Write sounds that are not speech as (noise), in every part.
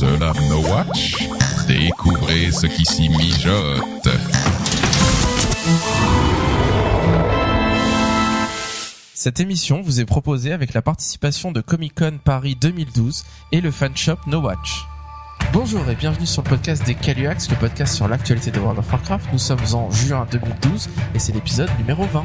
No Watch? Découvrez ce qui s'y mijote. Cette émission vous est proposée avec la participation de Comic Con Paris 2012 et le fan shop No Watch. Bonjour et bienvenue sur le podcast des Caluax, le podcast sur l'actualité de World of Warcraft. Nous sommes en juin 2012 et c'est l'épisode numéro 20.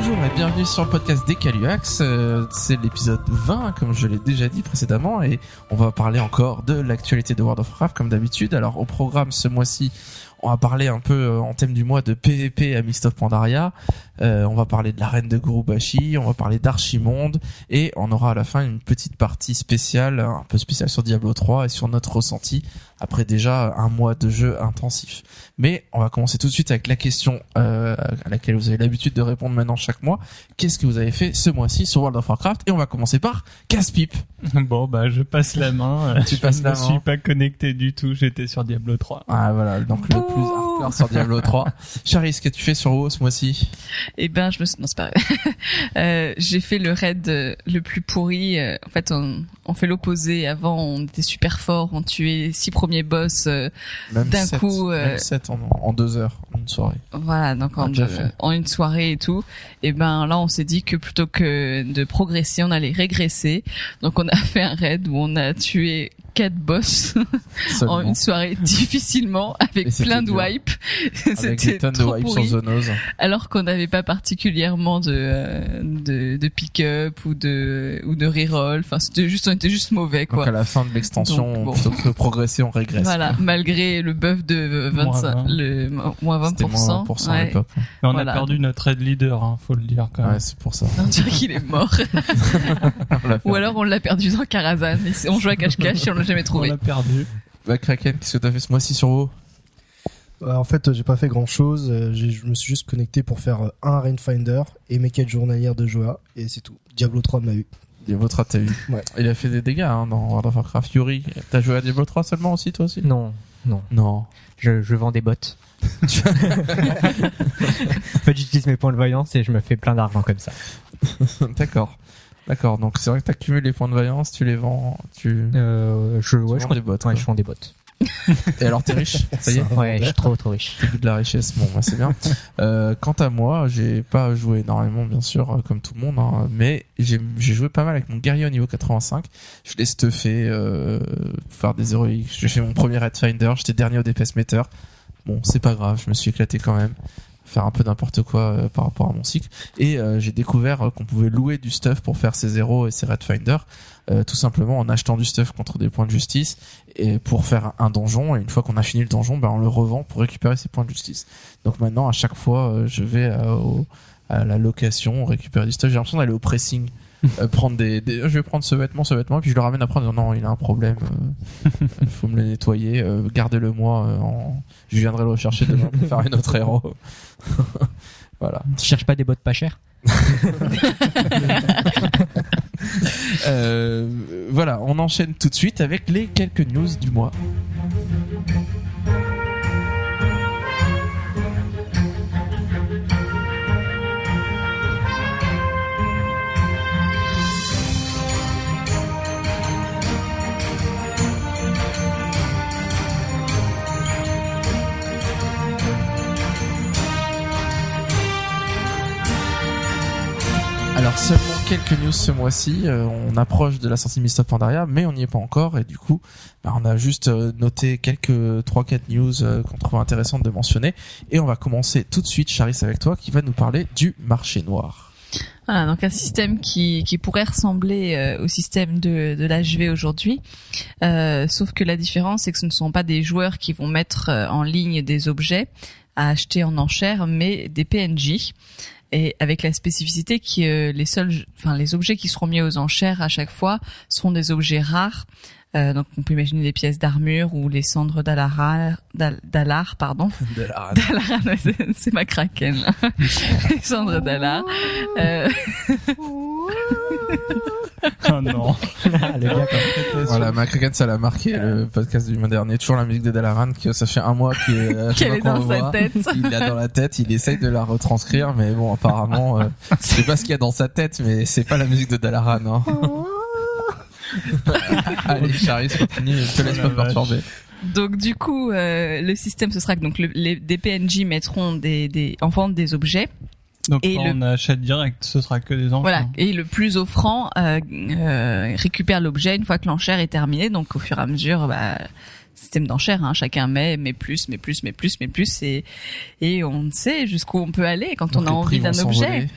Bonjour et bienvenue sur le podcast des Caluax. Euh, c'est l'épisode 20, comme je l'ai déjà dit précédemment, et on va parler encore de l'actualité de World of Warcraft comme d'habitude. Alors au programme ce mois-ci, on va parler un peu euh, en thème du mois de PVP à Mist of Pandaria. Euh, on va parler de la reine de Gurubashi, on va parler d'Archimonde et on aura à la fin une petite partie spéciale, un peu spéciale sur Diablo 3 et sur notre ressenti après déjà un mois de jeu intensif. Mais on va commencer tout de suite avec la question euh, à laquelle vous avez l'habitude de répondre maintenant chaque mois. Qu'est-ce que vous avez fait ce mois-ci sur World of Warcraft? Et on va commencer par Casse-Pipe. (laughs) Bon bah je passe la main. (laughs) Tu je passes ne la main. suis pas connecté du tout. J'étais sur Diablo 3. Ah voilà, donc le plus hardcore sur Diablo 3. (laughs) Charis, ce que tu fais sur WoW ce mois-ci? Eh ben, je me suis... non, c'est pas. Euh, j'ai fait le raid euh, le plus pourri. euh, En fait, on, on fait l'opposé. Avant, on était super fort. On tuait six premiers boss. euh, D'un coup, euh, même en, en deux heures, une soirée. voilà, donc On a en, deux- en une soirée et tout. Et ben là, on s'est dit que plutôt que de progresser, on allait régresser. Donc, on a fait un raid où on a tué quatre boss (laughs) en une soirée difficilement avec plein de wipes. (laughs) C'était de trop wipes pourri. Alors qu'on n'avait pas particulièrement de euh, de, de pick-up ou de ou de reroll. Enfin, c'était juste on était juste mauvais Donc quoi. à la fin de l'extension, bon. plutôt que de progresser, on régresse. Voilà, malgré le buff de Moins 25, 20. le moins 20%. C'était moins 20% à ouais. l'époque. Mais on Voilà. a perdu notre raid leader, hein, faut le dire quand même. Ouais, c'est pour ça. On dirait qu'il est mort. (laughs) On. Ou alors on l'a perdu dans c'est- on jouait à cache-cache et on l'a jamais on trouvé. l'a perdu. Bah, Kraken, qu'est-ce que t'as fait ce mois-ci sur WoW? Euh, en fait, euh, j'ai pas fait grand chose. Je me suis juste connecté pour faire euh, un Rainfinder et mes quêtes journalières de Joa. Et c'est tout. Diablo 3 m'a eu. Diablo 3, t'as vu Ouais. Il a fait des dégâts hein, dans World of Warcraft. Yuri, t'as joué à Diablo 3 seulement aussi, toi aussi Non, non. Non. Je, je vends des bottes. (laughs) en fait, j'utilise mes points de voyance et je me fais plein d'argent comme ça. D'accord. D'accord. Donc c'est vrai que t'accumules les points de vaillance, tu les vends, tu. Euh, je, ouais, vends je, des bottes, Ouais, quoi. je vends des bottes. Et alors t'es riche Ça y est. Ouais, je suis trop trop riche. Vu de la richesse, bon, bah, c'est bien. Euh, quant à moi, j'ai pas joué énormément, bien sûr, euh, comme tout le monde, hein, mais j'ai j'ai joué pas mal avec mon guerrier au niveau 85. Je l'ai stuffé, euh, pour faire des héroïques. J'ai fait mon premier Red Finder, j'étais dernier au DPS meter. Bon, c'est pas grave, je me suis éclaté quand même. Faire un peu n'importe quoi euh, par rapport à mon cycle. Et euh, j'ai découvert euh, qu'on pouvait louer du stuff pour faire ses héros et ses Red Finder, euh, tout simplement en achetant du stuff contre des points de justice et pour faire un donjon. Et une fois qu'on a fini le donjon ben on le revend pour récupérer ses points de justice. Donc maintenant à chaque fois euh, je vais à, au- à la location récupérer du stuff. J'ai l'impression d'aller au pressing. (laughs) Euh, prendre des, des- je vais prendre ce vêtement ce vêtement puis je le ramène après en disant non il a un problème euh, il (laughs) faut me le nettoyer euh, gardez-le moi euh, en... je viendrai le rechercher demain pour faire une autre héros (laughs) voilà. Tu cherches pas des bottes pas chères? (laughs) Euh, voilà on enchaîne tout de suite avec les quelques news du mois. Alors seulement quelques news ce mois-ci. Euh, on approche de la sortie de Mist of Pandaria, mais on n'y est pas encore et du coup, bah, on a juste euh, noté quelques 3-4 news euh, qu'on trouve intéressantes de mentionner et on va commencer tout de suite, Charis, avec toi, qui va nous parler du marché noir. Voilà, donc un système qui, pourrait ressembler au système de, de l'HV aujourd'hui, sauf que la différence c'est que ce ne sont pas des joueurs qui vont mettre en ligne des objets à acheter en enchère, mais des PNJ. Et avec la spécificité que euh, les seuls, enfin les objets qui seront mis aux enchères à chaque fois seront des objets rares Euh, donc on peut imaginer des pièces d'armure ou les cendres d'Alara, d'Al- d'Alar, pardon. De la- D'Alar, ouais, c'est- ma kraken. là. (laughs) les cendres d'Alar. Euh, (laughs) Oh non. (laughs) gars. Voilà, McCracken, ça l'a marqué le podcast du mois dernier. Toujours la musique de Dalaran, que ça fait un mois qu'il chaque Qu'elle est dans sa voit, tête. Il l'a dans la tête, il essaye de la retranscrire, mais bon, apparemment, euh, je sais pas ce qu'il y a dans sa tête, mais c'est pas la musique de Dalaran, hein. Allez, Charis, continue, ne te laisse Oh pas perturber. Donc du coup, euh, le système ce sera que donc le- les des PNJ mettront des, des en vente des objets. Donc Et quand le- on achète direct, ce sera que des enfants. Voilà. Et le plus offrant euh, euh, récupère l'objet une fois que l'enchère est terminée. Donc au fur et à mesure, bah, système d'enchère, hein, chacun met, met plus, met plus, met plus, met plus, et et on ne sait jusqu'où on peut aller quand Donc, on a envie d'un objet.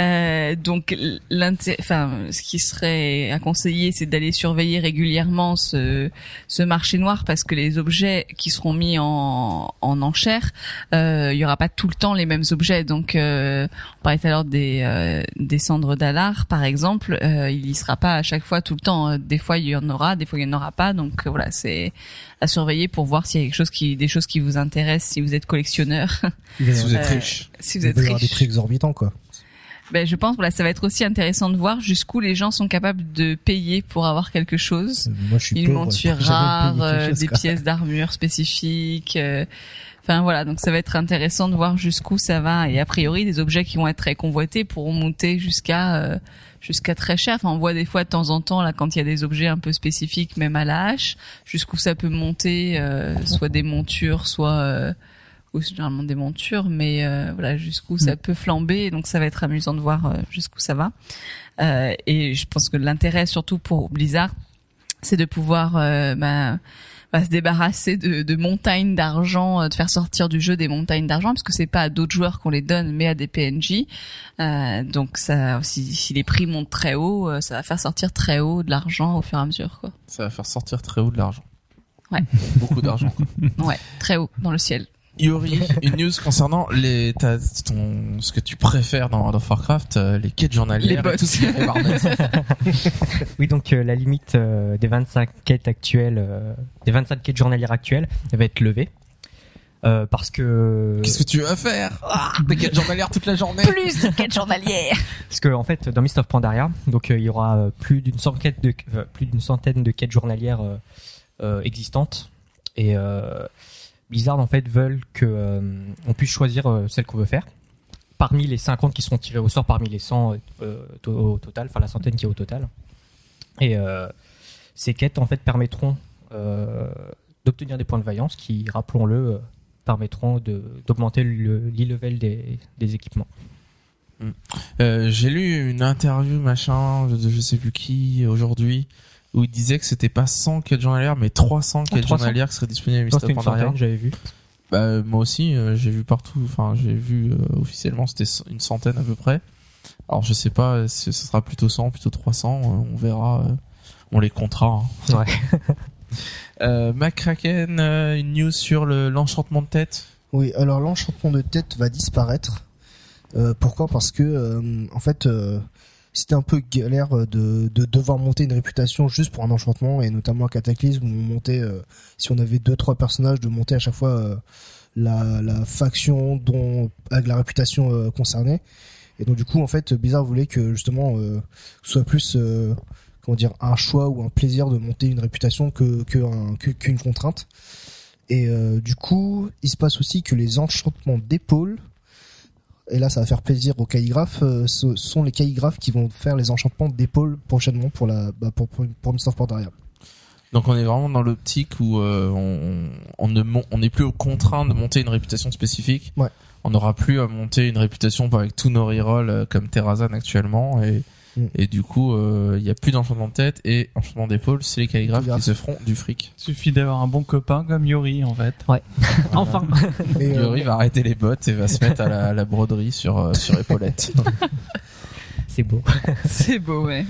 Euh, donc, l'inté- enfin, ce qui serait à conseiller, c'est d'aller surveiller régulièrement ce, ce marché noir parce que les objets qui seront mis en, en enchère, euh, il y aura pas tout le temps les mêmes objets. Donc, euh, on parlait tout à l'heure des, euh, des cendres d'Alar, par exemple, euh, il y sera pas à chaque fois tout le temps. Des fois, il y en aura, des fois, il y en aura pas. Donc, euh, voilà, c'est à surveiller pour voir s'il y a quelque chose qui, des choses qui vous intéressent si vous êtes collectionneur, (laughs) Si vous avoir- êtes Euh, riche. si vous êtes avoir des riche. prix exorbitants, quoi. Ben, je pense voilà, ça va être aussi intéressant de voir jusqu'où les gens sont capables de payer pour avoir quelque chose. Moi, je suis Une monture (laughs) rare, euh, des quoi. pièces d'armure spécifiques. euh, Enfin voilà, donc ça va être intéressant de voir jusqu'où ça va. Et a priori, des objets qui vont être très convoités pourront monter jusqu'à euh, jusqu'à très cher. Enfin, on voit des fois de temps en temps là quand il y a des objets un peu spécifiques, même à la hache, jusqu'où ça peut monter, euh, soit des montures, soit euh, ou généralement des montures, mais euh, voilà jusqu'où ça peut flamber. Donc ça va être amusant de voir euh, jusqu'où ça va. Euh, et je pense que l'intérêt surtout pour Blizzard, c'est de pouvoir euh, bah, bah, se débarrasser de, de montagnes d'argent, euh, de faire sortir du jeu des montagnes d'argent, parce que c'est pas à d'autres joueurs qu'on les donne, mais à des PNJ. Euh, donc ça, si, si les prix montent très haut, euh, ça va faire sortir très haut de l'argent au fur et à mesure. Quoi. Ça va faire sortir très haut de l'argent. Ouais. Beaucoup d'argent. (laughs) Ouais, très haut dans le ciel. Yori, une news concernant les, ta- ton, ce que tu préfères dans World of Warcraft, euh, les quêtes journalières, Les et bots. tout ce qui est. (laughs) Oui, donc euh, la limite euh, des 25 quêtes actuelles, euh, des 25 quêtes journalières actuelles, elle va être levée. Euh, parce que Qu'est-ce que tu vas faire? Ah, Des quêtes journalières toute la journée Plus de quêtes journalières parce que en fait dans Mist of Pandaria, donc euh, il y aura plus d'une centaine de euh, plus d'une centaine de quêtes journalières euh, euh, existantes et euh, Blizzard en fait veulent que euh, puisse choisir euh, celle qu'on veut faire parmi les 50 qui seront tirés au sort parmi les 100 euh, au total, enfin la centaine qui est au total. Et ces quêtes en fait permettront d'obtenir des points de vaillance qui, rappelons-le, permettront d'augmenter le l'e-level des, équipements. Euh, J'ai lu une interview machin, je, je sais plus qui aujourd'hui, où il disait que c'était pas 100 quêtes journalières, mais 300 quêtes 300. journalières qui seraient disponibles à Pandaria. j'avais vu. Bah, moi aussi, euh, j'ai vu partout. Enfin, j'ai vu euh, officiellement, c'était une centaine à peu près. Alors, je sais pas si ce sera plutôt 100, plutôt 300. euh, on verra. euh, on les comptera. hein. Ouais. (laughs) Euh, McCracken, euh, une news sur le l'enchantement de tête. Oui, alors l'enchantement de tête va disparaître. Euh, pourquoi? Parce que euh, en fait, euh, c'était un peu galère de, de devoir monter une réputation juste pour un enchantement et notamment à Cataclysme où on montait, euh, si on avait deux trois personnages, de monter à chaque fois euh, la, faction dont avec la réputation euh, concernée. Et donc du coup, en fait, Blizzard voulait que justement euh, soit plus euh, comment dire un choix ou un plaisir de monter une réputation que un- qu'une contrainte. Et euh, du coup, il se passe aussi que les enchantements d'épaule, et là ça va faire plaisir aux calligraphes, euh, ce sont les calligraphes qui vont faire les enchantements d'épaule prochainement pour la bah, pour pour, pour Pandaria. Donc, on est vraiment dans l'optique où euh, on, on ne on n'est plus contraint de monter une réputation spécifique. Ouais. On n'aura plus à monter une réputation avec tous nos rerolls euh, comme Terrazan actuellement et Mm. et du coup euh, il y a plus d'enchantement de tête et enchantement d'épaule c'est les calligraphes qui se feront du fric. Suffit d'avoir un bon copain comme Yori en fait. (laughs) Enfin Et, euh, Yuri va arrêter les bottes et va se mettre à la, broderie sur euh, sur épaulette. (laughs) C'est beau. (laughs) C'est beau, ouais.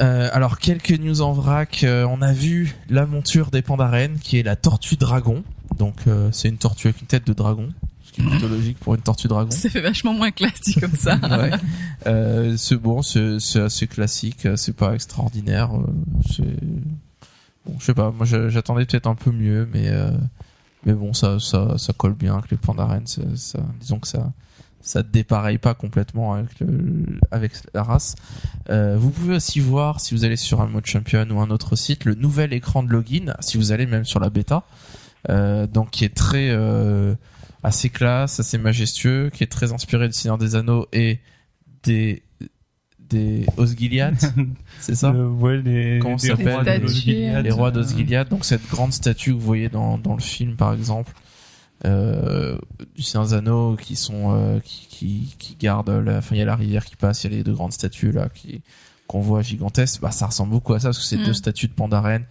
Euh, alors quelques news en vrac. Euh, on a vu la monture des pandarènes qui est la tortue dragon. Donc euh, c'est une tortue avec une tête de dragon, ce qui est plutôt logique pour une tortue dragon. Ça fait vachement moins classique comme ça. (laughs) Ouais. Euh, c'est bon, c'est assez classique, c'est pas extraordinaire. euh, C'est bon, je sais pas, moi j'attendais peut-être un peu mieux, mais euh, mais bon, ça ça ça colle bien avec les. Ça, ça, disons que ça ça dépareille pas complètement avec le, avec la race. Euh, vous pouvez aussi voir si vous allez sur un mode champion ou un autre site le nouvel écran de login. Si vous allez même sur la bêta, euh, donc qui est très euh, assez classe, assez majestueux, qui est très inspiré du Seigneur des Anneaux et des des Osgiliath, (laughs) c'est ça Le- ouais, les, Comment s'appelle rois de Les Osgiliath, les rois d'Osgiliath, donc cette grande statue que vous voyez dans, dans le film par exemple, euh, du Seigneur des Anneaux qui sont euh, qui, qui, qui gardent la, enfin il y a la rivière qui passe, il y a les deux grandes statues là qui qu'on voit gigantesques, bah ça ressemble beaucoup à ça parce que c'est Mm. deux statues de Pandaren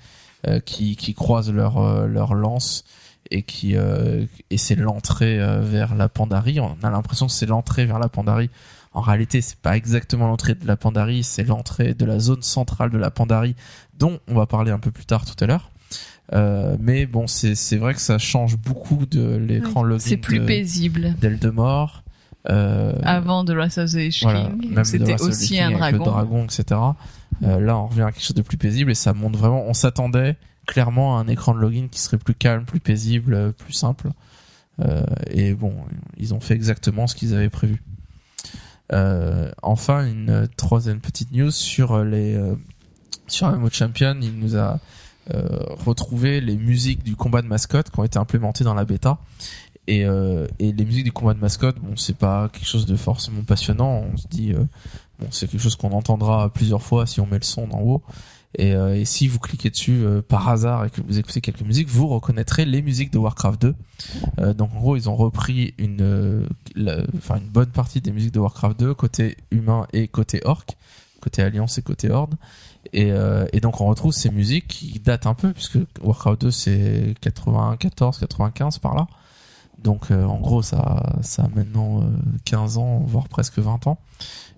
euh, qui qui croisent leur euh, leur lance et qui euh, et c'est l'entrée euh, vers la Pandarie. On a l'impression que c'est l'entrée vers la Pandarie. En réalité, c'est pas exactement l'entrée de la Pandarie, c'est l'entrée de la zone centrale de la Pandarie, dont on va parler un peu plus tard tout à l'heure. Euh, mais bon, c'est c'est vrai que ça change beaucoup de l'écran login C'est plus de- paisible. d'Eldemort. Euh, Avant The Wrath of the voilà, c'était aussi King un avec dragon. Le dragon, etc. Euh, là, on revient à quelque chose de plus paisible et ça montre vraiment. On s'attendait clairement un écran de login qui serait plus calme, plus paisible, euh, plus simple. Euh, et bon, ils ont fait exactement ce qu'ils avaient prévu. Euh, enfin, une troisième petite news sur les euh, sur MMO Champion. Il nous a retrouvé les musiques du combat de mascotte qui ont été implémentées dans la bêta. Et, et les musiques du combat de mascotte, bon, c'est pas quelque chose de forcément passionnant. On se dit, bon, c'est quelque chose qu'on entendra plusieurs fois si on met le son d'en haut. Et, euh, et si vous cliquez dessus euh, par hasard et que vous écoutez quelques musiques, vous reconnaîtrez les musiques de Warcraft 2. Euh, donc en gros, ils ont repris une, euh, enfin une bonne partie des musiques de Warcraft 2 côté humain et côté orc, côté alliance et côté horde. Et, euh, et donc on retrouve ces musiques qui datent un peu puisque Warcraft 2 c'est 94, 95 par là. Donc euh, en gros ça ça a maintenant euh, 15 ans voire presque 20 ans.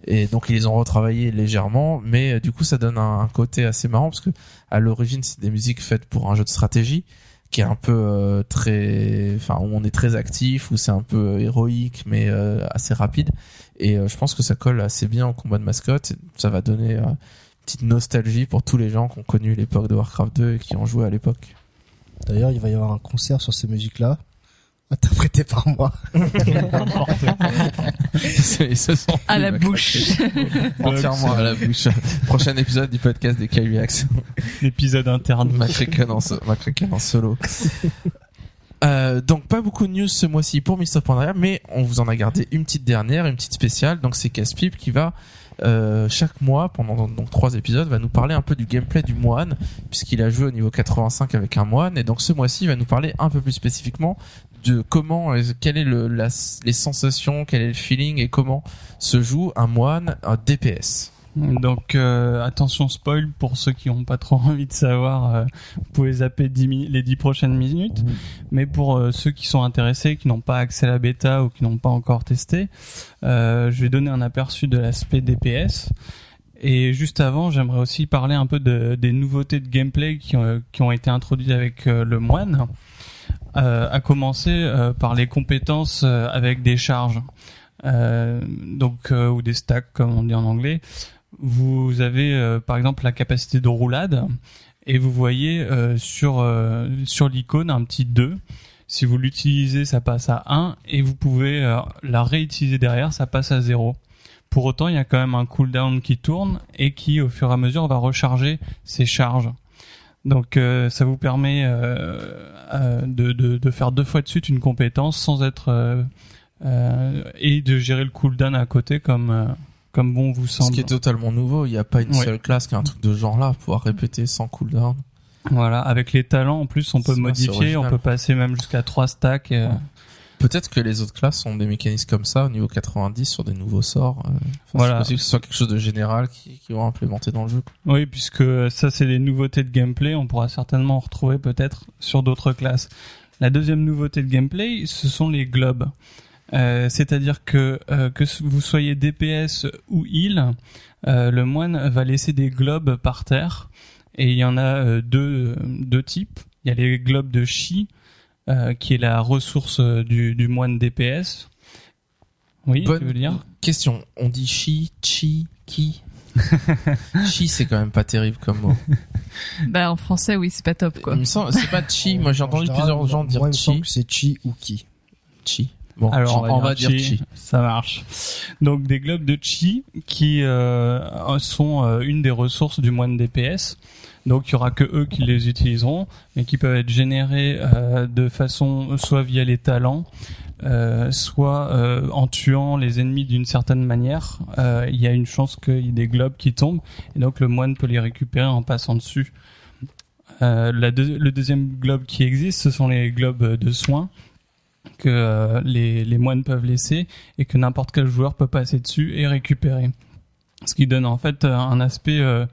Et donc ils les ont retravaillé légèrement, mais euh, du coup ça donne un, côté assez marrant parce que à l'origine c'est des musiques faites pour un jeu de stratégie qui est un peu euh, très, enfin où on est très actif, où c'est un peu euh, héroïque mais assez rapide. Et je pense que ça colle assez bien au combat de mascotte. Ça va donner une petite nostalgie pour tous les gens qui ont connu l'époque de Warcraft 2 et qui ont joué à l'époque. D'ailleurs, il va y avoir un concert sur ces musiques-là, interprété par moi. Ils se sont À la bouche. (laughs) entièrement à la bouche. Prochain épisode du podcast des Kailiax. L'épisode interne. McCracken en, so- en solo. Euh, donc pas beaucoup de news ce mois-ci pour Mr. Pandaria, mais on vous en a gardé une petite dernière, une petite spéciale. Donc c'est Caspipe qui va euh, chaque mois pendant donc trois épisodes va nous parler un peu du gameplay du moine puisqu'il a joué au niveau 85 avec un moine et donc ce mois-ci il va nous parler un peu plus spécifiquement de comment euh, quelle est le la, les sensations, quel est le feeling et comment se joue un moine un DPS. Donc euh, attention spoil pour ceux qui n'ont pas trop (laughs) envie de savoir, euh, vous pouvez zapper 10 mi- les 10 prochaines minutes. Mais pour euh, ceux qui sont intéressés, qui n'ont pas accès à la bêta ou qui n'ont pas encore testé, euh, je vais donner un aperçu de l'aspect DPS. Et juste avant, j'aimerais aussi parler un peu de, des nouveautés de gameplay qui, ont- qui ont été introduites avec euh, le moine. Euh, à commencer euh, par les compétences euh, avec des charges, euh, donc euh, ou des stacks comme on dit en anglais vous avez euh, par exemple la capacité de roulade et vous voyez euh, sur euh, sur l'icône un petit 2. Si vous l'utilisez, ça passe à 1 et vous pouvez euh, la réutiliser derrière, ça passe à 0. Pour autant, il y a quand même un cooldown qui tourne et qui au fur et à mesure va recharger ses charges. Donc euh, ça vous permet euh, euh, de, de, de faire deux fois de suite une compétence sans être euh, et de gérer le cooldown à côté comme comme bon vous Ce semble. qui est totalement nouveau, il n'y a pas une Ouais. seule classe qui a un truc de genre là, pouvoir répéter sans cooldown. Voilà, avec les talents en plus, on peut modifier, on peut passer même jusqu'à 3 stacks. euh, Peut-être que les autres classes ont des mécanismes comme ça au niveau 90 sur des nouveaux sorts. euh, enfin, Voilà. C'est possible que ce soit quelque chose de général qui, qui vont implémenter dans le jeu. Oui, puisque ça c'est les nouveautés de gameplay, on pourra certainement en retrouver peut-être sur d'autres classes. La deuxième nouveauté de gameplay, ce sont les globes. Euh, C'est-à-dire que euh, que vous soyez DPS ou heal, euh, le moine va laisser des globes par terre. Et il y en a euh, deux, deux types. Il y a les globes de chi, euh, qui est la ressource du, du moine DPS. Oui, Bonne tu veux dire? question. On dit chi, chi, ki. (laughs) Chi, c'est quand même pas terrible comme mot. (laughs) Bah en français oui c'est pas top quoi. Il me semble, c'est pas chi. Moi, j'ai En entendu général, plusieurs gens dire moi, il me semble chi. que c'est chi ou ki. Chi. Bon, Alors, on va dire chi. Ça marche. Donc des globes de chi qui euh, sont euh, une des ressources du moine DPS. Donc il y aura que eux qui les utiliseront, mais qui peuvent être générés euh, de façon soit via les talents, euh, soit euh, en tuant les ennemis d'une certaine manière. Euh, Il y a une chance qu'il y ait des globes qui tombent, et donc le moine peut les récupérer en passant dessus. Euh, la deux- le deuxième globe qui existe, ce sont les globes de soins que euh, les, les moines peuvent laisser et que n'importe quel joueur peut passer dessus et récupérer. Ce qui donne en fait euh, un aspect euh,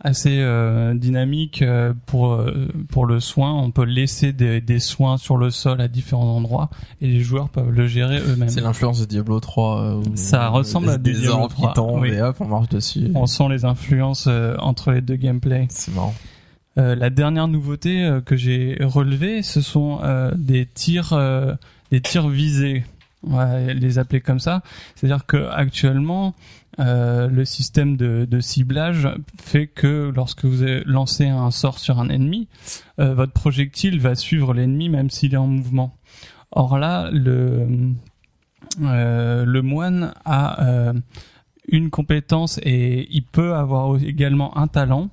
assez dynamique pour pour le soin. On peut laisser des, des soins sur le sol à différents endroits et les joueurs peuvent le gérer eux-mêmes. C'est l'influence de Diablo 3. euh, où Ça ressemble des- à des Diablo orbes 3, qui tombent oui. et hop, on marche dessus. On sent les influences entre les deux gameplays. C'est marrant. Euh, la dernière nouveauté que j'ai relevée, ce sont euh, des tirs, euh, des tirs visés. On va les appeler comme ça. C'est-à-dire que actuellement, euh, le système de, ciblage fait que lorsque vous lancé un sort sur un ennemi, euh, votre projectile va suivre l'ennemi même s'il est en mouvement. Or là, le euh, moine a euh, une compétence et il peut avoir également un talent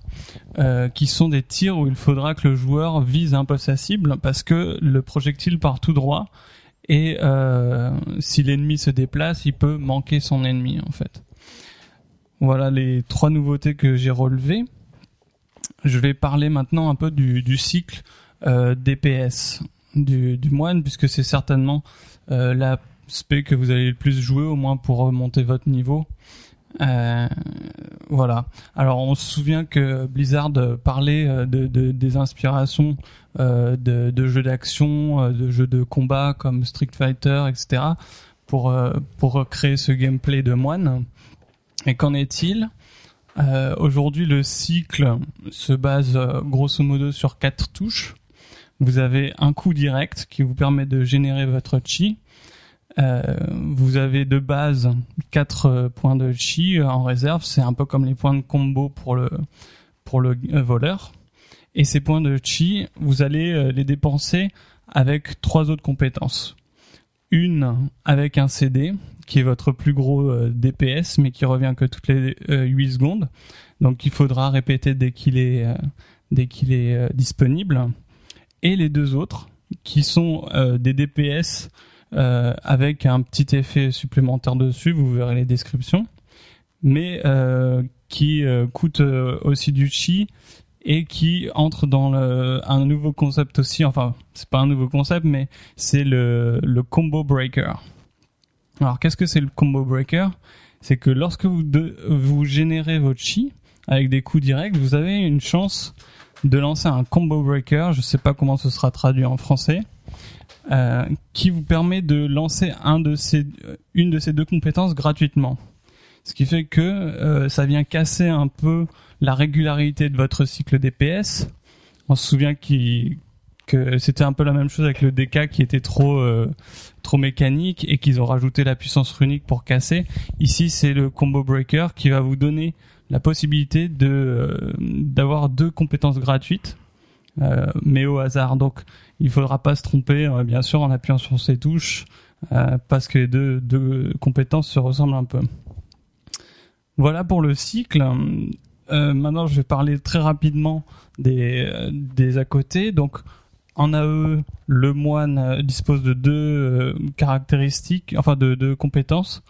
qui sont des tirs où il faudra que le joueur vise un peu sa cible parce que le projectile part tout droit et euh, si l'ennemi se déplace, il peut manquer son ennemi en fait. Voilà les trois nouveautés que j'ai relevées. Je vais parler maintenant un peu du, cycle euh, DPS du, du moine puisque c'est certainement euh, l'aspect que vous allez le plus jouer au moins pour remonter votre niveau. Euh, voilà. Alors on se souvient que Blizzard parlait euh, de, de- des inspirations euh, de, jeux d'action, de jeux de combat comme Street Fighter, etc. pour pour créer ce gameplay de moine. Et qu'en est-il? Aujourd'hui, le cycle se base grosso modo sur quatre touches. Vous avez un coup direct qui vous permet de générer votre chi. Euh, vous avez de base 4 euh, points de chi euh, en réserve, c'est un peu comme les points de combo pour le pour le voleur. Et ces points de chi, vous allez les dépenser avec trois autres compétences. Une avec un CD qui est votre plus gros DPS mais qui revient que toutes les euh, 8 secondes. Donc il faudra répéter dès qu'il est dès qu'il est disponible. Et les deux autres qui sont des DPS euh, avec un petit effet supplémentaire dessus, vous verrez les descriptions, mais euh, qui euh, coûte aussi du chi et qui entre dans un nouveau concept aussi, enfin c'est pas un nouveau concept, mais c'est le, combo breaker. Alors qu'est-ce que c'est le combo breaker? C'est que lorsque vous, vous générez votre chi avec des coups directs, vous avez une chance de lancer un combo breaker, je sais pas comment ce sera traduit en français, euh, qui vous permet de lancer ces, une de ces deux compétences gratuitement. Ce qui fait que euh, ça vient casser un peu la régularité de votre cycle DPS. On se souvient que c'était un peu la même chose avec le DK qui était trop euh, mécanique et qu'ils ont rajouté la puissance runique pour casser. Ici, c'est le combo breaker qui va vous donner la possibilité euh, d'avoir deux compétences gratuites, euh, mais au hasard. Donc, il faudra pas se tromper, euh, bien sûr, en appuyant sur ces touches, euh, parce que les deux, compétences se ressemblent un peu. Voilà pour le cycle. Euh, maintenant, je vais parler très rapidement des, euh, à côté. Donc, en AE, le moine euh, dispose de deux euh, caractéristiques, enfin de deux compétences.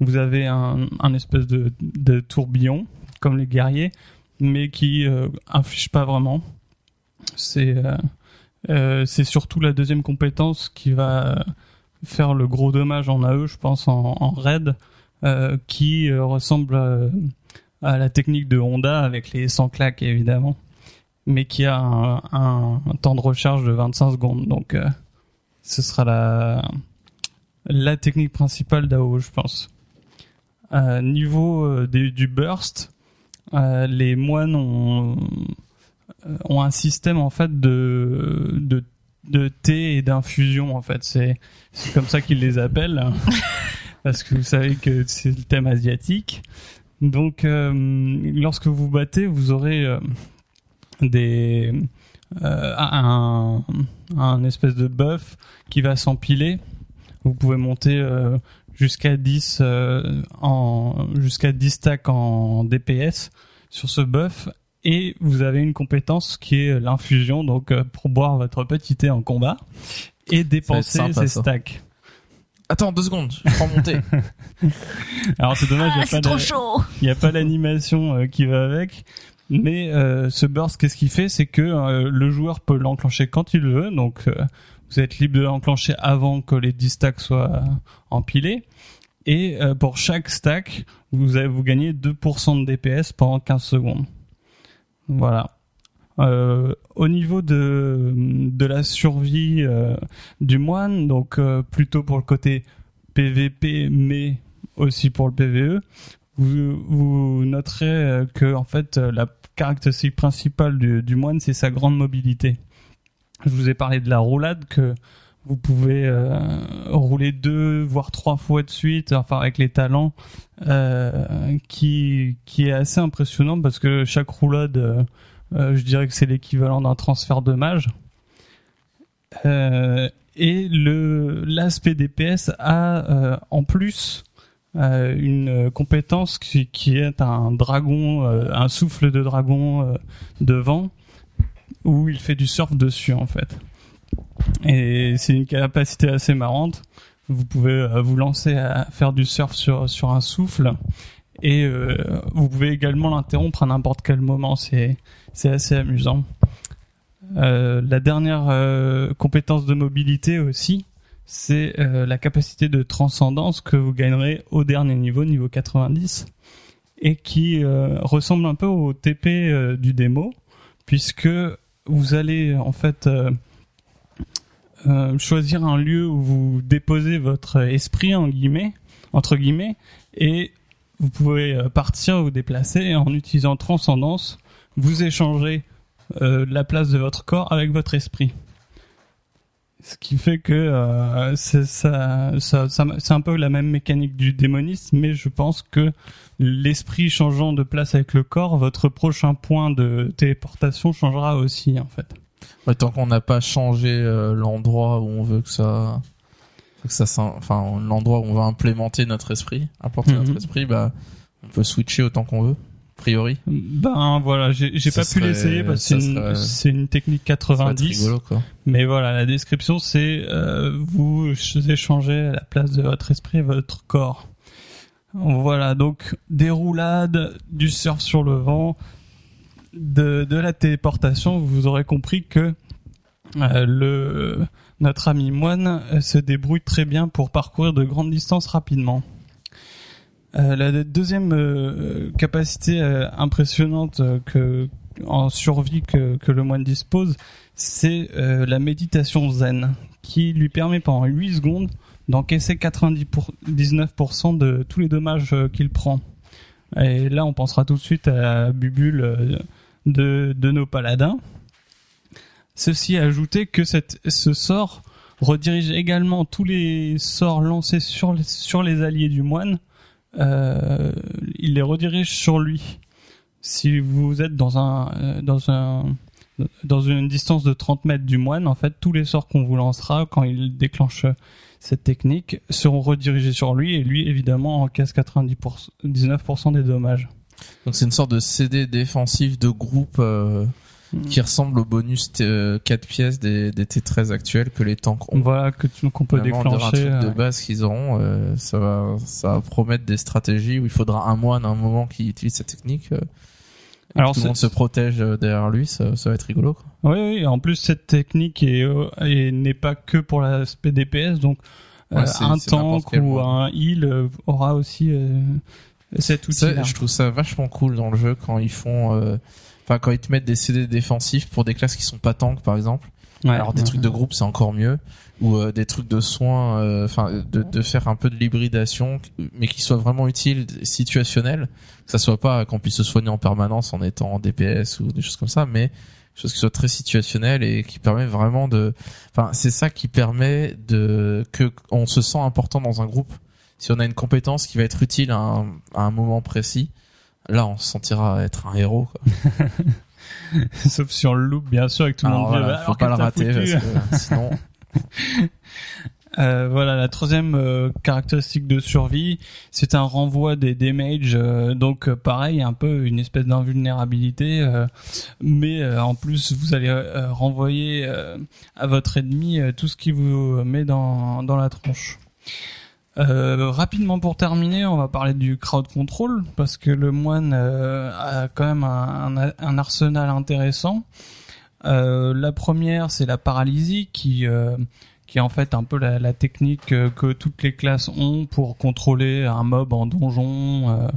Vous avez un, espèce de, tourbillon, comme les guerriers, mais qui euh, inflige pas vraiment. C'est euh, euh, c'est surtout la deuxième compétence qui va faire le gros dommage en AE, je pense, en, raid, euh, qui ressemble à, la technique de Honda avec les 100 claques évidemment, mais qui a un, temps de recharge de 25 secondes. Donc, ce sera la, technique principale d'AO, je pense. Niveau des- du burst, les moines ont, ont un système en fait de, de, de thé et d'infusion en fait. C'est c'est comme ça qu'ils les appellent (laughs) parce que vous savez que c'est le thème asiatique. Donc, euh, lorsque vous battez, vous aurez euh, des euh, un, un espèce de buff qui va s'empiler. Vous pouvez monter euh, jusqu'à 10 euh, en jusqu'à 10 stacks en DPS sur ce buff et vous avez une compétence qui est l'infusion donc euh, pour boire votre petit thé en combat et dépenser sympa, ça. stacks. Attends deux secondes, je prends mon thé. (laughs) Alors c'est dommage, il y a Ah, n'y a pas l'animation euh, qui va avec. Mais euh, ce burst, qu'est-ce qu'il fait? C'est que euh, le joueur peut l'enclencher quand il veut. Donc, euh, vous êtes libre de l'enclencher avant que les 10 stacks soient euh, empilés. Et euh, pour chaque stack, vous, avez, vous gagnez 2% de DPS pendant 15 secondes. Voilà. Euh, au niveau de, la survie euh, du moine, donc euh, plutôt pour le côté PVP, mais aussi pour le PVE, vous, noterez que en fait la caractéristique principale du moine c'est sa grande mobilité. Je vous ai parlé de la roulade que vous pouvez euh, rouler deux voire trois fois de suite, enfin avec les talents, euh, qui qui est assez impressionnant parce que chaque roulade, euh, je dirais que c'est l'équivalent d'un transfert de mage. Et le l'aspect DPS a en plus une compétence qui, qui est un dragon, un souffle de dragon de vent, où il fait du surf dessus en fait. Et c'est une capacité assez marrante. Vous pouvez euh, vous lancer à faire du surf sur sur un souffle, et euh, vous pouvez également l'interrompre à n'importe quel moment. C'est assez amusant. Euh, la dernière compétence de mobilité aussi, c'est la capacité de transcendance que vous gagnerez au dernier niveau, niveau 90, et qui ressemble un peu au TP du démo, puisque vous allez en fait euh, choisir un lieu où vous déposez votre esprit en guillemets, entre guillemets, et vous pouvez euh, partir vous déplacer en utilisant transcendance, vous échangez euh, la place de votre corps avec votre esprit. Ce qui fait que c'est ça, un peu la même mécanique du démonisme, mais je pense que l'esprit changeant de place avec le corps, votre prochain point de téléportation changera aussi en fait. Ouais, tant qu'on n'a pas changé euh, l'endroit où on veut que ça, que ça, s'in- enfin l'endroit où on va implémenter notre esprit, apporter Mhm. notre esprit, bah on peut switcher autant qu'on veut. A priori, Ben voilà, j'ai pas pu l'essayer parce que c'est une, technique ça va être 90. rigolo quoi. Mais voilà, la description c'est euh, vous échangez la place de votre esprit et votre corps. Voilà, donc des roulades, du surf sur le vent, de, la téléportation, vous aurez compris que euh, le notre ami moine euh, se débrouille très bien pour parcourir de grandes distances rapidement. Euh, la deuxième capacité impressionnante que en survie que, que le moine dispose, c'est la méditation zen, qui lui permet pendant 8 secondes d'encaisser 99% de tous les dommages qu'il prend. Et là, on pensera tout de suite à bubule de, de nos paladins. Ceci ajouté que cette, ce sort redirige également tous les sorts lancés sur les, sur les alliés du moine. Euh, il les redirige sur lui. Si vous êtes dans un euh, dans un dans une distance de 30 mètres du moine, en fait, tous les sorts qu'on vous lancera quand il déclenche cette technique seront redirigés sur lui et lui, évidemment, encaisse 90%, 19% des dommages. Donc c'est une sorte de CD défensif de groupe euh, qui ressemble au bonus t- euh, 4 pièces des, des T13 actuels que les tanks ont. Voilà que tu- qu'on peut Vraiment, déclencher. un truc de euh, base qu'ils auront, euh, ça va, ça va promettre des stratégies où il faudra un moine à un moment qui utilise cette technique. euh, et Alors, tout le monde se protège euh, derrière lui, ça, ça va être rigolo. Quoi. Oui, oui. En plus, cette technique est, euh, est- n'est pas que pour l'aspect DPS, donc Ouais, euh, un tank ou un heal euh, aura aussi Ça, je trouve ça vachement cool dans le jeu quand ils font, euh, enfin quand ils te mettent des CD défensifs pour des classes qui sont pas tanks par exemple. Alors des trucs de groupe c'est encore mieux. Ou euh, des trucs de soins, euh, enfin de, de faire un peu de l'hybridation, mais qui soient vraiment utiles, situationnels, que ça soit pas qu'on puisse se soigner en permanence en étant en DPS ou des choses comme ça, mais quelque chose qui soit très situationnel et qui permet vraiment de, enfin c'est ça qui permet de que on se sent important dans un groupe. Si on a une compétence qui va être utile à un, à un moment précis, Là, on se sentira être un héros. Quoi. (laughs) Sauf si on le loupe, bien sûr, que tout le monde voilà, faut alors, pas le rater parce que (laughs) sinon. Euh, voilà, la troisième euh, caractéristique de survie, c'est un renvoi des damages. euh, donc euh, pareil, un peu une espèce d'invulnérabilité, mais en plus vous allez renvoyer à votre ennemi tout ce qui vous met dans dans la tronche. Euh, rapidement pour terminer, on va parler du crowd control parce que le moine euh, a quand même un, arsenal intéressant. Euh, la première, c'est la paralysie qui qui est en fait un peu la, technique que toutes les classes ont pour contrôler un mob en donjon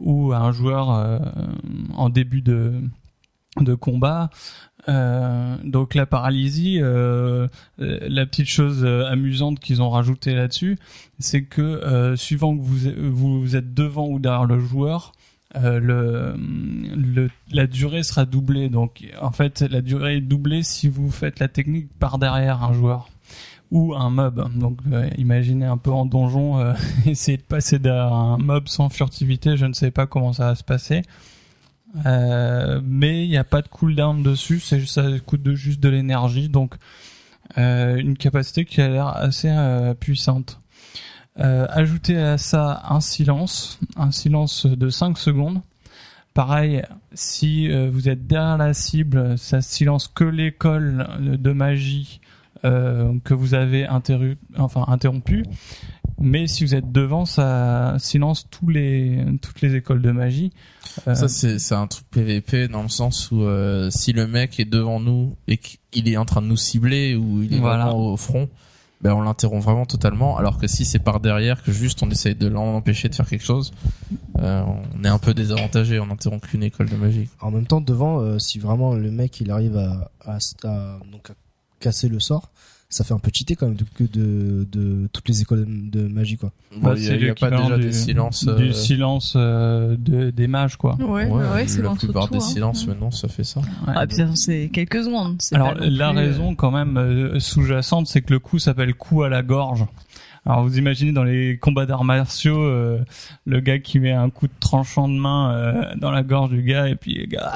ou un joueur en début de de combat. Euh, donc la paralysie, euh, euh, la petite chose euh, amusante qu'ils ont rajouté là-dessus, c'est que euh, suivant que vous, vous êtes devant ou derrière le joueur, le, le, la durée sera doublée. Donc en fait, la durée est doublée si vous faites la technique par derrière un joueur ou un mob. Donc imaginez un peu en donjon, euh, (laughs) essayer de passer derrière un mob sans furtivité, je ne sais pas comment ça va se passer. Euh, mais il n'y a pas de cooldown dessus, c'est ça coûte juste de l'énergie, donc euh, une capacité qui a l'air assez euh, puissante. Ajoutez à ça un silence, un silence de 5 secondes. Pareil, si vous êtes derrière la cible, ça silence que l'école de magie que vous avez interru- enfin, interrompu. Mais si vous êtes devant, ça silence tous les, toutes les écoles de magie. Euh, Ça, c'est c'est un truc PVP dans le sens où euh, si le mec est devant nous et qu'il est en train de nous cibler ou il est Voilà. vraiment au front, ben on l'interrompt vraiment totalement. Alors que si c'est par derrière que juste on essaye de l'empêcher de faire quelque chose, euh, on est un peu désavantagé. On interrompt qu'une école de magie. En même temps, devant, euh, si vraiment le mec il arrive à, à, à- donc à casser le sort, ça fait un peu cheater quand même de, de, de toutes les écoles de, de magie quoi. bah, Bon, il y a, pas déjà du, des silences. euh, du silence euh, de, des mages, quoi. Ouais, ouais, ouais, c'est la plupart tout. des hein. silences maintenant ça fait ça. Ouais. Ah, puis c'est quelques secondes. Alors la plus, euh, raison quand même euh, sous-jacente, c'est que le coup s'appelle coup à la gorge. Alors vous imaginez dans les combats d'arts martiaux, euh, le gars qui met un coup de tranchant de main euh, dans la gorge du gars et puis le gars.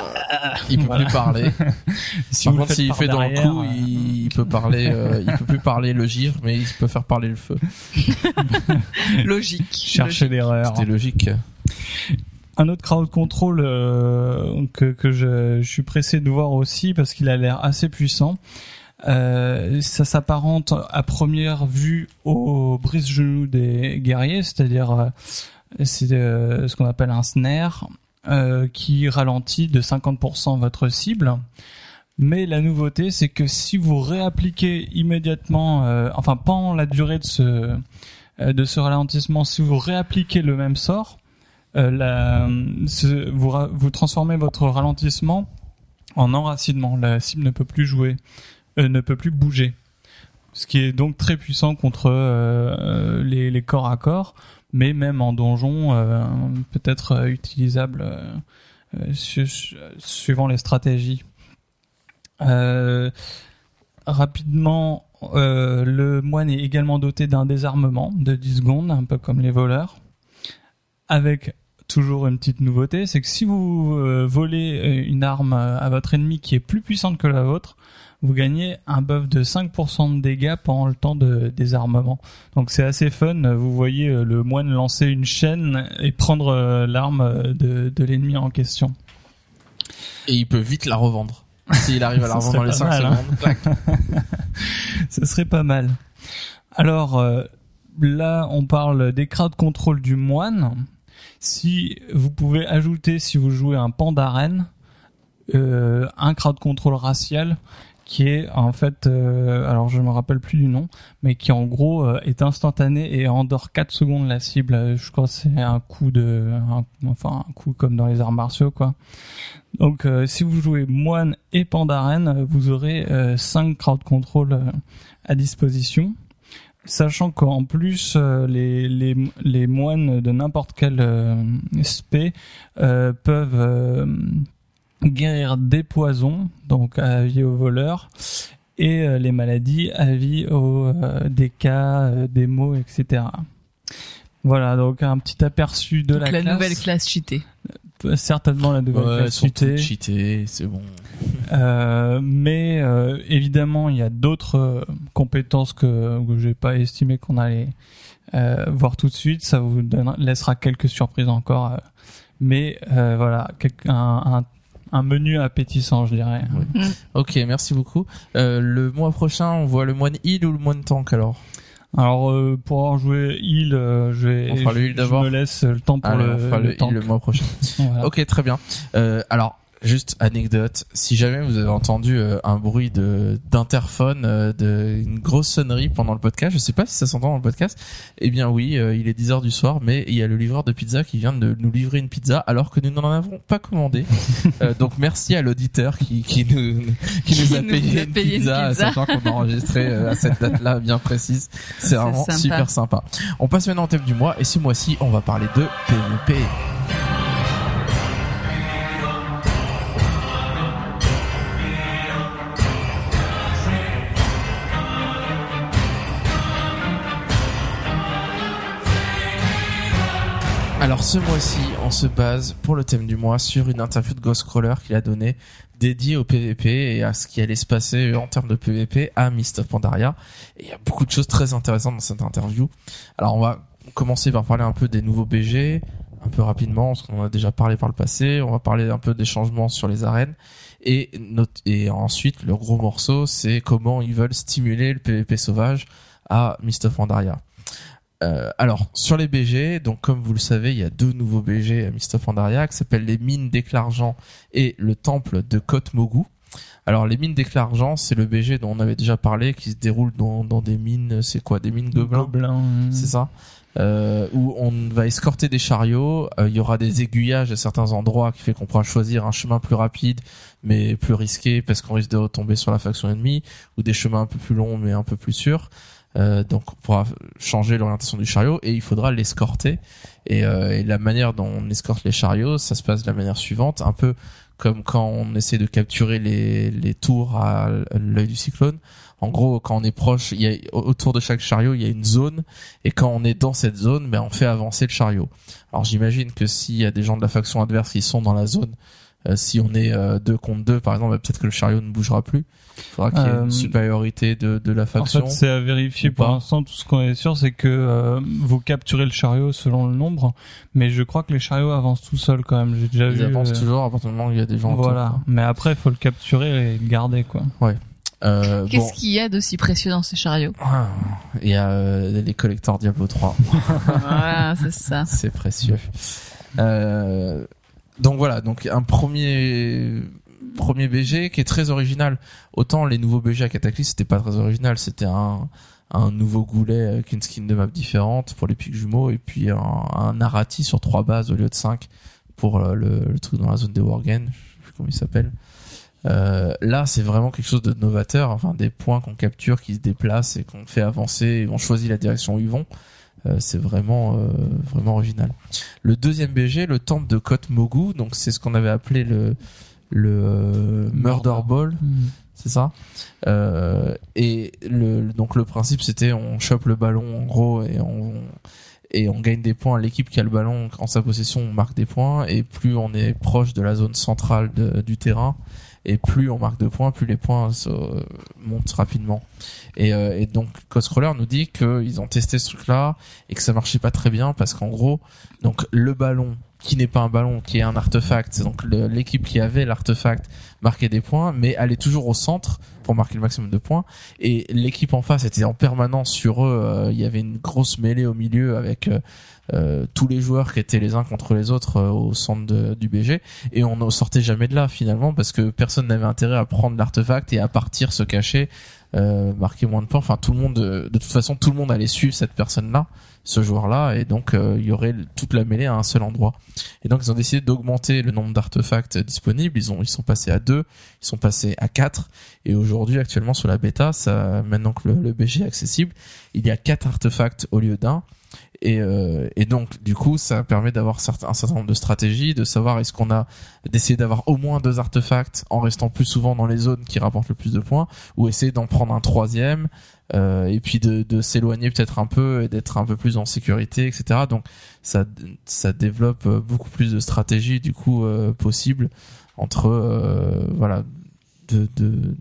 Il peut Voilà. plus parler. (laughs) Si Par contre, s'il fait dans le derrière, coup, euh, il, il peut parler. euh, il peut plus parler le gire, mais il peut faire parler le feu. (laughs) logique. chercher l'erreur. C'était logique. Un autre crowd control euh, que, que je, je suis pressé de voir aussi parce qu'il a l'air assez puissant. Euh, ça s'apparente à première vue au brise-genou des guerriers, c'est-à-dire euh, c'est euh, ce qu'on appelle un snare qui ralentit de 50% votre cible. Mais la nouveauté, c'est que si vous réappliquez immédiatement, euh, enfin pendant la durée de ce de ce ralentissement, si vous réappliquez le même sort, euh, la, ce- vous, vous transformez votre ralentissement en enracinement. La cible ne peut plus jouer, ne peut plus bouger. Ce qui est donc très puissant contre euh, euh, les, corps à corps, mais même en donjon, euh, peut-être euh, utilisable euh, euh, su- su- suivant les stratégies. Euh, rapidement, euh, le moine est également doté d'un désarmement de 10 secondes, un peu comme les voleurs, avec toujours une petite nouveauté, c'est que si vous euh, volez euh, une arme euh, à votre ennemi qui est plus puissante que la vôtre, vous gagnez un buff de 5% de dégâts pendant le temps de désarmement. Donc c'est assez fun, vous voyez le moine lancer une chaîne et prendre l'arme de, de l'ennemi en question. Et il peut vite la revendre. S'il (laughs) arrive à la revendre dans les serait 5 pas mal, hein. secondes. (laughs) Ce serait pas mal. Alors euh, là, on parle des crowd control du moine. Si vous pouvez ajouter, si vous jouez un pandarène, euh, un crowd control racial qui est en fait, euh, alors je me rappelle plus du nom, mais qui en gros euh, est instantané et endort 4 secondes la cible. Je crois que c'est un coup de, enfin un coup comme dans les arts martiaux quoi. Donc si vous jouez moine et pandarène, euh, vous aurez 5 crowd control à disposition. Sachant qu'en plus, euh, les, les, les moines de n'importe quel euh, spé euh, peuvent euh, guérir des poisons, donc à vie aux voleurs, et euh, les maladies à vie aux euh, des cas, euh, des mots, etc. Voilà, donc un petit aperçu de Donc la, la classe. nouvelle classe cheatée. certainement la nouvelle Ouais, classe cheatée. cheatés, c'est bon. Euh, mais euh, évidemment, il y a d'autres euh, compétences que, que j'ai pas estimé qu'on allait euh, voir tout de suite. Ça vous donnera- laissera quelques surprises encore. euh. mais euh, voilà, quel- un, un, un menu appétissant, je dirais. Ok, merci beaucoup. Euh, le mois prochain, on voit le moine heal ou le moine tank alors? Alors euh, pour avoir joué heal, euh, je vais On fera le heal je me laisse le temps pour Allez, le, on fera le, le heal tank. le mois prochain. (laughs) Voilà. Ok, très bien. Euh, alors, juste anecdote, si jamais vous avez entendu euh, un bruit de d'interphone, euh, de une grosse sonnerie pendant le podcast, je sais pas si ça s'entend dans le podcast. Eh bien oui, euh, il est 10 heures du soir, mais il y a le livreur de pizza qui vient de nous livrer une pizza alors que nous n'en avons pas commandé. (laughs) Euh, donc merci à l'auditeur qui qui nous (laughs) qui nous a nous payé, a une, payé une pizza, sachant qu'on a enregistré euh, à cette date-là bien précise. C'est vraiment sympa. super sympa. On passe maintenant au thème du mois et ce mois-ci, on va parler de PvP. Alors ce mois-ci, on se base pour le thème du mois sur une interview de Ghostcrawler qu'il a donnée dédiée au PVP et à ce qui allait se passer en termes de PVP à Mist of Pandaria. Et il y a beaucoup de choses très intéressantes dans cette interview. Alors on va commencer par parler un peu des nouveaux BG, un peu rapidement, parce qu'on en a déjà parlé par le passé. On va parler un peu des changements sur les arènes. Et, ensuite, le gros morceau, c'est comment ils veulent stimuler le PVP sauvage à Mist of Pandaria. Euh, alors, sur les BG, donc comme vous le savez, il y a deux nouveaux BG à Mist of Pandaria qui s'appellent les mines d'Éclargent et le temple de Côte Mogu. Alors, les mines d'Éclargent, c'est le BG dont on avait déjà parlé, qui se déroule dans, dans des mines, c'est quoi, des mines gobelins Gobelin. c'est ça euh, où on va escorter des chariots, euh, il y aura des aiguillages à certains endroits qui fait qu'on pourra choisir un chemin plus rapide mais plus risqué parce qu'on risque de retomber sur la faction ennemie ou des chemins un peu plus longs mais un peu plus sûrs. Euh, donc on pourra changer l'orientation du chariot et il faudra l'escorter. Et, euh, et la manière dont on escorte les chariots ça se passe de la manière suivante. Un peu comme quand on essaie de capturer les, les tours à l'œil du cyclone. En gros quand on est proche il y a autour de chaque chariot il y a une zone. Et quand on est dans cette zone ben on fait avancer le chariot. Alors j'imagine que s'il y a des gens de la faction adverse qui sont dans la zone euh, si on est euh, deux contre deux par exemple ben, peut-être que le chariot ne bougera plus il faudra qu'il y ait Euh, une supériorité de, de la En faction fait, c'est à vérifier. ou Pour l'instant, tout ce qu'on est sûr, c'est que euh, vous capturez le chariot selon le nombre, mais je crois que les chariots avancent tout seuls quand même. J'ai déjà ils vu. avancent euh, toujours à partir du moment où il y a des gens autour, Voilà. quoi. Mais après, il faut le capturer et le garder, quoi. Euh, Qu'est-ce bon, qu'il y a d'aussi précieux dans ces chariots? Ah, il y a euh, les collecteurs Diablo 3 (laughs) Voilà, c'est ça. c'est précieux. Euh, donc voilà, donc un premier premier BG qui est très original. Autant les nouveaux BG à Cataclysm c'était pas très original, c'était un un nouveau goulet avec une skin de map différente pour les pics jumeaux et puis un, un narrati sur trois bases au lieu de cinq pour euh, le, le truc dans la zone des Worgen, je sais comment il s'appelle. Euh, là, c'est vraiment quelque chose de novateur, enfin des points qu'on capture, qui se déplacent et qu'on fait avancer, et on choisit la direction où ils vont. Euh, c'est vraiment euh, vraiment original. Le deuxième BG, le temple de Kot Mogu, donc c'est ce qu'on avait appelé le le euh, Murder Ball, c'est ça? Euh, et le donc le principe c'était on chope le ballon en gros et on et on gagne des points. L'équipe qui a le ballon en sa possession on marque des points et plus on est proche de la zone centrale de- du terrain et plus on marque de points, plus les points montent rapidement. Et, euh, et donc Coscroller nous dit qu'ils ont testé ce truc-là et que ça marchait pas très bien parce qu'en gros, donc le ballon qui n'est pas un ballon, qui est un artefact, donc l'équipe qui avait l'artefact marquait des points, mais allait toujours au centre pour marquer le maximum de points. Et l'équipe en face était en permanence sur eux. euh, Il y avait une grosse mêlée au milieu avec euh, euh, tous les joueurs qui étaient les uns contre les autres au centre du BG et on ne sortait jamais de là finalement parce que personne n'avait intérêt à prendre l'artefact et à partir se cacher marquer moins de points enfin tout le monde de toute façon tout le monde allait suivre cette personne là ce joueur là et donc euh, il y aurait toute la mêlée à un seul endroit. Et donc ils ont décidé d'augmenter le nombre d'artefacts disponibles. Ils ont ils sont passés à deux ils sont passés à quatre. Et aujourd'hui actuellement sur la bêta ça maintenant que le, le BG est accessible il y a quatre artefacts au lieu d'un. Et, euh, et donc du coup ça permet d'avoir un certain nombre de stratégies de savoir est-ce qu'on a d'essayer d'avoir au moins deux artefacts en restant plus souvent dans les zones qui rapportent le plus de points ou essayer d'en prendre un troisième euh, et puis de, s'éloigner peut-être un peu et d'être un peu plus en sécurité, etc. Donc ça développe euh, beaucoup plus de stratégies du coup euh, possibles entre voilà de, de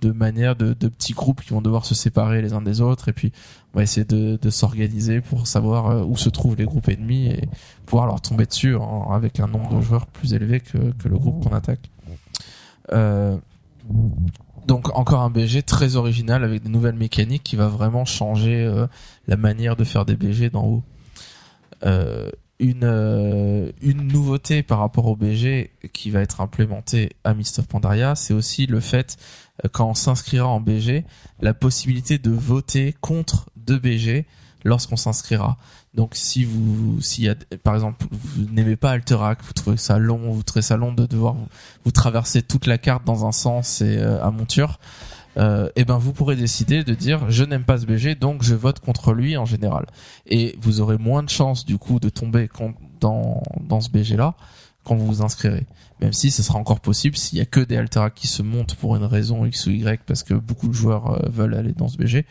de de, petits groupes qui vont devoir se séparer les uns des autres et puis on va essayer de, s'organiser pour savoir où se trouvent les groupes ennemis et pouvoir leur tomber dessus avec un nombre de joueurs plus élevé que, le groupe qu'on attaque. Donc encore un BG très original avec des nouvelles mécaniques qui va vraiment changer euh, la manière de faire des BG d'en haut. Euh, une euh, une nouveauté par rapport au BG qui va être implémentée à Mist of Pandaria, c'est aussi le fait quand on s'inscrira en BG, la possibilité de voter contre deux BG lorsqu'on s'inscrira. Donc si vous, a, par exemple, vous n'aimez pas Alterac, vous trouvez ça long, vous trouvez ça long de devoir vous, traverser toute la carte dans un sens et euh, à monture, euh, et ben vous pourrez décider de dire je n'aime pas ce BG donc je vote contre lui en général. Et vous aurez moins de chances du coup de tomber dans dans ce BG là quand vous vous inscrirez. Même si ce sera encore possible s'il y a que des Alterac qui se montent pour une raison X ou Y parce que beaucoup de joueurs euh, veulent aller dans ce BG,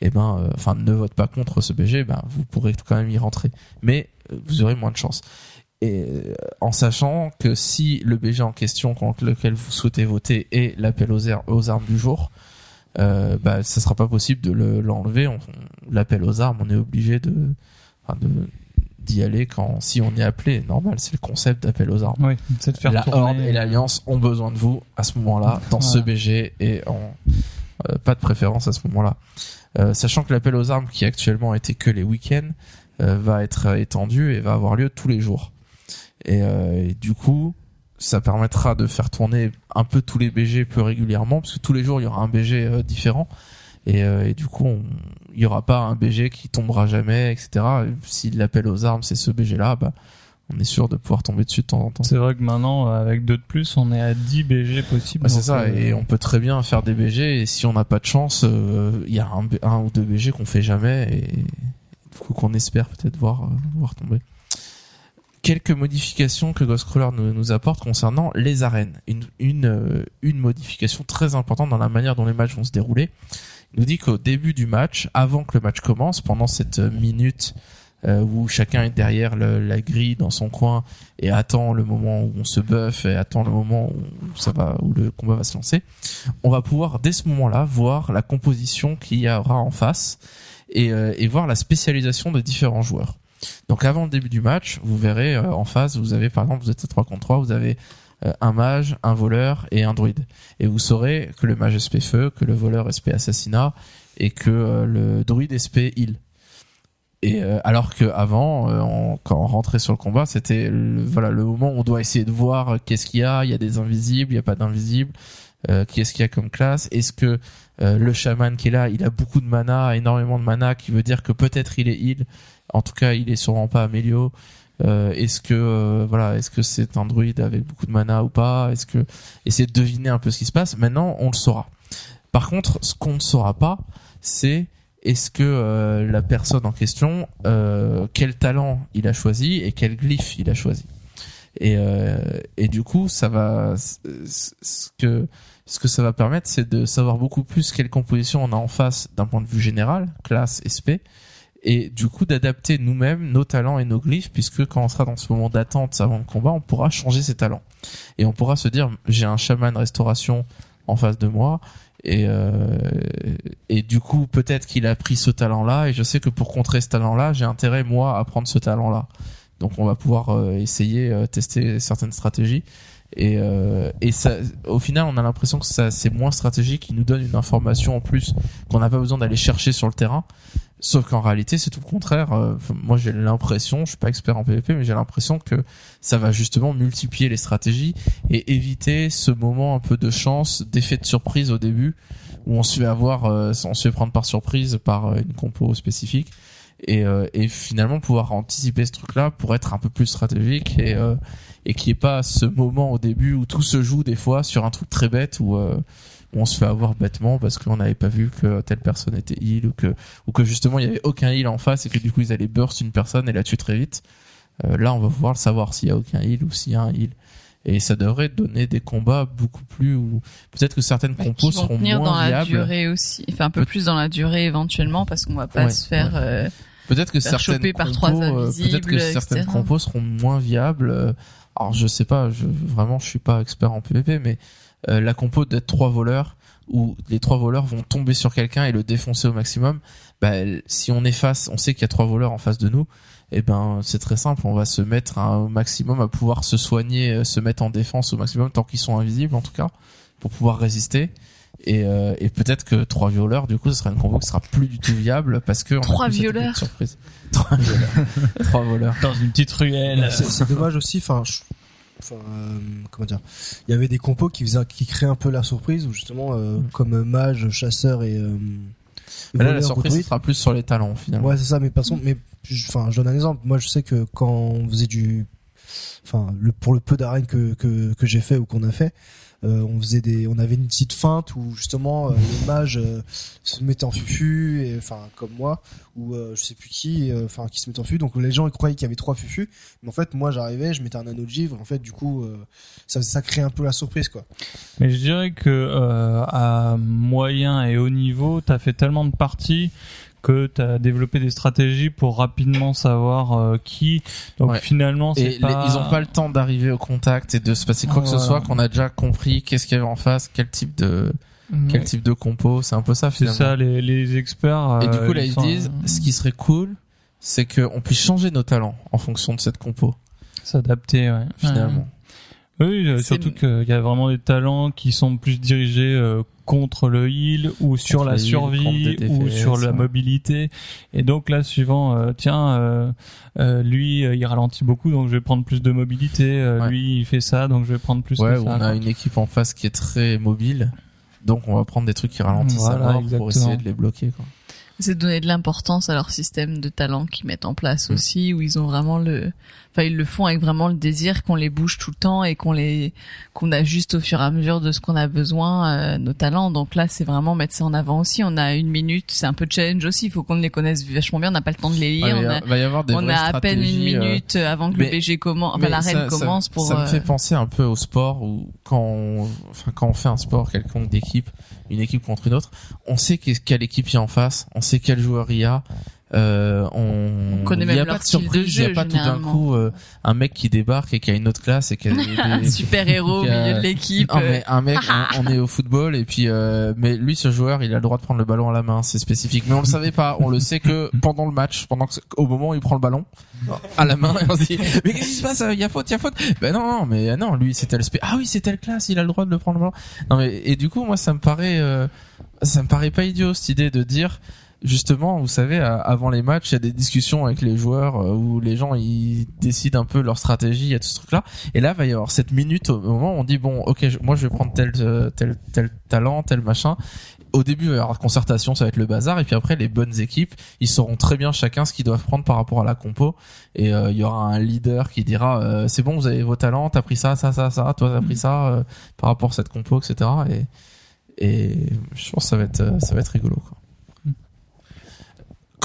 et ben euh, enfin ne vote pas contre ce BG, ben vous pourrez quand même y rentrer. Mais euh, vous aurez moins de chance. Et en sachant que si le BG en question contre lequel vous souhaitez voter est l'appel aux, ar- aux armes du jour, euh, bah, ça sera pas possible de le- l'enlever. L'appel aux armes, on est obligé de d'y aller quand si on est appelé. Normal, c'est le concept d'appel aux armes. Oui, c'est de faire La tourner. Horde et l'Alliance ont besoin de vous à ce moment-là, dans ce. BG et en euh, pas de préférence à ce moment-là. Euh, sachant que l'appel aux armes qui actuellement était que les week-ends euh, va être étendu et va avoir lieu tous les jours. Et, et du coup, ça permettra de faire tourner un peu tous les BG plus régulièrement parce que tous les jours il y aura un BG différent. Et, euh, et du coup, on- il y aura pas un BG qui tombera jamais, etc. Et Si l'appel aux armes c'est ce BG là, bah, on est sûr de pouvoir tomber dessus de temps en temps. C'est vrai que maintenant, euh, avec 2 de plus, on est à 10 BG possibles. Ouais, c'est ça, euh, et on peut très bien faire des BG, et si on n'a pas de chance, euh, il y a un, ou deux BG qu'on fait jamais, et du coup qu'on espère peut-être voir, euh, voir tomber. Quelques modifications que Ghostcrawler nous, nous apporte concernant les arènes. Une, une, euh, une modification très importante dans la manière dont les matchs vont se dérouler. Il nous dit qu'au début du match, avant que le match commence, pendant cette minute euh, où chacun est derrière la grille dans son coin et attend le moment où on se buff et attend le moment où ça va où le combat va se lancer, on va pouvoir dès ce moment-là voir la composition qu'il y aura en face et, euh, et voir la spécialisation de différents joueurs. Donc avant le début du match, vous verrez euh, en face, vous avez par exemple, vous êtes à 3 contre 3, vous avez un mage, un voleur et un druide. Et vous saurez que le mage SP feu, que le voleur SP assassinat et que euh, le druide SP heal. Et euh, alors que avant, euh, quand on rentrait sur le combat, c'était le, voilà le moment où on doit essayer de voir euh, qu'est-ce qu'il y a. Il y a des invisibles, il y a pas d'invisibles. Euh, qu'est-ce qu'il y a comme classe? Est-ce que euh, le chaman qui est là, il a beaucoup de mana, énormément de mana, qui veut dire que peut-être il est heal. En tout cas, il est sûrement pas Amélio. Euh, est-ce que euh, voilà, est-ce que c'est un druide avec beaucoup de mana ou pas? Est-ce que essayer de deviner un peu ce qui se passe Maintenant, on le saura. Par contre, ce qu'on ne saura pas, c'est est-ce que euh, la personne en question, quel talent il a choisi et quel glyphe il a choisi. Et, et du coup, ça va, ce que ce que ça va permettre, c'est de savoir beaucoup plus quelle composition on a en face d'un point de vue général, classe, SP, et du coup d'adapter nous-mêmes nos talents et nos glyphes, puisque quand on sera dans ce moment d'attente avant le combat, on pourra changer ses talents. Et on pourra se dire, j'ai un chaman restauration en face de moi, et, euh, et du coup, peut-être qu'il a pris ce talent-là, et je sais que pour contrer ce talent-là, j'ai intérêt, moi, à prendre ce talent-là. Donc on va pouvoir euh, essayer, euh, tester certaines stratégies. Et, euh, et ça, au final, on a l'impression que ça, c'est moins stratégique, qui nous donne une information en plus qu'on n'a pas besoin d'aller chercher sur le terrain. Sauf qu'en réalité, c'est tout le contraire. Euh, moi, j'ai l'impression, je suis pas expert en PvP, mais j'ai l'impression que ça va justement multiplier les stratégies et éviter ce moment un peu de chance, d'effet de surprise au début, où on se fait avoir, euh, on se fait prendre par surprise par euh, une compo spécifique, et, euh, et finalement pouvoir anticiper ce truc-là pour être un peu plus stratégique et euh, et qu'il n'y ait pas ce moment au début où tout se joue des fois sur un truc très bête où, où on se fait avoir bêtement parce qu'on n'avait pas vu que telle personne était heal ou que ou que justement il y avait aucun heal en face et que du coup ils allaient burst une personne et la tuer très vite. Euh, là, on va pouvoir le savoir s'il y a aucun heal ou s'il y a un heal. et ça devrait donner des combats beaucoup plus ou peut-être que certaines Bah, compos seront moins dans la viables. durée aussi, enfin un peu Peut- plus dans la durée éventuellement parce qu'on va pas Ouais, se faire. euh, Peut-être que faire certaines compos, euh, peut-être que invisibles, certaines etc. compos seront moins viables. Alors je sais pas, je, vraiment je suis pas expert en PvP, mais la compo d'être trois voleurs où les trois voleurs vont tomber sur quelqu'un et le défoncer au maximum. Bah, si on est face, on sait qu'il y a trois voleurs en face de nous. Et ben c'est très simple, on va se mettre à- au maximum à pouvoir se soigner, euh, se mettre en défense au maximum tant qu'ils sont invisibles en tout cas pour pouvoir résister. Et, euh, et peut-être que trois violeurs, du coup, ce sera une combo qui sera plus du tout viable parce que (laughs) Trois violeurs surprise. Trois violeurs. trois voleurs. Dans une petite ruelle. C'est c'est dommage aussi. Enfin, je- enfin, euh, comment dire Il y avait des compos qui faisaient, qui créaient un peu la surprise, où justement, euh, comme euh, mage, chasseur et. Euh, Mais là, la surprise sera plus sur les talents finalement. Ouais, c'est ça. Mais passons. Mais je- enfin, je donne un exemple. Moi, je sais que quand on faisait du, enfin, le pour le peu d'arènes que que que j'ai fait ou qu'on a fait. Euh, on faisait des, on avait une petite feinte où justement euh, le mage euh, se mettait en fufu, et enfin comme moi, ou je sais plus qui, enfin qui se mettait en fufu. Donc les gens ils croyaient qu'il y avait trois fufus, mais en fait moi j'arrivais, je mettais un anneau de givre, en fait du coup ça ça crée un peu la surprise quoi. Mais je dirais que à moyen et haut niveau, t'as fait tellement de parties que t'as développé des stratégies pour rapidement savoir euh, qui. Donc Ouais. finalement, Et c'est les- pas... ils ont pas le temps d'arriver au contact et de se passer quoi que ce soit qu'on a déjà compris qu'est-ce qu'il y avait en face, quel type de quel type de compo, c'est un peu ça C'est finalement. ça, les, les experts. Et du euh, coup là ils sont- disent ce qui serait cool, c'est qu'on puisse changer nos talents en fonction de cette compo s'adapter. Ouais. finalement. Oui, euh, surtout qu'il y a vraiment des talents qui sont plus dirigés euh, contre le heal ou sur Contre la survie ou sur la mobilité. Et donc là, suivant, euh, tiens, euh, euh, lui, euh, il ralentit beaucoup, donc je vais prendre plus de mobilité. Euh, Ouais. Lui, il fait ça, donc je vais prendre plus Ouais, que où ça. on quoi. a une équipe en face qui est très mobile. Donc on va prendre des trucs qui ralentissent Voilà, à mort pour essayer de les bloquer quoi. c'est de donner de l'importance à leur système de talent qu'ils mettent en place Mm. aussi, où ils ont vraiment le, enfin ils le font avec vraiment le désir qu'on les bouge tout le temps et qu'on les, qu'on ajuste au fur et à mesure de ce qu'on a besoin euh, nos talents. Donc là c'est vraiment mettre ça en avant aussi. On a une minute, c'est un peu challenge aussi. Il faut qu'on les connaisse vachement bien. On n'a pas le temps de les lire. Ouais, on a, va y avoir des on a à peine une euh, minute avant que mais- le BG commence, enfin commence pour. Ça me euh, fait penser un peu au sport où quand on, enfin quand on fait un sport quelconque d'équipe, une équipe contre une autre, on sait quelle équipe il y a en face, on sait quel joueur il y a. Euh, on, On connaît il y a même pas de surprise, il y a pas tout d'un coup euh, un mec qui débarque et qui a une autre classe et qui a des, (laughs) un super héros au milieu de l'équipe. Non, mais un mec, on, on est au football et puis euh, mais lui ce joueur il a le droit de prendre le ballon à la main, c'est spécifique. Mais on le savait pas, on le sait que (laughs) pendant le match, pendant que, au moment où il prend le ballon à la main, et on se dit mais qu'est-ce qui se passe? Il y a faute, il y a faute. Ben non non, mais euh, non, lui c'est tel spé- ah oui c'est telle classe, il a le droit de le prendre le ballon. Non mais et du coup moi ça me paraît euh, ça me paraît pas idiot cette idée de dire justement, vous savez, à- avant les matchs, il y a des discussions avec les joueurs euh, où les gens ils décident un peu leur stratégie, il y a tout ce truc-là. Et là, il va y avoir cette minute au moment où on dit bon, ok, moi je vais prendre tel euh, tel tel talent, tel machin. Au début, il va y avoir concertation, ça va être le bazar, et puis après, les bonnes équipes, ils sauront très bien chacun ce qu'ils doivent prendre par rapport à la compo, et euh, il y aura un leader qui dira euh, c'est bon, vous avez vos talents, t'as pris ça, ça, ça, ça, toi t'as pris ça euh, par rapport à cette compo, etc. Et et je pense que ça va être euh, ça va être rigolo. Quoi.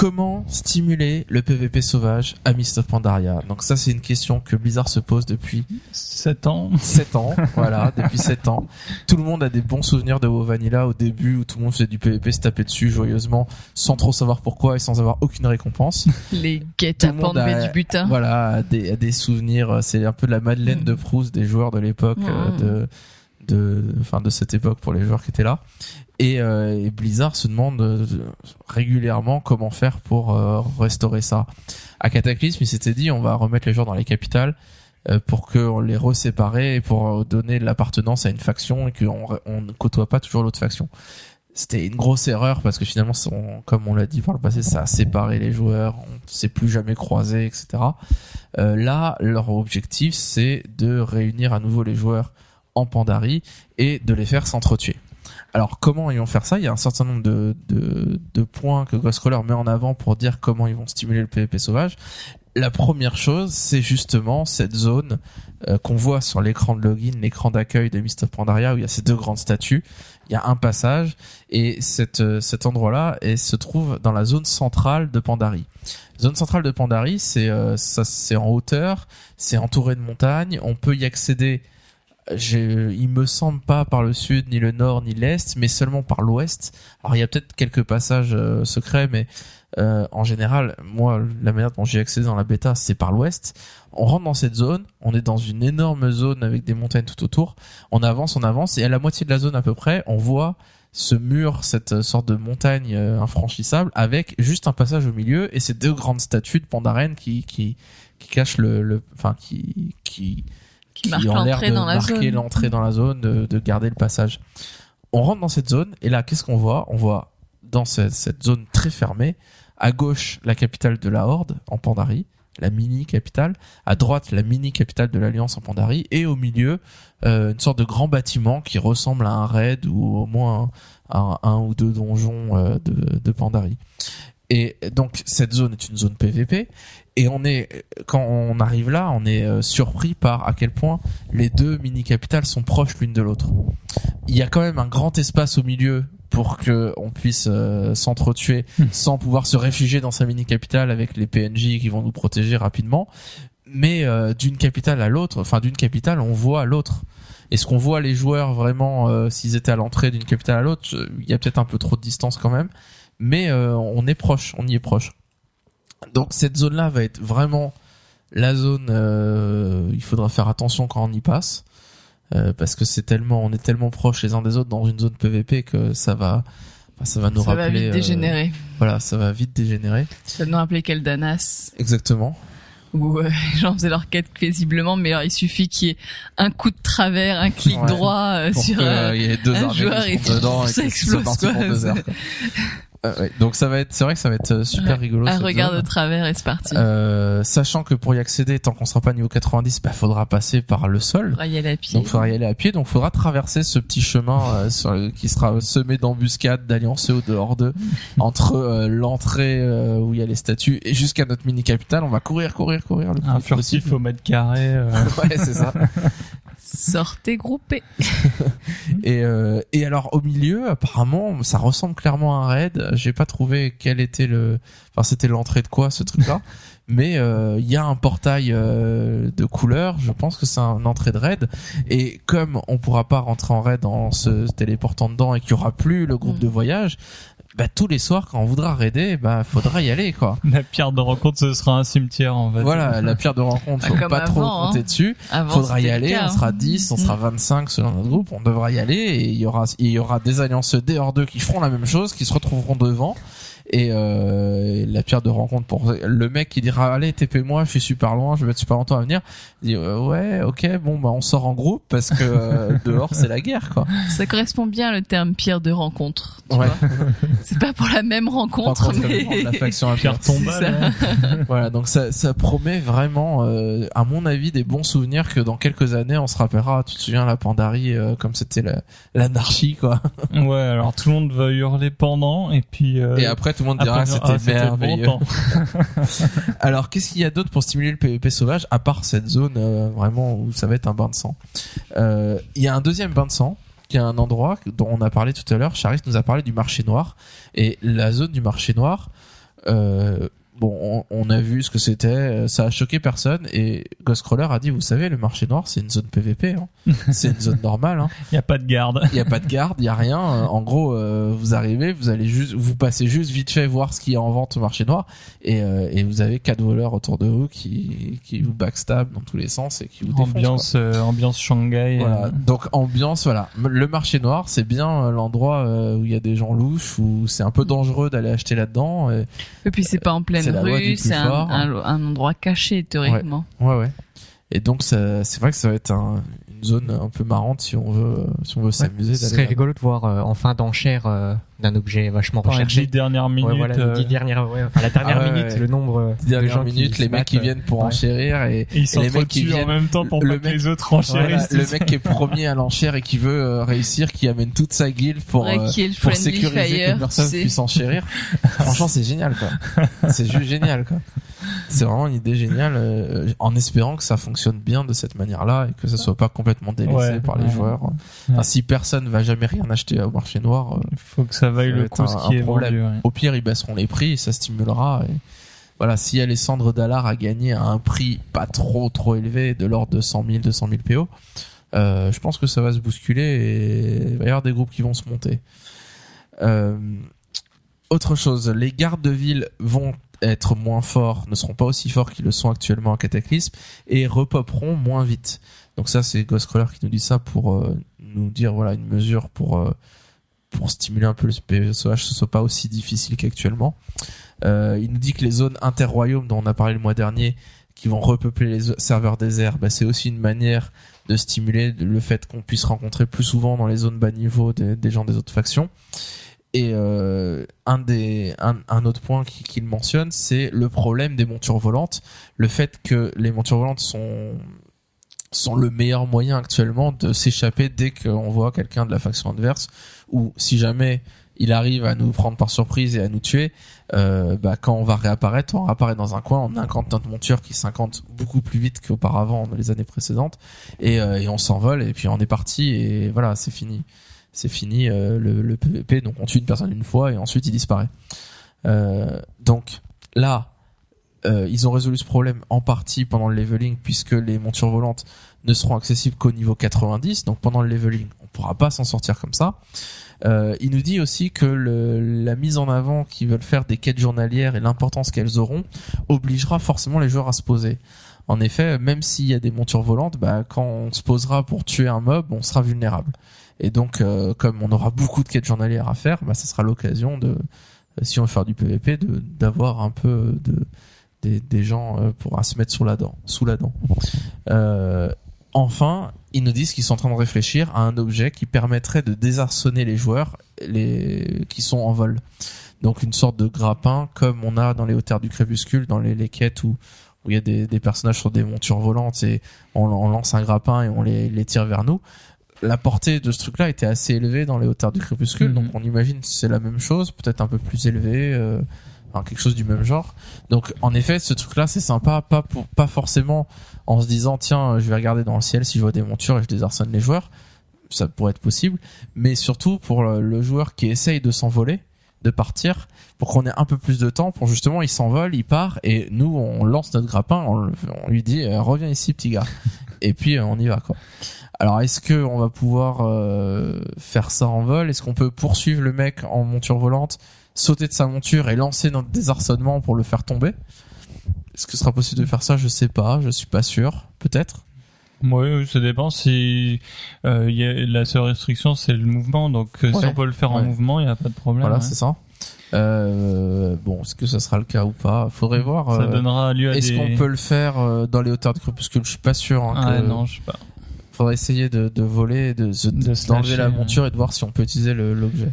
Comment stimuler le PVP sauvage à Mist of Pandaria? Donc ça c'est une question que Blizzard se pose depuis 7 ans. 7 ans, voilà, depuis 7 ans. Tout le monde a des bons souvenirs de WoW Vanilla au début où tout le monde faisait du PVP, se tapait dessus joyeusement sans trop savoir pourquoi et sans avoir aucune récompense. les guettes à du butin. Voilà, a des, a des souvenirs, c'est un peu de la Madeleine de Proust des joueurs de l'époque euh, Mhm. de de enfin de cette époque pour les joueurs qui étaient là. Et, euh, Blizzard se demande euh, régulièrement comment faire pour euh, restaurer ça. À Cataclysme, il s'était dit on va remettre les joueurs dans les capitales euh, pour qu'on les resépare et pour euh, donner l'appartenance à une faction et qu'on on ne côtoie pas toujours l'autre faction. C'était une grosse erreur parce que finalement, comme on l'a dit par le passé, ça a séparé les joueurs, on ne s'est plus jamais croisés, etc. Euh, là, leur objectif, c'est de réunir à nouveau les joueurs en Pandarie et de les faire s'entretuer. Alors comment ils vont faire ça? Il y a un certain nombre de, de, points que Ghostcrawler met en avant pour dire comment ils vont stimuler le PvP sauvage. La première chose, c'est justement cette zone euh, qu'on voit sur l'écran de login, l'écran d'accueil de Mist of Pandaria, où il y a ces deux grandes statues. Il y a un passage et cette, euh, cet endroit-là se trouve dans la zone centrale de Pandarie. Zone centrale de Pandarie, c'est euh, en hauteur, c'est entouré de montagnes. On peut y accéder il me semble pas par le sud, ni le nord, ni l'est, mais seulement par l'ouest. Alors il y a peut-être quelques passages euh, secrets, mais euh, en général, moi, la manière dont j'ai accédé dans la bêta, c'est par l'ouest. On rentre dans cette zone, on est dans une énorme zone avec des montagnes tout autour. On avance, on avance, et à la moitié de la zone à peu près, on voit ce mur, cette sorte de montagne euh, infranchissable, avec juste un passage au milieu et ces deux grandes statues de Pandaren qui qui qui cachent le, le enfin qui qui Qui marque ont l'air l'entrée de dans la marquer zone. l'entrée dans la zone, de, de garder le passage. On rentre dans cette zone et là, qu'est-ce qu'on voit? On voit dans cette, cette zone très fermée, à gauche la capitale de la Horde en Pandarie, la mini capitale, à droite la mini capitale de l'Alliance en Pandarie et au milieu euh, une sorte de grand bâtiment qui ressemble à un raid ou au moins à un, ou deux donjons euh, de, de Pandarie. Et donc cette zone est une zone PVP et on est quand on arrive là, on est euh, surpris par à quel point les deux mini capitales sont proches l'une de l'autre. Il y a quand même un grand espace au milieu pour que on puisse euh, s'entretuer Hmm. sans pouvoir se réfugier dans sa mini capitale avec les PNJ qui vont nous protéger rapidement. Mais euh, d'une capitale à l'autre, enfin d'une capitale, on voit l'autre. Est-ce qu'on voit les joueurs vraiment euh, s'ils étaient à l'entrée d'une capitale à l'autre? Il y a peut-être un peu trop de distance quand même, mais euh, on est proche, on y est proche. Donc cette zone-là va être vraiment la zone. euh, il faudra faire attention quand on y passe euh, parce que c'est tellement, on est tellement proches les uns des autres dans une zone PVP que ça va, enfin, ça va nous Ça va rappeler. vite euh, dégénérer. voilà, ça va vite dégénérer. Ça va nous rappeler Keldanas, Exactement. où euh, (laughs) les gens faisaient leur quête paisiblement, mais alors, il suffit qu'il y ait un coup de travers, un clic Ouais. droit euh, Pour sur... que, y ait deux un joueur et dedans et ça explose, quoi. (laughs) deux. Euh, ouais. Donc ça va être, c'est vrai que ça va être euh, super Ouais. rigolo. un regard zone. de travers et c'est parti. Euh, sachant que pour y accéder, tant qu'on sera pas niveau 90, bah faudra passer par le sol. faudra y aller à pied. Donc faudra y aller à pied, donc faudra traverser ce petit chemin euh, sur le- qui sera semé d'embuscades, d'alliances et de hors (laughs) entre euh, l'entrée euh, où il y a les statues et jusqu'à notre mini capitale. On va courir, courir, courir le Un furtif possible. au mètre carré. euh, (laughs) ouais, c'est ça. (laughs) Sortez groupés. (laughs) Et, euh, et alors au milieu, apparemment, ça ressemble clairement à un raid. J'ai pas trouvé quel était le, enfin c'était l'entrée de quoi ce truc-là. (laughs) Mais euh, il y a un portail euh, de couleur. Je pense que c'est un entrée de raid. Et comme on pourra pas rentrer en raid en se téléportant dedans et qu'il y aura plus le groupe Mm. de voyage, bah tous les soirs quand on voudra raider, bah faudra y aller quoi. (laughs) La pierre de rencontre, ce sera un cimetière, en fait. Voilà, la pierre de rencontre, Ah, faut pas trop compter hein. dessus. Avant, Faudra y aller, cas, on sera hein. 10, on sera 25 selon notre groupe, on devra y aller et il y aura il y aura des alliances D hors 2 qui feront la même chose, qui se retrouveront devant et euh, la pierre de rencontre pour le mec qui dira allez TP moi, je suis super loin, je vais être super longtemps à venir. Il dit euh, ouais, OK, bon bah on sort en groupe parce que euh, (laughs) dehors c'est la guerre quoi. Ça correspond bien le terme pierre de rencontre. tu Ouais. vois. (laughs) C'est pas pour la même rencontre, Rencontre mais la faction (laughs) Pierre adverse. tombale. Voilà, donc ça, ça promet vraiment, euh, à mon avis, des bons souvenirs que dans quelques années, on se rappellera. Tu te souviens la Pandarie, euh, comme c'était la- l'anarchie, quoi. Ouais, alors tout le monde va hurler pendant, et puis... euh, Et après, tout le monde dira après, c'était ah, merveilleux. bon. (laughs) Alors, qu'est-ce qu'il y a d'autre pour stimuler le PvP sauvage, à part cette zone euh, vraiment où ça va être un bain de sang? Euh, Il y a un deuxième bain de sang, qui est un endroit dont on a parlé tout à l'heure. Charis nous a parlé du marché noir. Et la zone du marché noir, euh, bon, on, on a vu ce que c'était, euh, ça a choqué personne. Et Ghostcrawler a dit, vous savez, le marché noir, c'est une zone PvP. Hein. (laughs) c'est une zone normale. Hein. Il y a pas de garde. Il y a pas de garde, il y a rien. Euh, En gros, euh, vous arrivez, vous allez juste, vous passez juste vite fait voir ce qu'il y a en vente au marché noir, et, euh, et vous avez quatre voleurs autour de vous qui qui vous backstab dans tous les sens et qui vous défoncent. Ambiance, euh, ambiance Shanghai. Voilà. euh, Donc ambiance, voilà. Le marché noir, c'est bien l'endroit où il y a des gens louches, où c'est un peu dangereux d'aller acheter là-dedans. Et... Et puis c'est pas en pleine C'est la loi du rue, plus c'est un, fort. un, un endroit caché théoriquement. Ouais, ouais. Et donc ça- c'est vrai que ça va être un- une zone un peu marrante si on veut, si on veut s'amuser. Ce d'aller serait là-bas. rigolo de voir euh, en fin d'enchère euh, d'un objet vachement les recherché. dix dernières minutes. Ouais, voilà, les euh, dix dernières, ouais, enfin, la dernière Ah ouais, minute, ouais. le nombre euh, de Dernière gens minute, qui les mecs qui viennent pour ouais. enchérir et, et ils les mecs qui s'entretuent en viennent- même temps pour le pas que mec- les autres Voilà, enchérissent. le mec qui est premier à l'enchère et qui veut euh, réussir, qui amène toute sa guilde pour, Ouais, euh, pour sécuriser fire, que personne puisse enchérir. (laughs) Franchement, c'est génial, quoi. C'est juste génial, quoi. C'est vraiment une idée géniale, euh, en espérant que ça fonctionne bien de cette manière-là et que ça soit pas complètement délaissé Ouais, par les ouais. joueurs. Enfin, si personne va jamais rien acheter au marché noir, euh, Il faut que ça vaille le coup un- ce qui est problème. vendu. ouais. au pire, ils baisseront les prix et ça stimulera. Et voilà, s'il y a les cendres d'Alar à à un prix pas trop trop élevé, de l'ordre de 100 000, 200 000 PO, Euh, je pense que ça va se bousculer et il va y avoir des groupes qui vont se monter. Euh, autre chose, les gardes de ville vont être moins forts, ne seront pas aussi forts qu'ils le sont actuellement en Cataclysme et repopperont moins vite. Donc ça, c'est Ghostcrawler qui nous dit ça pour euh, nous dire voilà une mesure pour euh, pour stimuler un peu le PVSOH, ce soit pas aussi difficile qu'actuellement. Euh, il nous dit que les zones interroyaumes dont on a parlé le mois dernier, qui vont repeupler les serveurs déserts, bah, c'est aussi une manière de stimuler le fait qu'on puisse rencontrer plus souvent dans les zones bas niveau des, gens des autres factions. Et euh, un des un, autre point qu'il mentionne, c'est le problème des montures volantes, le fait que les montures volantes sont sont le meilleur moyen actuellement de s'échapper dès qu'on voit quelqu'un de la faction adverse ou si jamais il arrive à nous prendre par surprise et à nous tuer, euh, bah, quand on va réapparaître, on réapparaît dans un coin, on incante notre monture qui s'incante beaucoup plus vite qu'auparavant dans les années précédentes, et, euh, et on s'envole, et puis on est parti, et voilà, c'est fini. C'est fini euh, le, le PVP, donc on tue une personne une fois, et ensuite il disparaît. Euh, donc là, euh, ils ont résolu ce problème en partie pendant le leveling, puisque les montures volantes ne seront accessibles qu'au niveau 90, donc pendant le leveling, on pourra pas s'en sortir comme ça. Euh, il nous dit aussi que le, la mise en avant qu'ils veulent faire des quêtes journalières et l'importance qu'elles auront obligera forcément les joueurs à se poser. En effet, même s'il y a des montures volantes, bah, quand on se posera pour tuer un mob, on sera vulnérable. Et donc, euh, comme on aura beaucoup de quêtes journalières à faire, bah, ça sera l'occasion de, si on veut faire du PVP, d'avoir un peu de des, des gens euh, pour à se mettre sous la dent, sous la dent. Euh, enfin, ils nous disent qu'ils sont en train de réfléchir à un objet qui permettrait de désarçonner les joueurs les, qui sont en vol. Donc une sorte de grappin comme on a dans les hauteurs du crépuscule, dans les, les quêtes où où il y a des, des personnages sur des montures volantes et on, on lance un grappin et on les, les tire vers nous. La portée de ce truc-là était assez élevée dans les hauteurs du crépuscule, Mhm. donc on imagine que c'est la même chose, peut-être un peu plus élevé, euh, enfin, quelque chose du même genre. Donc en effet, ce truc-là c'est sympa, pas pour, pas forcément en se disant tiens je vais regarder dans le ciel si je vois des montures et je désarçonne les joueurs, ça pourrait être possible, mais surtout pour le, le joueur qui essaye de s'envoler, de partir, pour qu'on ait un peu plus de temps, pour justement il s'envole, il part et nous on lance notre grappin, on, lui dit euh, reviens ici petit gars, (laughs) et puis euh, on y va quoi. Alors est-ce que on va pouvoir euh, faire ça en vol? Est-ce qu'on peut poursuivre le mec en monture volante, sauter de sa monture et lancer notre désarçonnement pour le faire tomber Est-ce que ce sera possible de faire ça? Je sais pas, je suis pas sûr. Peut-être? Ouais, ça dépend si euh, il y a, la seule restriction c'est le mouvement, donc euh, si on peut le faire en Ouais. mouvement, il y a pas de problème. Voilà, ouais. c'est ça. Euh, bon, est-ce que ça sera le cas ou pas? Faudrait voir. Ça euh, donnera lieu à Est-ce des... qu'on peut le faire dans les hauteurs du crépuscule Je suis pas sûr. Hein, Ah que- non, je sais pas. Faudrait essayer de, de voler, de, De se d'enlever la monture et de voir si on peut utiliser le- l'objet.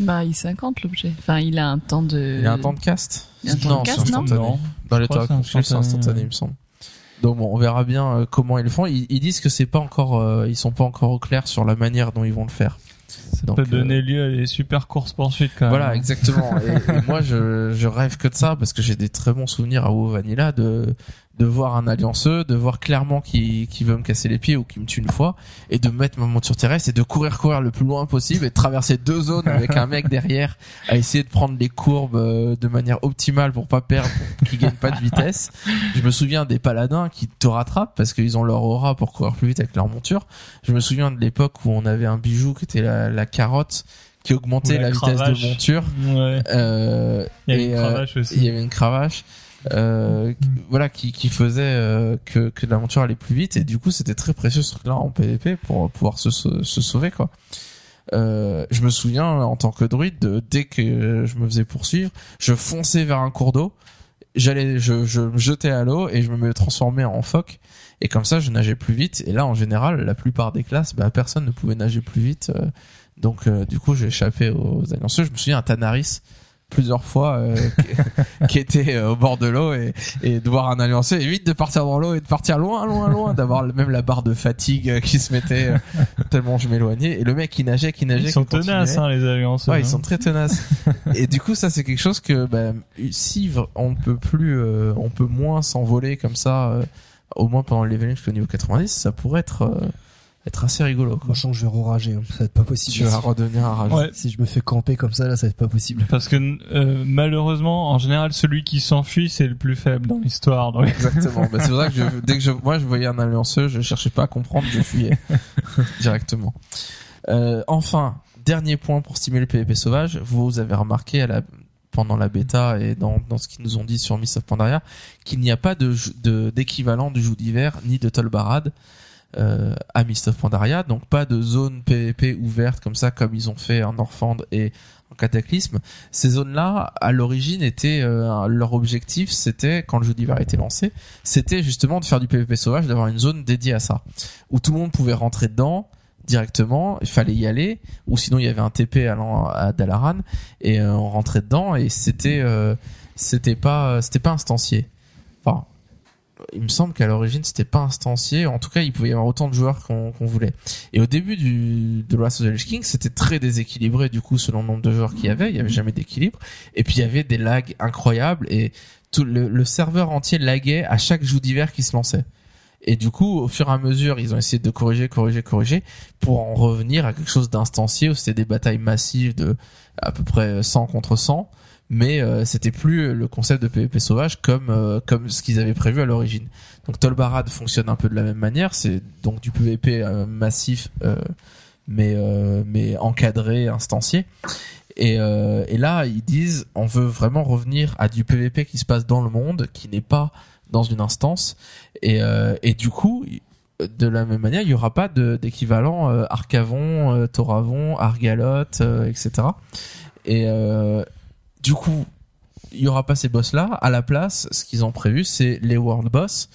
Bah, il 50 l'objet. Enfin, il a un temps de. Il a un temps de cast il y a un temps de c'est cast, non instantané. Non. Dans les crois hauteurs du que c'est instantané, il me semble. Donc bon, on verra bien euh, comment ils le font. Ils, ils disent que c'est pas encore, euh, ils sont pas encore au clair sur la manière dont ils vont le faire. Ça Donc, peut euh, donner lieu à des super courses poursuites quand même. Voilà, exactement. et, et moi, je, je rêve que de ça parce que j'ai des très bons souvenirs à WoW Vanilla de de voir un allianceux, de voir clairement qui qui veut me casser les pieds ou qui me tue une fois, et de mettre ma monture terrestre et de courir courir le plus loin possible et de traverser deux zones avec un mec (laughs) derrière à essayer de prendre les courbes euh, de manière optimale pour pas perdre, pour qu'ils gagnent pas de vitesse. Je me souviens des paladins qui te rattrapent parce qu'ils ont leur aura pour courir plus vite avec leur monture. Je me souviens de l'époque où on avait un bijou qui était la, la carotte qui augmentait la la, vitesse de monture. Ouais. Euh, Il y a et, une euh, cravache aussi. il y avait une cravache euh, voilà qui, qui faisait euh, que, que la monture allait plus vite. Et du coup c'était très précieux ce truc là en PvP pour pouvoir se, sauver quoi. Euh, je me souviens en tant que druide de- dès que je me faisais poursuivre je fonçais vers un cours d'eau j'allais je, je me jetais à l'eau et je me transformais en phoque. Et comme ça je nageais plus vite. Et là en général la plupart des classes bah, personne ne pouvait nager plus vite. Donc du coup j'ai échappé aux allianceux je me souviens à Tanaris plusieurs fois euh, (laughs) qui, était euh, au bord de l'eau et, et de voir un alliancé et vite de partir dans l'eau et de partir loin loin loin d'avoir même la barre de fatigue euh, qui se mettait euh, (laughs) tellement je m'éloignais et le mec qui nageait qui nageait Ils sont tenaces, hein, les alliances. Ouais, hein. ils sont très tenaces. (laughs) et du coup, ça c'est quelque chose que bah, si on ne peut plus, euh, on peut moins s'envoler comme ça, euh, au moins pendant le leveling jusqu'au niveau 90, ça pourrait être, euh, être assez rigolo. Quoi. Moi, je sens que je vais rager. Hein. Ça va être pas possible. Tu vas redevenir un rageux. Ouais. Si je me fais camper comme ça, là, ça va être pas possible. Parce que euh, malheureusement, en général, celui qui s'enfuit, c'est le plus faible dans l'histoire. Donc... Exactement. (laughs) Bah, c'est pour ça que je, dès que je, moi je voyais un allianceux, je cherchais pas à comprendre, je fuyais (laughs) directement. Euh, enfin, dernier point pour stimuler le PvP sauvage. Vous avez remarqué à la, pendant la bêta et dans, dans ce qu'ils nous ont dit sur Miss of Pandaria qu'il n'y a pas de jeu- de d'équivalent du joug d'hiver ni de Tolbarad euh, à Mist of Pandaria, donc pas de zone PvP ouverte comme ça comme ils ont fait en Orphand et en Cataclysme. Ces zones-là, à l'origine, étaient euh, leur objectif, c'était quand le jeu d'hiver a été lancé, c'était justement de faire du PvP sauvage, d'avoir une zone dédiée à ça, où tout le monde pouvait rentrer dedans directement, il fallait y aller, ou sinon il y avait un TP allant à Dalaran et euh, on rentrait dedans et c'était euh, c'était pas c'était pas instancié. Il me semble qu'à l'origine c'était pas instancié. En tout cas, il pouvait y avoir autant de joueurs qu'on voulait. Et au début du de Last of the Lich King, c'était très déséquilibré du coup selon le nombre de joueurs qu'il y avait. Il y avait jamais d'équilibre. Et puis il y avait des lags incroyables et tout le, le serveur entier laguait à chaque jour d'hiver qui se lançait. Et du coup, au fur et à mesure, ils ont essayé de corriger, corriger, corriger pour en revenir à quelque chose d'instancié où c'était des batailles massives de à peu près 100 contre 100 mais euh, c'était plus le concept de PvP sauvage comme euh, comme ce qu'ils avaient prévu à l'origine. Donc Tolbarad fonctionne un peu de la même manière, c'est donc du PvP euh, massif mais mais encadré, instancié. Et, et là, ils disent on veut vraiment revenir à du PvP qui se passe dans le monde, qui n'est pas dans une instance. Et, et du coup, de la même manière, il y aura pas d'équivalent Arcavon, Thoravon, Argaloth, etc. Et du coup, il y aura pas ces boss là. À la place, ce qu'ils ont prévu, c'est les world boss.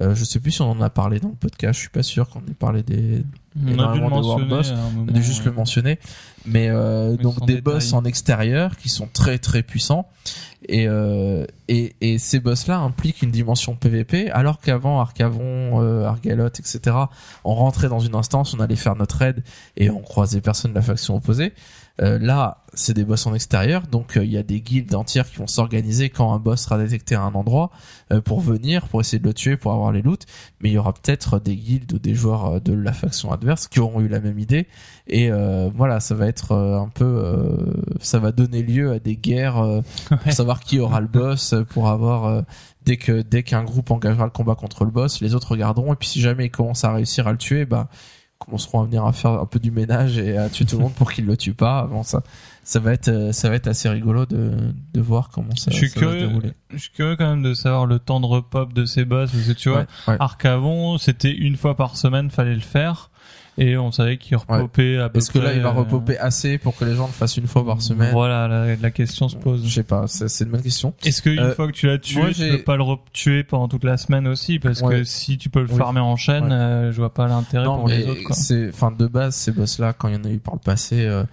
Euh, je sais plus si on en a parlé dans le podcast. Je suis pas sûr qu'on ait parlé des. On a dû le mentionner Boss. à un moment, On a juste le mentionner. Mais, euh, Mais donc des détail. boss en extérieur qui sont très très puissants. Et euh, et, et ces boss là impliquent une dimension PVP. Alors qu'avant Arcavon, euh, Argaloth, etc. On rentrait dans une instance, on allait faire notre raid et on croisait personne de la faction opposée. Euh, là, c'est des boss en extérieur, donc euh, il y a des guildes entières qui vont s'organiser quand un boss sera détecté à un endroit euh, pour venir, pour essayer de le tuer, pour avoir les loots. Mais il y aura peut-être des guildes ou des joueurs de la faction adverse qui auront eu la même idée. Et euh, voilà, ça va être euh, un peu, euh, ça va donner lieu à des guerres euh, pour savoir qui aura le boss, pour avoir euh, dès que dès qu'un groupe engagera le combat contre le boss, les autres regarderont. Et puis si jamais ils commencent à réussir à le tuer, bah commenceront à venir à faire un peu du ménage et à tuer tout le monde pour qu'il le tue pas. Bon, ça, ça va être, euh, ça va être assez rigolo de, de voir comment ça, Je suis ça va se curieux, dérouler. je suis curieux quand même de savoir le temps de repop de ces boss parce que tu vois, Ouais, ouais. Arcavon, c'était une fois par semaine, fallait le faire. Et on savait qu'il repopait à peu Est-ce que là, il va euh, repopper assez pour que les gens le fassent une fois par semaine Voilà, la, la question se pose. Je sais pas, c'est une bonne question. Est-ce qu'une Euh, fois que tu l'as tué, moi, tu peux pas le tuer pendant toute la semaine aussi? Parce que si tu peux le Oui. farmer en chaîne, Ouais. euh, je vois pas l'intérêt Non, pour mais les autres. Quoi. c'est, enfin, de base, ces boss-là, quand il y en a eu par le passé, euh,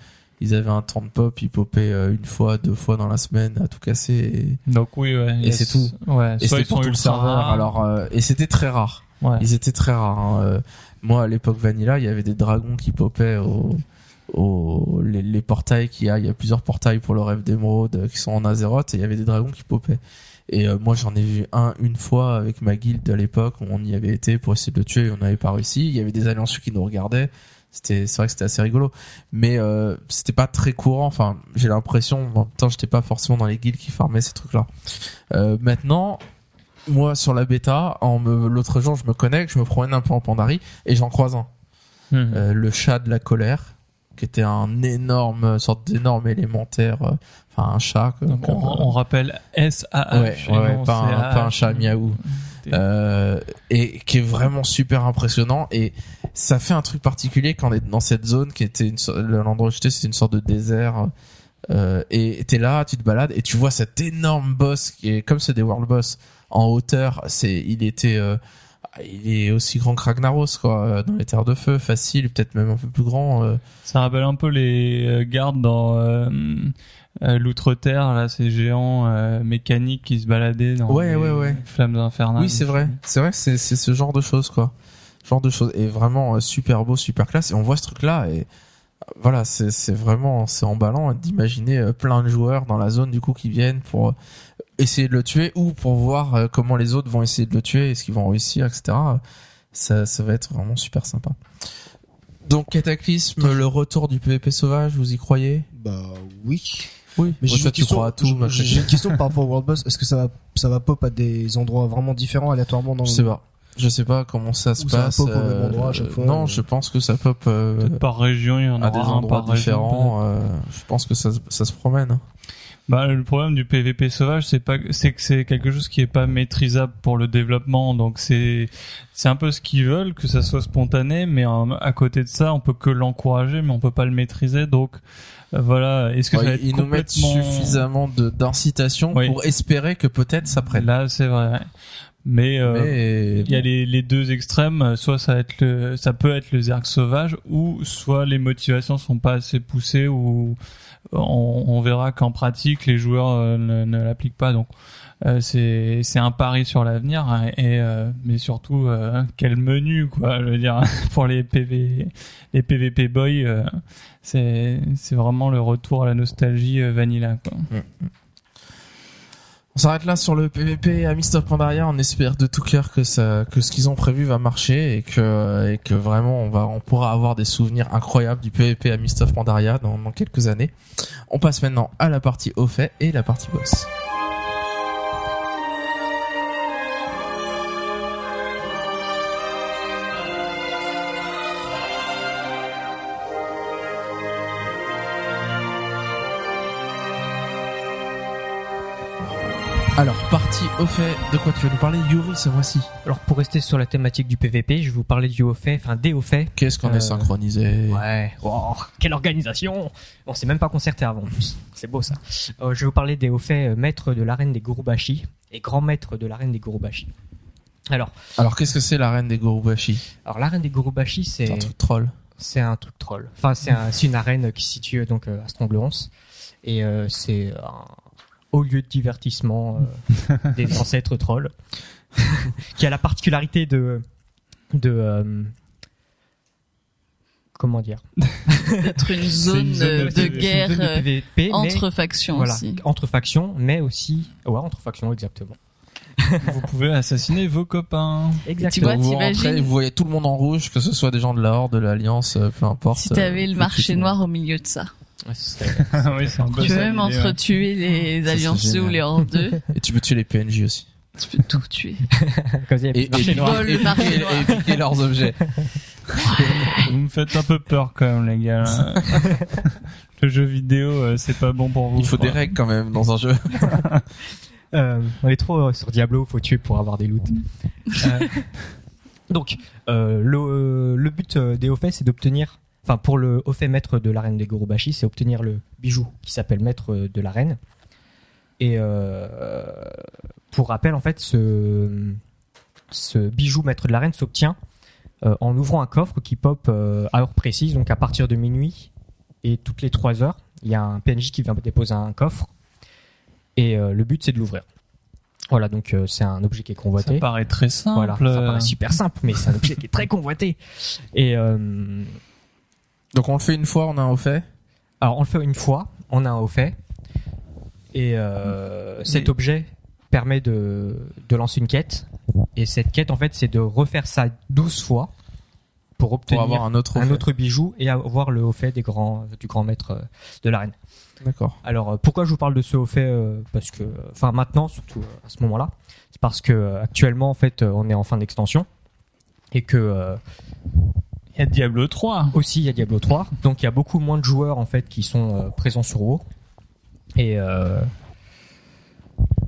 ils avaient un temps de pop, ils popaient euh, une fois, deux fois dans la semaine à tout casser. Et, Donc oui, ouais. et a c'est ce- tout. Ouais, et c'était pour tout le serveur. Alors, euh, et c'était très rare. ouais. Ils étaient très rares. hein. Moi, à l'époque Vanilla, il y avait des dragons qui popaient au, les, portails qu'il y a. Il y a plusieurs portails pour le rêve d'émeraude euh, qui sont en Azeroth et il y avait des dragons qui popaient. Et euh, moi, j'en ai vu un une fois avec ma guilde à l'époque on y avait été pour essayer de le tuer et on n'avait pas réussi. Il y avait des alliances qui nous regardaient. C'était, c'est vrai que c'était assez rigolo, mais euh, c'était pas très courant. Enfin, j'ai l'impression, en même temps, j'étais pas forcément dans les guildes qui farmaient ces trucs-là. Maintenant, moi sur la bêta, en me, l'autre jour, je me connecte, je me promène un peu en Pandarie et j'en croise un, Mhm. Euh, le chat de la colère, qui était un énorme sorte d'énorme élémentaire, euh, enfin un chat. Donc, on, euh, on rappelle S-A-H. Ouais, ouais, non pas, un, CH. pas un chat miaou. Euh, et qui est vraiment super impressionnant et ça fait un truc particulier quand on est dans cette zone qui était une l'endroit où j'étais c'était une sorte de désert euh, et t'es là tu te balades et tu vois cet énorme boss qui est comme c'est des world boss en hauteur c'est il était euh, il est aussi grand que Ragnaros quoi euh, dans les terres de feu facile peut-être même un peu plus grand euh, Ça rappelle un peu les gardes dans l'outre-terre, là, ces géants mécaniques qui se baladaient dans Ouais, les ouais, ouais. flammes infernales. Oui, c'est vrai. C'est vrai, c'est c'est ce genre de choses quoi. Genre de choses et vraiment super beau, super classe et on voit ce truc là et voilà, c'est vraiment c'est emballant d'imaginer plein de joueurs dans la zone du coup qui viennent pour essayer de le tuer ou pour voir euh, comment les autres vont essayer de le tuer, est-ce qu'ils vont réussir, etc. Ça ça va être vraiment super sympa. Donc Cataclysme, le retour du PvP sauvage, vous y croyez? Bah oui. Oui. Mais j'ai toi, une tu question- à J'ai une question par rapport au World Boss. Est-ce que ça va, ça va pop à des endroits vraiment différents aléatoirement dans Je le sais pas. Je sais pas comment ça se Ou ça passe. pop au même euh, endroit à chaque fois, non, euh. je pense que ça pop euh, Peut-être par région, il y en à aura des un endroits région, différents. euh, je pense que ça, ça se promène. Bah, le problème du PVP sauvage, c'est pas, c'est que c'est quelque chose qui est pas maîtrisable pour le développement. Donc c'est, c'est un peu ce qu'ils veulent, que ça soit spontané, mais à côté de ça, on peut que l'encourager, mais on peut pas le maîtriser. Donc euh, voilà. Est-ce que ça va Ouais, être ils nous mettent complètement... suffisamment d'incitation Oui. pour espérer que peut-être ça prenne. Là, c'est vrai. Mais, euh, Mais il y a les, les deux extrêmes, soit ça va être le, ça peut être le zerg sauvage, ou soit les motivations sont pas assez poussées, ou on, verra qu'en pratique les joueurs euh, ne, l'appliquent pas. Donc euh, c'est c'est un pari sur l'avenir, hein, et euh, mais surtout quel menu quoi, je veux dire (laughs) pour les les PVP boys, c'est c'est vraiment le retour à la nostalgie vanilla quoi. On s'arrête là sur le PVP à Mist of Pandaria. On espère de tout cœur que ce qu'ils ont prévu va marcher et que, vraiment on pourra avoir des souvenirs incroyables du PVP à Mist of Pandaria dans, dans quelques années. On passe maintenant à la partie au fait et la partie boss. Alors, partie au fait, de quoi tu veux nous parler Yuri ce mois-ci Alors pour rester sur la thématique du PVP, je vais vous parler du haut fait, enfin des hauts faits. Qu'est-ce qu'on Euh, est synchronisé Ouais, wow, quelle organisation On s'est même pas concerté avant en plus. C'est beau ça. Euh, je vais vous parler des hauts faits euh, maîtres de l'arène des Gurubashi et grand maître de l'arène des Gurubashi. Alors, Alors, qu'est-ce que c'est la reine des Gorubashi alors l'arène des Gurubashi, C'est c'est un truc troll. c'est un truc troll. Enfin, c'est un, une arène qui se situe donc euh, à Strongleons et euh, c'est un haut lieu de divertissement euh, (laughs) des ancêtres trolls, (laughs) qui a la particularité de de euh, comment dire? D'être une (laughs) zone, zone de- de c'est une guerre zone de euh, mais- entre factions voilà, aussi. entre factions, mais aussi ouais entre factions exactement. Vous pouvez assassiner vos copains. Tu Exactement. vois, Donc, vous rentrez, vous voyez tout le monde en rouge, que ce soit des gens de la Horde, de l'Alliance, peu importe. Si t'avais euh, le marché noir au milieu de ça. Ouais, (laughs) ce serait- oui, c'est un peu Tu peux ça même l'idée, ouais. entretuer les allianceux ou génial. les hordeux. (laughs) Et tu peux tuer les PNJ aussi. tu peux tout tuer. (laughs) Comme ça, il y a plus de marché et, noir. Vol le et marché piquer- noir. et piquer leurs objets. Vous me faites un peu peur quand même, les gars. là. Le jeu vidéo, euh, c'est pas bon pour vous. Il faut des règles quand même dans un jeu. Euh, on est trop euh, sur Diablo, faut tuer pour avoir des loots. Euh, donc, euh, le, le but euh, des hauts faits, c'est d'obtenir, enfin pour le haut fait maître de l'arène des Gurubashi, c'est obtenir le bijou qui s'appelle maître de l'arène. Et euh, pour rappel, en fait, ce, ce bijou maître de l'arène s'obtient euh, en ouvrant un coffre qui pop euh, à heure précise, donc à partir de minuit et toutes les 3 heures. Il y a un PNJ qui vient déposer un coffre et le but c'est de l'ouvrir. Voilà, donc euh, c'est un objet qui est Ça convoité. paraît très simple. Voilà, ça paraît super simple, mais c'est un objet qui est très convoité. Et euh, Donc on le fait une fois, on a un au fait. alors on le fait une fois, on a un haut fait, et euh, cet Mais- objet permet de, de lancer une quête. Et cette quête, en fait, c'est de refaire ça 12 fois pour Pour obtenir avoir un autre un bijou et avoir le haut fait des grands, du grand maître euh, de l'arène. D'accord. Alors euh, pourquoi je vous parle de ce haut fait Parce que, enfin maintenant surtout à ce moment-là, c'est parce que actuellement en fait on est en fin d'extension et que euh, Il y a Diablo 3. aussi il y a Diablo 3, donc il y a beaucoup moins de joueurs en fait qui sont euh, présents sur WoW et euh,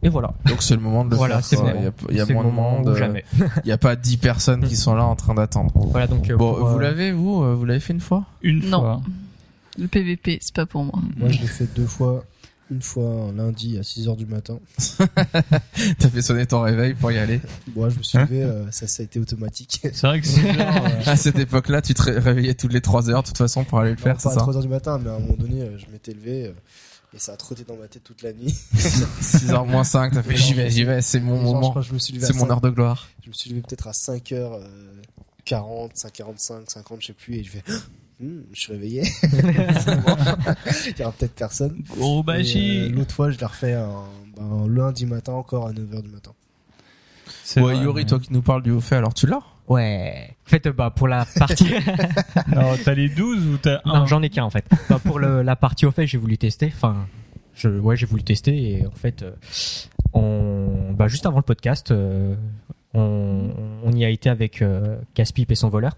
et voilà. Donc c'est le moment de le Voilà, faire. le Il y a, moins le de moment monde. euh, jamais. Il n'y a pas 10 personnes qui sont là en train d'attendre. Voilà donc euh, Bon, pour, vous euh, l'avez vous Vous l'avez fait une fois? Une Non. fois. Le PVP, c'est pas pour moi. Moi, je l'ai fait deux fois. Une fois un lundi à 6h du matin. (laughs) T'as fait sonner ton réveil pour y aller. Moi, je me suis levé, euh, ça, ça a été automatique. (laughs) C'est vrai que c'est genre, euh, À cette époque-là, tu te ré- réveillais toutes les 3 heures de toute façon pour aller le faire, Non, c'est pas à ça 3h du matin, mais à un moment donné, euh, je m'étais levé euh, et ça a trotté dans ma tête toute la nuit. (laughs) 6h moins 5, t'as fait j'y vais, j'y vais, c'est mon Genre, je moment. crois que je me suis levé à C'est mon 5 heure de gloire. Je me suis levé peut-être à 5h40, 5h45, 50, je sais plus, et je fais, Hum, je suis réveillé. (laughs) Il y aura peut-être personne. Gros euh, L'autre fois, je l'ai refait un, ben, un lundi matin encore à 9h du matin. C'est Ouais, vrai, Yuri, mais- toi qui nous parles du haut fait, alors tu l'as Ouais. En fait, bah pour la partie, (laughs) Non, t'as les 12 ou t'as un non, j'en ai qu'un en fait. Bah, pour le, la partie au fait, j'ai voulu tester. Enfin, je, ouais, j'ai voulu tester et en fait, euh, on, bah juste avant le podcast, euh, on, on y a été avec euh, Caspip et son voleur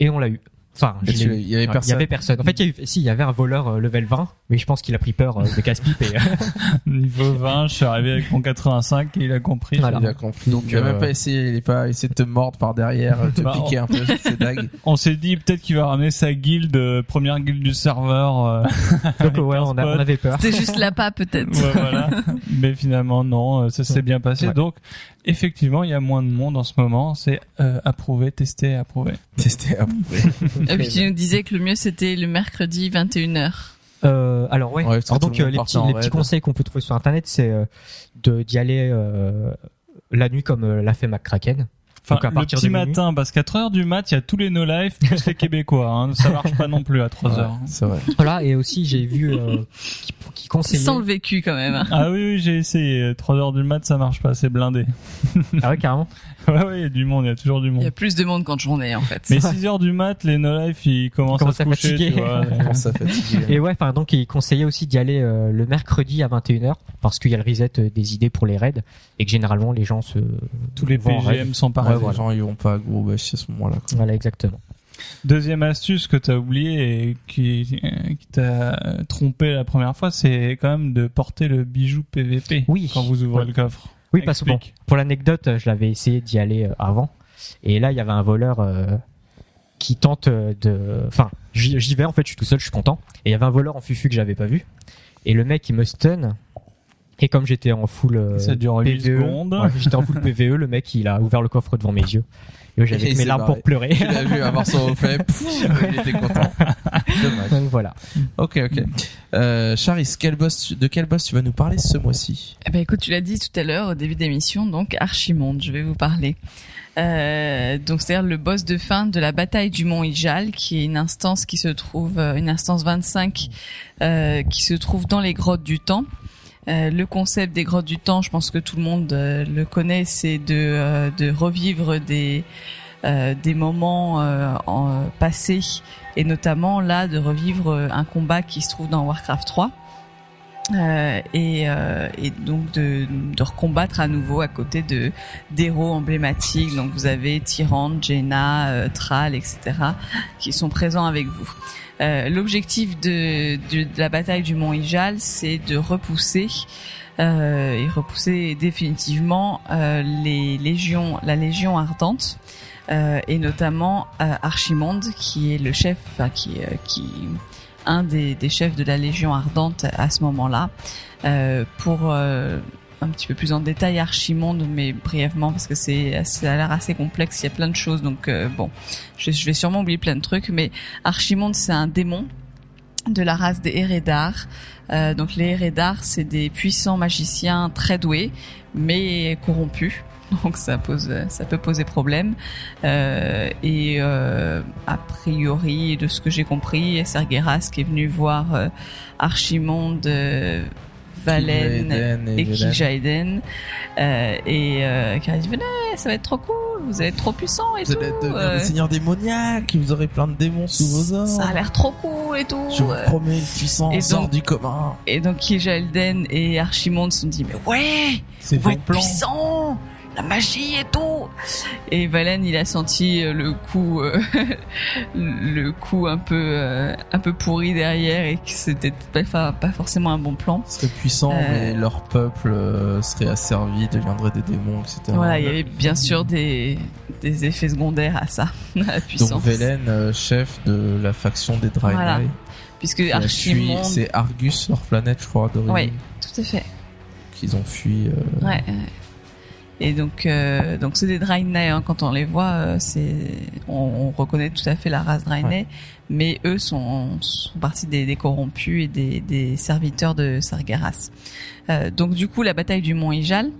et on l'a eu. Enfin, je il y avait personne. Il y avait personne. En fait, il y a eu, si, il y avait un voleur euh, level 20, mais je pense qu'il a pris peur euh, de Caspip et (laughs) (laughs) Niveau 20, je suis arrivé avec mon 85 et il a compris. Voilà. Il a compris. Donc, il a euh, même pas essayé, il est pas essayé de te mordre par derrière, te Bah, piquer un peu ses (laughs) dagues. On s'est dit peut-être qu'il va ramener sa guilde, euh, première guilde du serveur. euh, donc ouais, on, a- on avait peur. C'était juste l'appât peut-être. ouais, voilà. Mais finalement, non, euh, ça s'est bien passé. Ouais. Donc, effectivement, il y a moins de monde en ce moment. C'est euh, approuvé, testé, approuvé. (laughs) Tester, approuvé. Et puis tu nous disais que le mieux c'était le mercredi 21h. Euh, alors ouais. Ouais, alors donc le euh, les petits, les conseils qu'on peut trouver sur internet, c'est euh, de d'y aller euh, la nuit comme euh, l'a fait McCracken. Enfin, à le partir petit matin, parce qu'à 4 heures du mat, il y a tous les no life plus les Québécois. Hein. Ça marche pas non plus à 3 Ouais, heures. c'est vrai. Voilà et aussi j'ai vu euh, qui, qui conseillait. Sans le vécu quand même. Ah oui, oui, j'ai essayé. 3 heures du mat, ça marche pas, c'est blindé. Ah ouais carrément. (laughs) Ouais, ouais, il y a du monde, il y a toujours du Il y monde. a plus de monde qu'en journée en fait. Mais (laughs) 6 heures du mat, les no life, ils commencent, commencent à se à coucher, fatiguer. tu vois. (laughs) Comment ça fatigue. Et ouais enfin donc il conseillait aussi d'y aller euh, le mercredi à 21h parce qu'il y a le reset euh, des idées pour les raids et que généralement les gens se Tous les. PGM sont Ouais, les gens ils vont pas à gros bâche à ce moment-là. quoi. Voilà exactement. Deuxième astuce que t'as oublié et qui, qui t'a trompé la première fois, c'est quand même de porter le bijou PVP Oui. quand vous ouvrez Ouais. le coffre. Oui, parce que bon, Explique. pour l'anecdote, je l'avais essayé d'y aller euh, avant. Et là, il y avait un voleur euh, qui tente euh, de... Enfin, j'y vais, en fait, je suis tout seul, je suis content. Et il y avait un voleur en fufu que j'avais pas vu. Et le mec, il me stun. Et comme j'étais en full euh, Ça dure 8 PVE, secondes. ouais, j'étais en full PVE, le mec, il a ouvert le coffre devant mes yeux. Et j'avais mes larmes barré. pour pleurer. Tu l'as vu avoir son (laughs) fait, pouf, il était content. (laughs) Dommage. Donc voilà. Ok, ok. Euh, Charis, quel boss, de quel boss tu vas nous parler ce mois-ci? Eh ben écoute, tu l'as dit tout à l'heure au début d'émission, donc Archimonde, je vais vous parler. Euh, donc c'est-à-dire le boss de fin de la bataille du Mont Ijal, qui est une instance qui se trouve, euh, une instance 25, euh, qui se trouve dans les grottes du temps. Euh, le concept des grottes du temps, je pense que tout le monde euh, le connaît, c'est de, euh, de revivre des euh, des moments en, passés et notamment là de revivre un combat qui se trouve dans Warcraft 3. Euh, et, euh, et donc de, de recombattre à nouveau à côté de d'héros emblématiques. Donc vous avez Tyrande, Jaina, euh, Thrall, etc. qui sont présents avec vous. Euh, L'objectif de, de, de la bataille du Mont Ijal, c'est de repousser euh, et repousser définitivement euh, les légions, la Légion ardente. euh, et notamment euh, Archimonde, qui est le chef, enfin qui, qui un des, des chefs de la Légion ardente à ce moment-là. Pour un petit peu plus en détail Archimonde, mais brièvement parce que c'est ça a l'air assez complexe. Il y a plein de choses, donc euh, bon, je, vais sûrement oublier plein de trucs. Mais Archimonde, c'est un démon de la race des Eredar. Euh, donc les Eredar, c'est des puissants magiciens très doués, mais corrompus. (laughs) Donc ça pose, ça peut poser problème. Euh, et a priori, de ce que j'ai compris, Sergeras qui est venu voir Archimonde, Valen et. Kil'jaeden euh, et euh, qui a dit venez, ça va être trop cool, vous êtes trop puissants et Vous tout. allez devenir euh, des seigneurs démoniaques, vous aurez plein de démons sous vos ordres. ça a l'air trop cool et tout. Je vous euh. promets une puissance Et donc- hors du commun. Et donc Kil'jaeden et Archimonde se sont dit mais ouais, C'est on va bon être plan. puissant, la magie et tout. Et Valen il a senti euh, le coup, euh, (laughs) le coup un peu euh, un peu pourri derrière et que c'était pas, pas forcément un bon plan. Ils seraient puissants, Euh. mais leur peuple serait asservi, deviendrait des démons, etc. Voilà, il y avait bien sûr des des effets secondaires à ça, (laughs) à la puissance. Donc Velen, euh, chef de la faction des Draenei, Voilà. Puisque Archimonde, c'est Argus, leur planète, je crois, d'origine, Ouais. tout à fait. qu'ils ont fui. Ouais. ouais. Et donc, euh, donc c'est des Draenei. Hein, quand on les voit, euh, c'est, on, on reconnaît tout à fait la race Draenei. mais eux sont, sont partie des, des corrompus et des, des serviteurs de Sargeras. Euh, donc du coup, la bataille du Mont Ijal,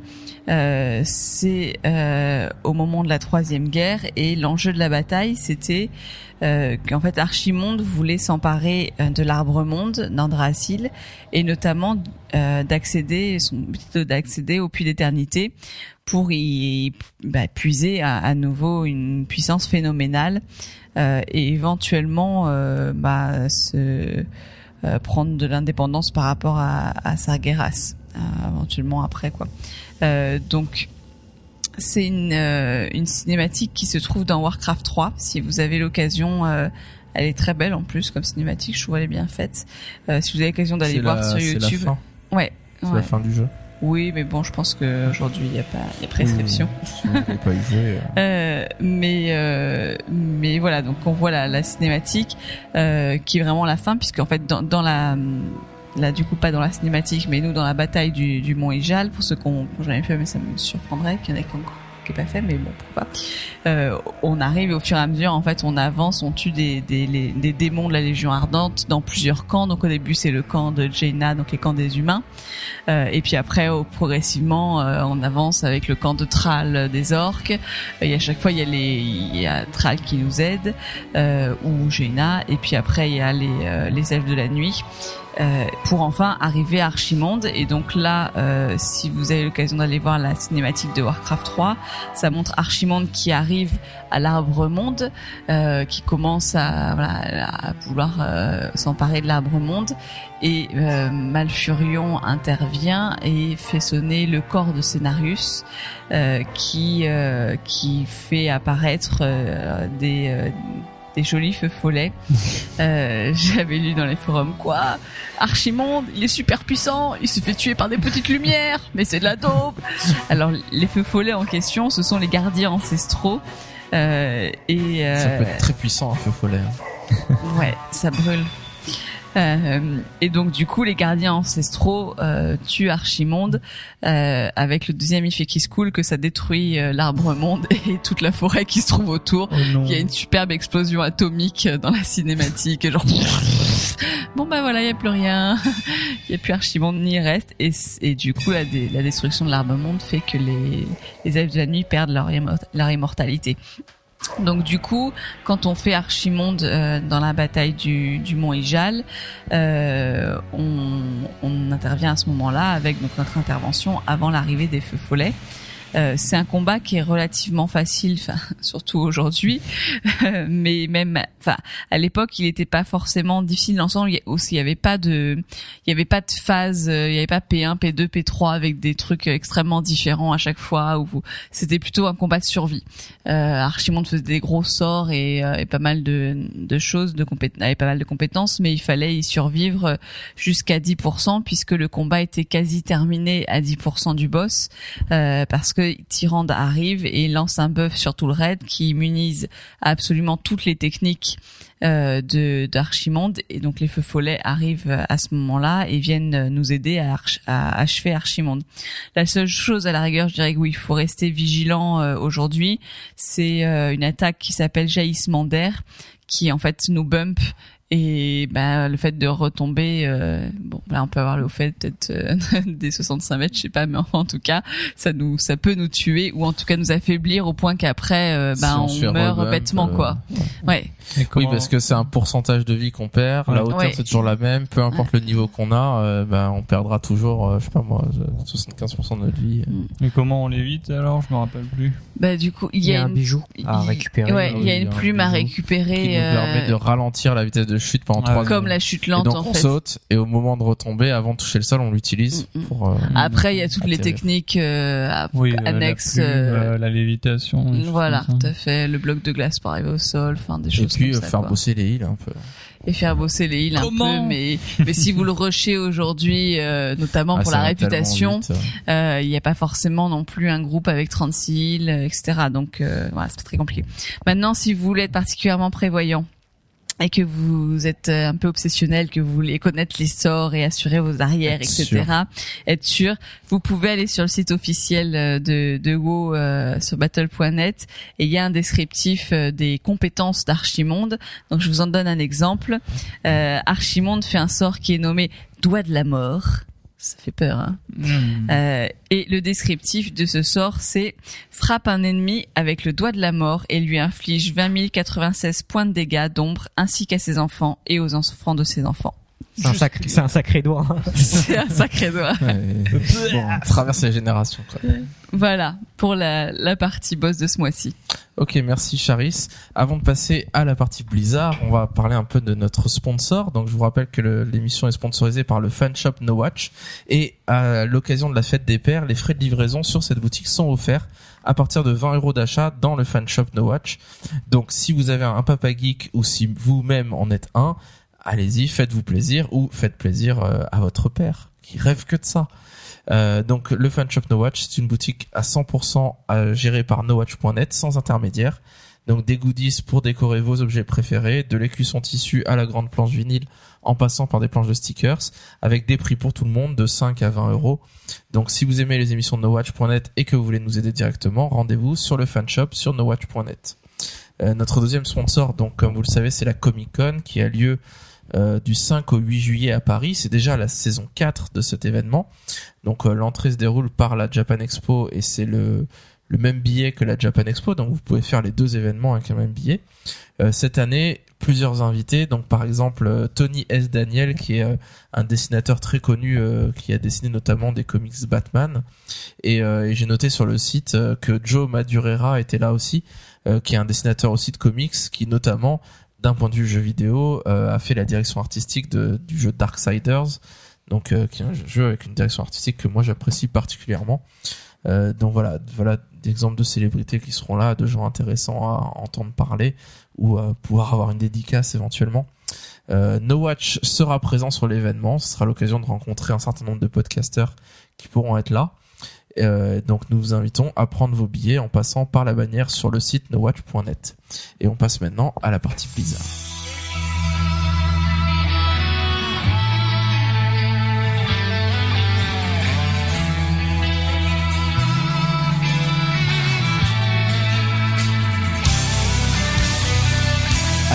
euh, c'est euh, au moment de la troisième guerre et l'enjeu de la bataille, c'était euh, qu'en fait Archimonde voulait s'emparer de l'arbre monde d'Andrasil et notamment euh, d'accéder, d'accéder au puits d'éternité pour y bah, puiser à, à nouveau une puissance phénoménale euh, et éventuellement euh, bah, se euh, prendre de l'indépendance par rapport à, à Sargeras éventuellement après quoi. Donc c'est une, une cinématique qui se trouve dans Warcraft 3. Si vous avez l'occasion, elle est très belle en plus comme cinématique. Je trouve elle est bien faite. Si vous avez l'occasion d'aller voir la- sur la YouTube, fin. ouais. C'est ouais. la fin du jeu. Oui, mais bon, je pense qu'aujourd'hui il y a pas, il y a prescription. Pas euh, (laughs) Euh, mais euh, mais voilà, donc on voit la, la cinématique euh, qui est vraiment la fin, puisque en fait dans, dans la là du coup pas dans la cinématique, mais nous dans la bataille du, du Mont Ijal, pour ceux qui ont qui ont jamais fait, mais ça me surprendrait qu'il y en ait qui ont qui est pas fait, mais bon pourquoi. Euh, on arrive au fur et à mesure, en fait, on avance, on tue des, des, des démons de la Légion Ardente dans plusieurs camps. Donc au début, c'est le camp de Jaina, donc les camps des humains. Euh, et puis après, au- progressivement, euh, on avance avec le camp de Thrall euh, des orques. Et à chaque fois, il y a les, il y a Thrall qui nous aide euh, ou Jaina. Et puis après, il y a les, euh, les elfes de la nuit. Euh, pour enfin arriver à Archimonde et donc là euh, si vous avez l'occasion d'aller voir la cinématique de Warcraft 3 ça montre Archimonde qui arrive à l'arbre monde euh, qui commence à, voilà, à vouloir s'emparer de l'arbre monde. Et Malfurion intervient et fait sonner le corps de Scénarius qui qui fait apparaître des des jolis feux follets. (laughs) Euh, J'avais lu dans les forums quoi Archimonde, il est super puissant, il se fait tuer par des petites lumières, mais c'est de la dope. Alors les feux follets en question, ce sont les gardiens ancestraux. Euh, et euh, Ça peut être très puissant, un feu follet. hein. Ouais, ça brûle. Euh, et donc du coup, les gardiens ancestraux euh, tuent Archimonde euh, avec le deuxième effet qui se coule que ça détruit euh, l'arbre monde (laughs) et toute la forêt qui se trouve autour. Oh. Il y a une superbe explosion atomique dans la cinématique, genre (laughs) bon bah voilà, il y a plus rien, (laughs) il y a plus Archimonde ni reste et, du coup la, dé- la destruction de l'arbre monde fait que les les elfes de la nuit perdent leur immortalité. Donc du coup, quand on fait Archimonde euh, dans la bataille du, mont Ijal, euh, on, on intervient à ce moment-là avec donc notre intervention avant l'arrivée des feux follets. Euh, c'est un combat qui est relativement facile, (laughs) surtout aujourd'hui, mais même, enfin à l'époque, il n'était pas forcément difficile dans le sens où il y a- aussi il y avait pas de, il y avait pas de phase, euh, il y avait pas P1, P2, P3 avec des trucs extrêmement différents à chaque fois. Où c'était plutôt un combat de survie. Euh, Archimonde faisait des gros sorts et, euh, et pas mal de, de choses, avait pas mal de compétences, mais il fallait y survivre jusqu'à 10% puisque le combat était quasi terminé à 10% du boss euh, parce que Tyrande arrive et lance un buff sur tout le raid qui immunise absolument toutes les techniques euh, de d'Archimonde et donc les feux follets arrivent à ce moment-là et viennent nous aider à, à achever Archimonde. La seule chose à la rigueur, je dirais que il faut rester vigilant euh, aujourd'hui, c'est euh, une attaque qui s'appelle jaillissement d'air qui en fait nous bump et ben le fait de retomber euh, bon là on peut avoir le fait peut-être euh, (laughs) des 65 mètres je sais pas mais en tout cas ça nous ça peut nous tuer ou en tout cas nous affaiblir au point qu'après euh, ben Si on meurt bêtement euh, quoi ouais Oui, parce que c'est un pourcentage de vie qu'on perd. La hauteur, Ouais. c'est toujours la même. Peu importe le niveau qu'on a, euh, ben, on perdra toujours, euh, je sais pas moi, euh, 75% de notre vie. Et comment on l'évite alors? Je me rappelle plus. bah du coup il y a, un une bijou à il- récupérer. ouais il y a une plume à récupérer Qui nous permet de ralentir la vitesse de chute pendant Ah, 3 ouais. comme la chute Et lente donc en on fait saute et au moment de retomber, avant de toucher le sol, on l'utilise Mm, mm. pour. euh, après il y a toutes les techniques euh, Oui, euh, annexes la, plume, la lévitation. voilà tout à fait le bloc de glace pour arriver au sol enfin des Et choses puis comme euh, ça, faire quoi. bosser les heals un peu. et faire bosser les heals un peu mais mais si vous le rushez aujourd'hui euh, notamment Ah, pour la réputation euh. il n'y a pas forcément non plus un groupe avec 36 heals euh, etc donc euh, voilà c'est très compliqué maintenant si vous voulez être particulièrement prévoyant et que vous êtes euh, un peu obsessionnel, que vous voulez connaître les sorts et assurer vos arrières, Être etc., sûr. être sûr, vous pouvez aller sur le site officiel euh, de, de WoW euh, sur battle.net et il y a un descriptif euh, des compétences d'Archimonde. Donc je vous en donne un exemple. Euh, Archimonde fait un sort qui est nommé Doigt de la mort. Ça fait peur, hein Hmm. euh, et le descriptif de ce sort, c'est frappe un ennemi avec le doigt de la mort et lui inflige 20 096 points de dégâts d'ombre ainsi qu'à ses enfants et aux enfants de ses enfants. C'est un, sacré, c'est un sacré doigt. (laughs) C'est un sacré doigt. Ouais. (laughs) bon, on traverse les générations. Quoi. Voilà pour la, la partie boss de ce mois-ci. Ok, merci Charis. Avant de passer à la partie Blizzard, on va parler un peu de notre sponsor. Donc je vous rappelle que le- l'émission est sponsorisée par le fan shop No Watch et à l'occasion de la fête des pères, les frais de livraison sur cette boutique sont offerts à partir de 20 euros d'achat dans le fan shop No Watch. Donc si vous avez un papa geek ou si vous-même en êtes un, allez-y, faites-vous plaisir ou faites plaisir euh, à votre père qui rêve que de ça. Euh, donc le fan shop No Watch, c'est une boutique à 100% euh, gérée par nowatch.net sans intermédiaire. Donc des goodies pour décorer vos objets préférés, de l'écusson tissu à la grande planche vinyle, en passant par des planches de stickers, avec des prix pour tout le monde de 5 à 20 euros. Donc si vous aimez les émissions de nowatch.net et que vous voulez nous aider directement, rendez-vous sur le fan shop sur nowatch.net. Euh, notre deuxième sponsor, donc comme vous le savez, c'est la Comic Con qui a lieu euh, du 5 au 8 juillet à Paris. C'est déjà la saison 4 de cet événement. Donc euh, l'entrée se déroule par la Japan Expo et c'est le le même billet que la Japan Expo, donc vous pouvez faire les deux événements avec le même billet. Euh, cette année, plusieurs invités, donc par exemple euh, Tony S. Daniel, qui est un dessinateur très connu, qui a dessiné notamment des comics Batman. Et, et j'ai noté sur le site que Joe Madureira était là aussi, euh, qui est un dessinateur aussi de comics, qui notamment, d'un point de vue jeu vidéo, euh, a fait la direction artistique du jeu Darksiders, donc euh, qui est un jeu avec une direction artistique que moi j'apprécie particulièrement. Euh, donc voilà, voilà des exemples de célébrités qui seront là, de gens intéressants à entendre parler ou à pouvoir avoir une dédicace éventuellement. Euh, no Watch sera présent sur l'événement, ce sera l'occasion de rencontrer un certain nombre de podcasteurs qui pourront être là. Euh, donc nous vous invitons à prendre vos billets en passant par la bannière sur le site nowatch.net. Et on passe maintenant à la partie Blizzard.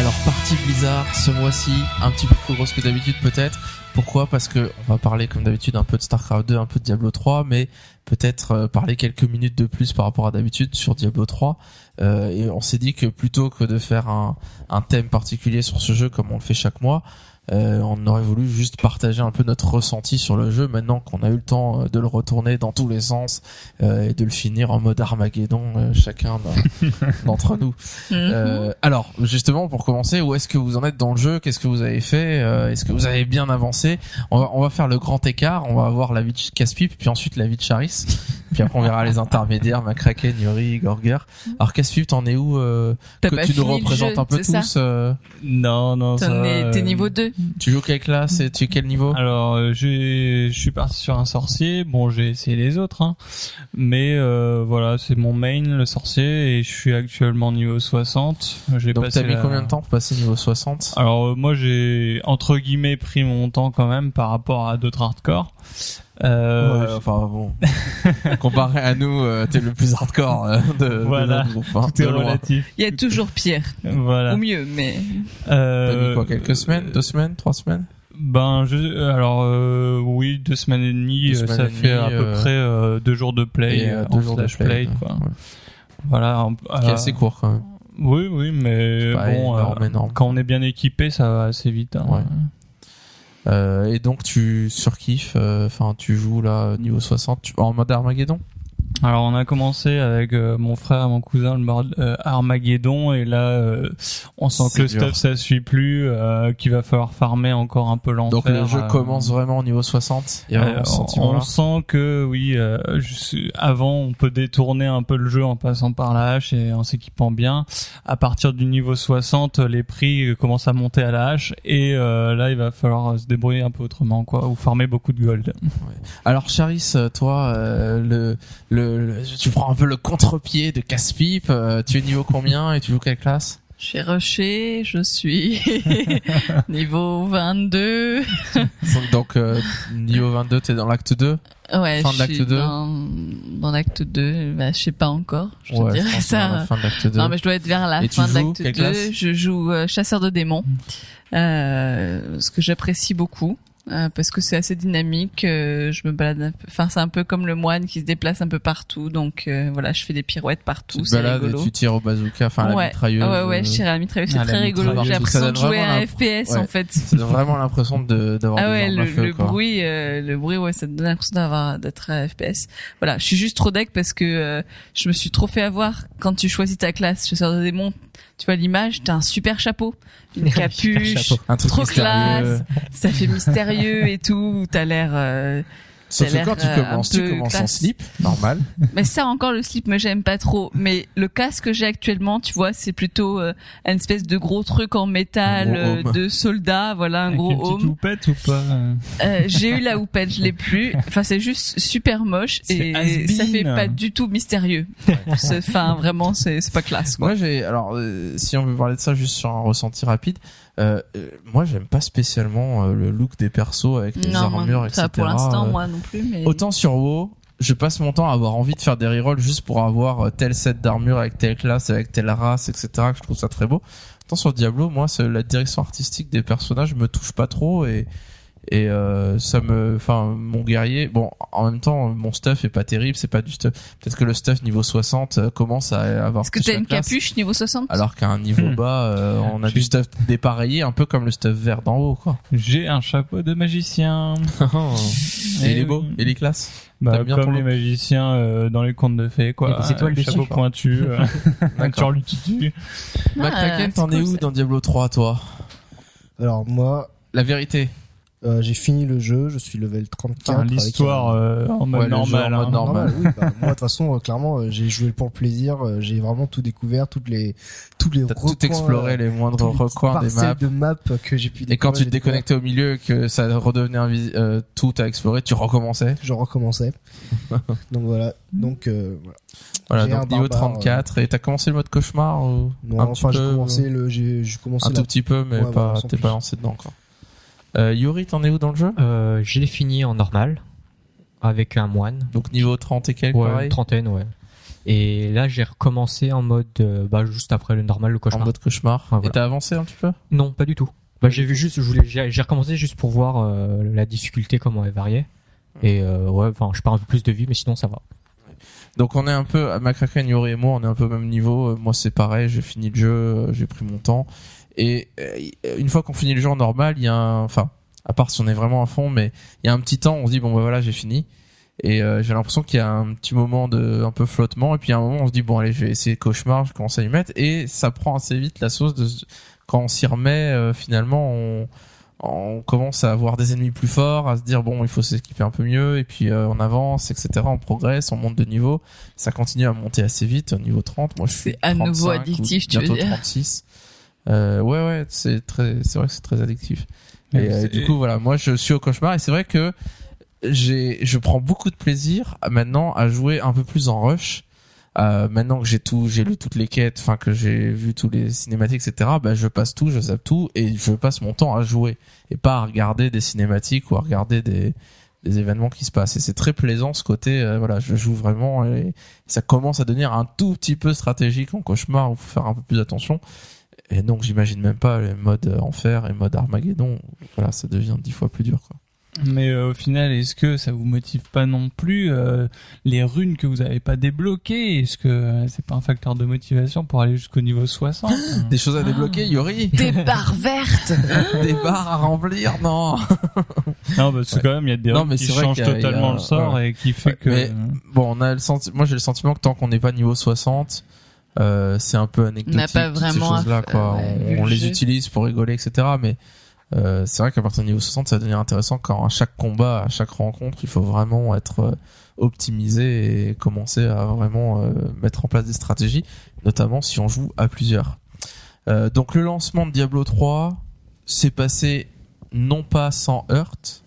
Alors partie Blizzard ce mois-ci, un petit peu plus grosse que d'habitude peut-être. Pourquoi? Parce que on va parler comme d'habitude un peu de StarCraft 2, un peu de Diablo 3, mais peut-être euh, parler quelques minutes de plus par rapport à d'habitude sur Diablo 3. Euh, et on s'est dit que plutôt que de faire un, un thème particulier sur ce jeu comme on le fait chaque mois, euh, on aurait voulu juste partager un peu notre ressenti sur le jeu maintenant qu'on a eu le temps euh, de le retourner dans tous les sens euh, et de le finir en mode Armageddon euh, chacun d'en- (laughs) d'entre nous. Euh, alors, justement, pour commencer, où est-ce que vous en êtes dans le jeu? Qu'est-ce que vous avez fait? Euh, Est-ce que vous avez bien avancé? On va, on va faire le grand écart. On va avoir la vie de Caspipe, puis ensuite la vie de Charis. Puis après, on verra les intermédiaires, Macraken, Yuri, Gorger. Alors, Caspipe, t'en es où euh, Que tu nous représentes jeu, un peu tous. euh, Non, non, ça. T'en es- T'es euh, niveau 2. Tu joues quelle classe et tu es quel niveau? Alors, euh, j'ai, je suis parti sur un sorcier. Bon, j'ai essayé les autres, hein. mais euh, voilà, c'est mon main, le sorcier, et je suis actuellement niveau 60. J'ai Donc, t'as mis la- combien de temps pour passer niveau 60 Alors euh, moi, j'ai entre guillemets pris mon temps quand même par rapport à d'autres hardcore. Euh, Ouais, Enfin bon, (laughs) comparé à nous, euh, t'es le plus hardcore euh, de, de Voilà. notre groupe. hein, tout est de relatif. Il y a toujours pire, Voilà. ou mieux, mais T'as Euh, mis quoi Quelques semaines Deux semaines Trois semaines Ben, je, alors euh, oui, deux semaines et demie, euh, semaines ça et fait demie, à peu euh, près euh, deux jours de play, et, euh, euh, deux jours de play, quoi. Ouais. Voilà. en- Qui est euh, assez court quand même. Oui, oui, mais bon, énorme, euh, énorme. quand on est bien équipé, ça va assez vite. hein. Ouais. Euh, et donc tu surkiffes, euh, enfin tu joues là niveau 60 tu, en mode Armageddon? Alors on a commencé avec euh, mon frère et mon cousin le euh, Armageddon et là euh, on sent que le dur. stuff ça suit plus, euh, qu'il va falloir farmer encore un peu l'enfer. Donc le jeu euh, commence vraiment au niveau 60 Il y a vraiment Euh, on sent que oui, euh, avant on peut détourner un peu le jeu en passant par la hache et en s'équipant bien. À partir du niveau 60, les prix commencent à monter à la hache et euh, là il va falloir se débrouiller un peu autrement quoi, ou farmer beaucoup de gold. Alors Charis, toi, euh, le, le, le- tu prends un peu le contre-pied de Caspipe. euh, tu es niveau combien et tu joues quelle classe? J'ai rushé, je suis (laughs) niveau 22. Donc, euh, niveau 22, t'es dans l'acte 2 Ouais, Fin de je l'acte suis 2. dans, dans l'acte 2. Bah, je sais pas encore. Je Ouais, dirais ça. fin de l'acte 2. Non, mais je dois être vers la Et fin de l'acte quelle 2. classe? Je joue euh, chasseur de démons, euh, ce que j'apprécie beaucoup. Euh, parce que c'est assez dynamique, euh, je me balade un peu. Enfin, c'est un peu comme le moine qui se déplace un peu partout, donc euh, voilà, je fais des pirouettes tu partout, te c'est balades et rigolo. tu tires au bazooka, enfin à la ouais, mitrailleuse. ouais, ouais, euh, je tire à la mitrailleuse, c'est Ah, très rigolo. J'ai l'impression de jouer à un FPS ouais. en fait. C'est vraiment l'impression de d'avoir Ah des ouais, le, feu, le quoi. bruit, euh, le bruit, ouais, ça te donne l'impression d'avoir d'être à FPS. Voilà, je suis juste trop deck parce que euh, je me suis trop fait avoir quand tu choisis ta classe. Chasseur de démons, tu vois l'image, t'as un super chapeau, (laughs) une capuche, chapeau. Un truc trop mystérieux. classe, ça fait mystérieux et tout. T'as l'air. euh, Sauf que quand tu euh, commences, tu commences en slip, normal. (laughs) Mais ça encore, le slip me j'aime pas trop. Mais le casque que j'ai actuellement, tu vois, c'est plutôt euh, une espèce de gros truc en métal euh, de soldat, voilà, un Avec gros une petite home. houppette ou pas? Euh j'ai eu la houppette, je l'ai plus. Enfin, c'est juste super moche et ça fait pas du tout mystérieux. C'est- Enfin, vraiment, c'est c'est pas classe. Quoi. Moi, j'ai alors euh, si on veut parler de ça juste sur un ressenti rapide, euh, euh, moi j'aime pas spécialement euh, le look des persos avec les non, armures, moi, etc. ça pour l'instant, Euh, moi non plus. Mais Autant sur WoW, je passe mon temps à avoir envie de faire des rerolls juste pour avoir tel set d'armure avec telle classe, avec telle race, etc. Que je trouve ça très beau. Autant sur Diablo, moi, la direction artistique des personnages me touche pas trop et et euh, ça me, enfin, mon guerrier. Bon, en même temps, mon stuff est pas terrible. C'est pas du stuff. Peut-être que le stuff niveau 60 euh, commence à avoir. est-ce que t'as une classe. capuche niveau 60 Alors qu'à un niveau Hmm. bas, euh, on a du stuff dépareillé, un peu comme le stuff vert d'en haut, quoi. J'ai un chapeau de magicien. (laughs) Et il est Eh beau, oui. il est classe. Bah, T'aimes bien ton comme les magiciens euh, dans les contes de fées, quoi. Étoiles Un dessus. chapeau pointu, un D'accord. turlu dessus. McCracken, Ah, t'en c'est es où dans Diablo 3, toi? Alors moi, La vérité. Euh, j'ai fini le jeu, je suis level 34. Enfin, l'histoire euh, en mode Ouais, le jeu normal. en mode hein. normal. oui, bah, moi de toute façon, euh, clairement, euh, j'ai joué pour le plaisir. euh, j'ai vraiment tout découvert, toutes les, tous les recoins, tout exploré, les moindres recoins des maps. de maps que j'ai pu Et quand tu te déconnectais au milieu, que ça redevenait invis- euh, tout à explorer, tu recommençais. je recommençais. (laughs) Donc voilà. Donc euh, voilà. Voilà, donc niveau barbare, 34. Et t'as commencé le mode cauchemar ou Non, un enfin j'ai commencé le, j'ai j'ai commencé un la- tout petit peu, mais Ouais, pas, t'es pas lancé dedans encore. Euh, Yuri, t'en es où dans le jeu? Euh, j'ai fini en normal avec un moine. Donc niveau 30 et quelques, Ouais, pareil? trentaine, ouais. Et là, j'ai recommencé en mode, euh, bah, juste après le normal, le En cauchemar. mode cauchemar. Ouais, Et voilà. t'as avancé un petit peu? Non, pas du tout. Bah, j'ai vu juste, je voulais, j'ai recommencé juste pour voir euh, la difficulté comment elle variait. Et euh, ouais, enfin, je perds un peu plus de vie, mais sinon ça va. Donc on est un peu, à McCracken, Yuri et moi, on est un peu au même niveau. Moi c'est pareil, j'ai fini le jeu, j'ai pris mon temps. Et euh, une fois qu'on finit le jeu en normal, il y a un, enfin, à part si on est vraiment à fond, mais il y a un petit temps, on se dit bon bah voilà, j'ai fini. Et euh, j'ai l'impression qu'il y a un petit moment de un peu flottement, et puis à un moment on se dit bon allez, je vais essayer cauchemar, je commence à y mettre, et ça prend assez vite la sauce de quand on s'y remet. euh, finalement, on on commence à avoir des ennemis plus forts, à se dire bon il faut s'équiper un peu mieux, et puis euh, on avance, etc. On progresse, on monte de niveau ça continue à monter assez vite au niveau 30 moi je suis C'est à nouveau 35 addictif, tu veux dire. 36 euh, ouais ouais c'est très c'est vrai que c'est très addictif. Et euh, du coup voilà moi je suis au cauchemar et c'est vrai que j'ai je prends beaucoup de plaisir maintenant à jouer un peu plus en rush. Euh, maintenant que j'ai tout j'ai lu toutes les quêtes enfin que j'ai vu tous les cinématiques etc bah je passe tout je zappe tout et je passe mon temps à jouer et pas à regarder des cinématiques ou à regarder des des événements qui se passent. Et c'est très plaisant ce côté euh, voilà je joue vraiment et ça commence à devenir un tout petit peu stratégique en cauchemar où faut faire un peu plus attention et donc j'imagine même pas les modes euh, enfer et mode Armageddon. Voilà ça devient dix fois plus dur quoi. Mais euh, au final, est-ce que ça vous motive pas non plus euh, les runes que vous avez pas débloquées? Est-ce que euh, c'est pas un facteur de motivation pour aller jusqu'au niveau 60 (laughs) des choses à débloquer Yori? Des barres vertes. (laughs) des barres à remplir non. (laughs) Non, parce que Ouais. quand même, il y a des Non, runes mais qui changent totalement a- le sort et qui fait Ouais, que. mais- bon on a le senti moi j'ai le sentiment que tant qu'on n'est pas niveau 60 euh, c'est un peu anecdotique pas toutes ces choses là à- quoi ouais, on, vu on le les jeu. utilise pour rigoler etc mais euh, c'est vrai qu'à partir du niveau 60 ça devenir intéressant quand à chaque combat à chaque rencontre il faut vraiment être euh, optimisé et commencer à vraiment euh, mettre en place des stratégies notamment si on joue à plusieurs Euh, donc le lancement de Diablo 3 s'est passé non pas sans heurts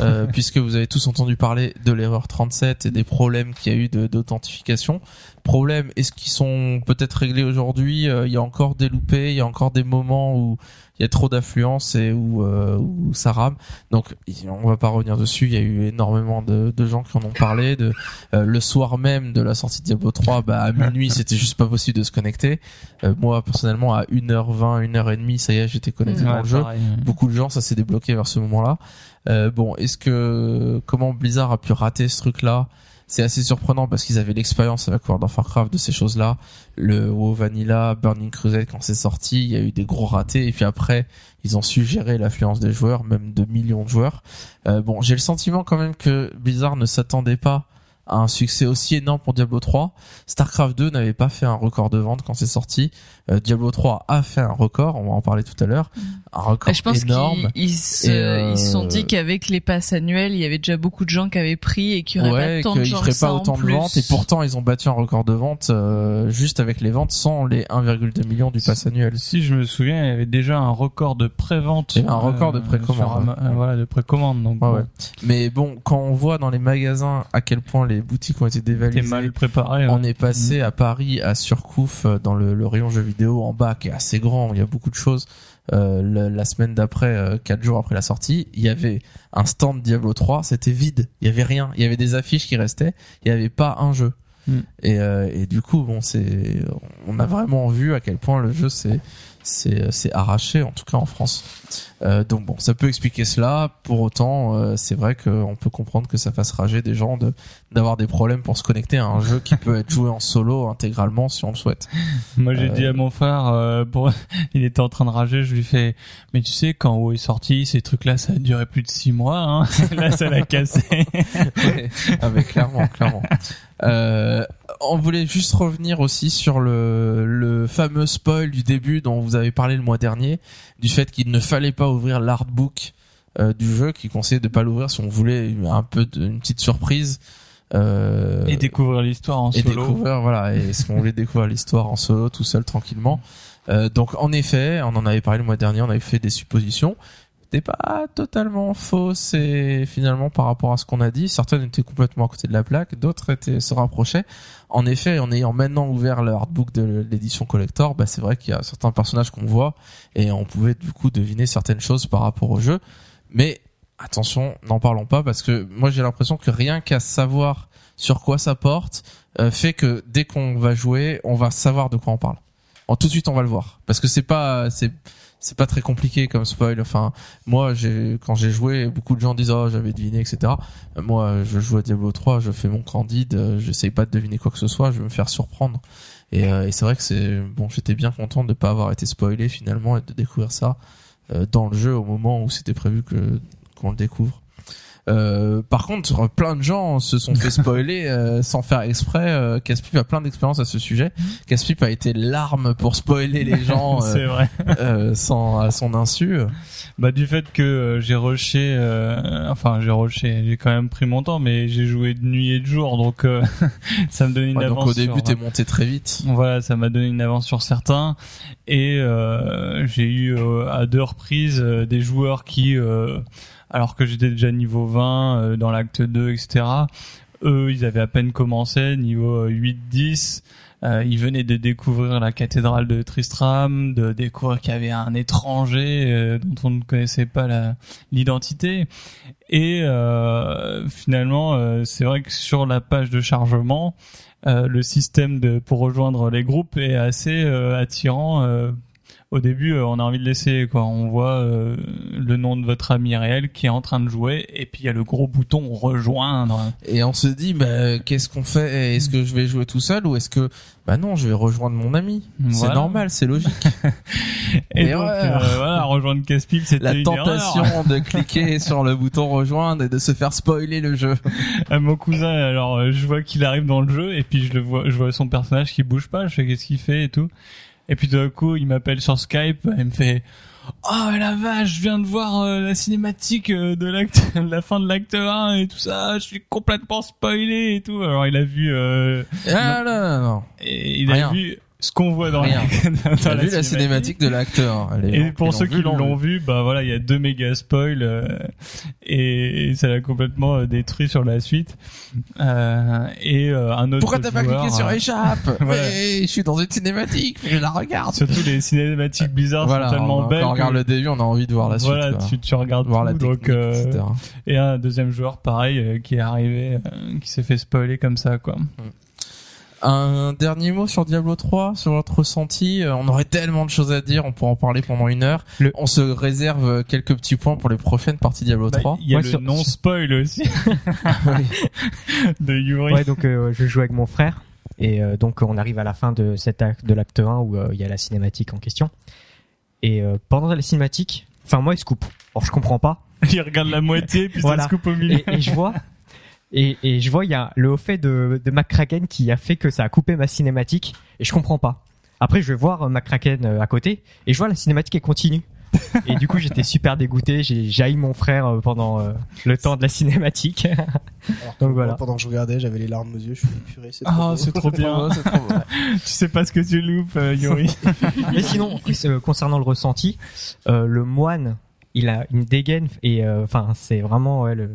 euh, puisque vous avez tous entendu parler de l'erreur 37 et des problèmes qu'il y a eu de- d'authentification. Problèmes, est-ce qu'ils sont peut-être réglés aujourd'hui? Euh, Il y a encore des loupés, il y a encore des moments où il y a trop d'affluence et où, euh, où ça rame. Donc on va pas revenir dessus. Il y a eu énormément de, de gens qui en ont parlé. De euh, le soir même de la sortie de Diablo 3, bah à minuit c'était juste pas possible de se connecter. Euh, moi personnellement à 1h20, 1h30, ça y est, j'étais connecté dans Ouais, le jeu beaucoup de gens, ça s'est débloqué vers ce moment-là. Euh, bon, est-ce que comment Blizzard a pu rater ce truc-là? C'est assez surprenant parce qu'ils avaient l'expérience avec World of Warcraft de ces choses-là. Le WoW Vanilla, Burning Crusade quand c'est sorti, il y a eu des gros ratés et puis après ils ont su gérer l'affluence des joueurs, même de millions de joueurs. Euh, bon, j'ai le sentiment quand même que Blizzard ne s'attendait pas à un succès aussi énorme pour Diablo 3. StarCraft 2 n'avait pas fait un record de vente quand c'est sorti. Euh, Diablo 3 a fait un record, on va en parler tout à l'heure. Un record Bah, je pense énorme. qu'ils ils se, euh, ils se sont dit qu'avec les passes annuelles, il y avait déjà beaucoup de gens qui avaient pris et qu'il y aurait ouais, pas tant de qu'ils gens pas autant de ventes et pourtant ils ont battu un record de vente euh, juste avec les ventes sans les 1,2 millions du pass annuel. Si je me souviens, il y avait déjà un record de prévente. Un record de précommande, Ama- ouais. euh, voilà, de précommande. Donc, Ouais, bon, ouais. Mais bon, quand on voit dans les magasins à quel point les boutiques ont été t'es dévalisées, mal préparé. on ouais. est passé à Paris à Surcouf euh, dans le, le rayon jeux vidéo en bas qui est assez grand, il y a beaucoup de choses. Euh, le- la semaine d'après, euh, quatre jours après la sortie, il y avait un stand Diablo 3, c'était vide, il y avait rien, il y avait des affiches qui restaient, il y avait pas un jeu. Mm. Et, euh, et du coup, bon, c'est, on a vraiment vu à quel point le jeu s'est c'est c'est arraché en tout cas en France. Euh, donc bon, ça peut expliquer cela. Pour autant, euh, c'est vrai qu'on peut comprendre que ça fasse rager des gens de d'avoir des problèmes pour se connecter à un jeu qui peut être joué en solo intégralement si on le souhaite. Moi, j'ai Euh, dit à mon frère, euh, pour... (laughs) il était en train de rager, je lui fais, mais tu sais, quand WoW est sorti, ces trucs-là, ça a duré plus de six mois, hein. (laughs) Là, ça l'a cassé. (laughs) Ouais, ah, mais clairement, clairement. Euh, on voulait juste revenir aussi sur le, le fameux spoil du début dont vous avez parlé le mois dernier, du fait qu'il ne fallait pas ouvrir l'artbook euh, du jeu, qui conseillait de pas l'ouvrir si on voulait un peu de, une petite surprise. Euh, Et découvrir l'histoire en et solo. découvrir voilà et ce qu'on voulait découvrir l'histoire en solo tout seul tranquillement. Euh, donc en effet on en avait parlé le mois dernier on avait fait des suppositions. C'était pas totalement fausses et finalement par rapport à ce qu'on a dit. Certaines étaient complètement à côté de la plaque d'autres étaient se rapprochaient. En effet en ayant maintenant ouvert le artbook de l'édition collector bah c'est vrai qu'il y a certains personnages qu'on voit et on pouvait du coup deviner certaines choses par rapport au jeu. Mais attention n'en parlons pas parce que moi j'ai l'impression que rien qu'à savoir sur quoi ça porte euh, fait que dès qu'on va jouer, on va savoir de quoi on parle. En tout de suite, on va le voir parce que c'est pas c'est c'est pas très compliqué comme spoil. Enfin, moi, j'ai quand j'ai joué, beaucoup de gens disent oh j'avais deviné, etc. Euh, Moi, je joue à Diablo 3, je fais mon candide, euh, j'essaye pas de deviner quoi que ce soit, je vais me faire surprendre. Et, euh, et c'est vrai que c'est bon, j'étais bien content de pas avoir été spoilé finalement et de découvrir ça dans le jeu au moment où c'était prévu que qu'on le découvre. Euh, par contre, plein de gens se sont fait spoiler euh, sans faire exprès. Euh, Caspip a plein d'expérience à ce sujet. Caspip a été l'arme pour spoiler les gens euh, (laughs) C'est vrai. euh, sans à son insu. Bah du fait que euh, j'ai rushé, euh, enfin j'ai rushé, j'ai quand même pris mon temps, mais j'ai joué de nuit et de jour, donc euh, (laughs) ça me donnait une Ouais, avance. donc au début, sur- t'es monté très vite. Voilà, ça m'a donné une avance sur certains et euh, j'ai eu euh, à deux reprises euh, des joueurs qui, euh, alors que j'étais déjà niveau 20 euh, dans l'acte 2, etc. Eux, ils avaient à peine commencé, niveau euh, 8-10. Euh, ils venaient de découvrir la cathédrale de Tristram, de découvrir qu'il y avait un étranger euh, dont on ne connaissait pas l'identité. Et euh, finalement, euh, c'est vrai que sur la page de chargement, euh, le système pour rejoindre les groupes est assez euh, attirant. Au début, euh, on a envie de laisser quoi. On voit euh, le nom de votre ami réel qui est en train de jouer, et puis il y a le gros bouton rejoindre. Et on se dit, bah, qu'est-ce qu'on fait? Est-ce que je vais jouer tout seul ou est-ce que, bah non, je vais rejoindre mon ami? C'est normal, c'est logique. (laughs) Et donc euh, voilà, rejoindre Caspip, c'était La une tentation erreur. de cliquer (laughs) sur le bouton rejoindre et de se faire spoiler le jeu. (laughs) Euh, Mon cousin, alors je vois qu'il arrive dans le jeu et puis je le vois, je vois son personnage qui bouge pas. Je fais qu'est-ce qu'il fait et tout. Et puis d'un coup, il m'appelle sur Skype, il me fait Oh la vache, je viens de voir euh, la cinématique euh, de l'acte, (laughs) la fin de l'acte 1 et tout ça. Je suis complètement spoilé et tout. Alors il a vu, euh, Ah non, non, non. et il Rien. a vu ce qu'on voit dans Rien. (laughs) la, dans T'as vu la cinématique de l'acteur Elle est- Et pour ceux qui l'ont vu. vu, bah voilà, il y a deux méga spoils euh, et, et ça l'a complètement euh, détruit sur la suite. Euh, et euh, un autre Pourquoi t'as pas cliqué sur euh, échappe (laughs) Voilà. Mais je suis dans une cinématique, je la regarde. Surtout les cinématiques bizarres Voilà, sont tellement on- belles. quand on regarde que- le début, on a envie de voir la suite. voilà, quoi. tu, tu regardes voir la tout, donc euh, etc. et un deuxième joueur pareil euh, qui est arrivé, euh, qui s'est fait spoiler comme ça quoi. Un dernier mot sur Diablo 3, sur votre ressenti. Euh, On aurait tellement de choses à dire, on pourrait en parler pendant une heure. Le- On se réserve quelques petits points pour les prochaines parties Diablo Bah, 3. Il y a Moi, le sur- non spoil aussi (laughs) de Yuri. Ouais, donc euh, je joue avec mon frère et euh, donc on arrive à la fin de cet acte de l'acte 1 où euh, il y a la cinématique en question. Et euh, pendant la cinématique, enfin moi il se coupe. Alors je comprends pas (laughs) Il regarde la moitié puis Voilà. ça se coupe au milieu. et, et je vois et, et je vois il y a le haut fait de, de McCracken qui a fait que ça a coupé ma cinématique et je comprends pas. Après je vais voir euh, McCracken euh, à côté et je vois la cinématique est continue. Et du coup j'étais super dégoûté, j'ai jailli mon frère euh, pendant euh, le temps de la cinématique. Alors Donc voilà. Pendant que je regardais, j'avais les larmes aux yeux. Je suis purée, c'est trop Ah, beau. c'est trop bien. (laughs) c'est trop beau. tu sais pas ce que tu loupes, euh, Yuri. (laughs) Mais sinon, euh, concernant le ressenti, euh, le moine, il a une dégaine et euh, enfin c'est vraiment ouais, le,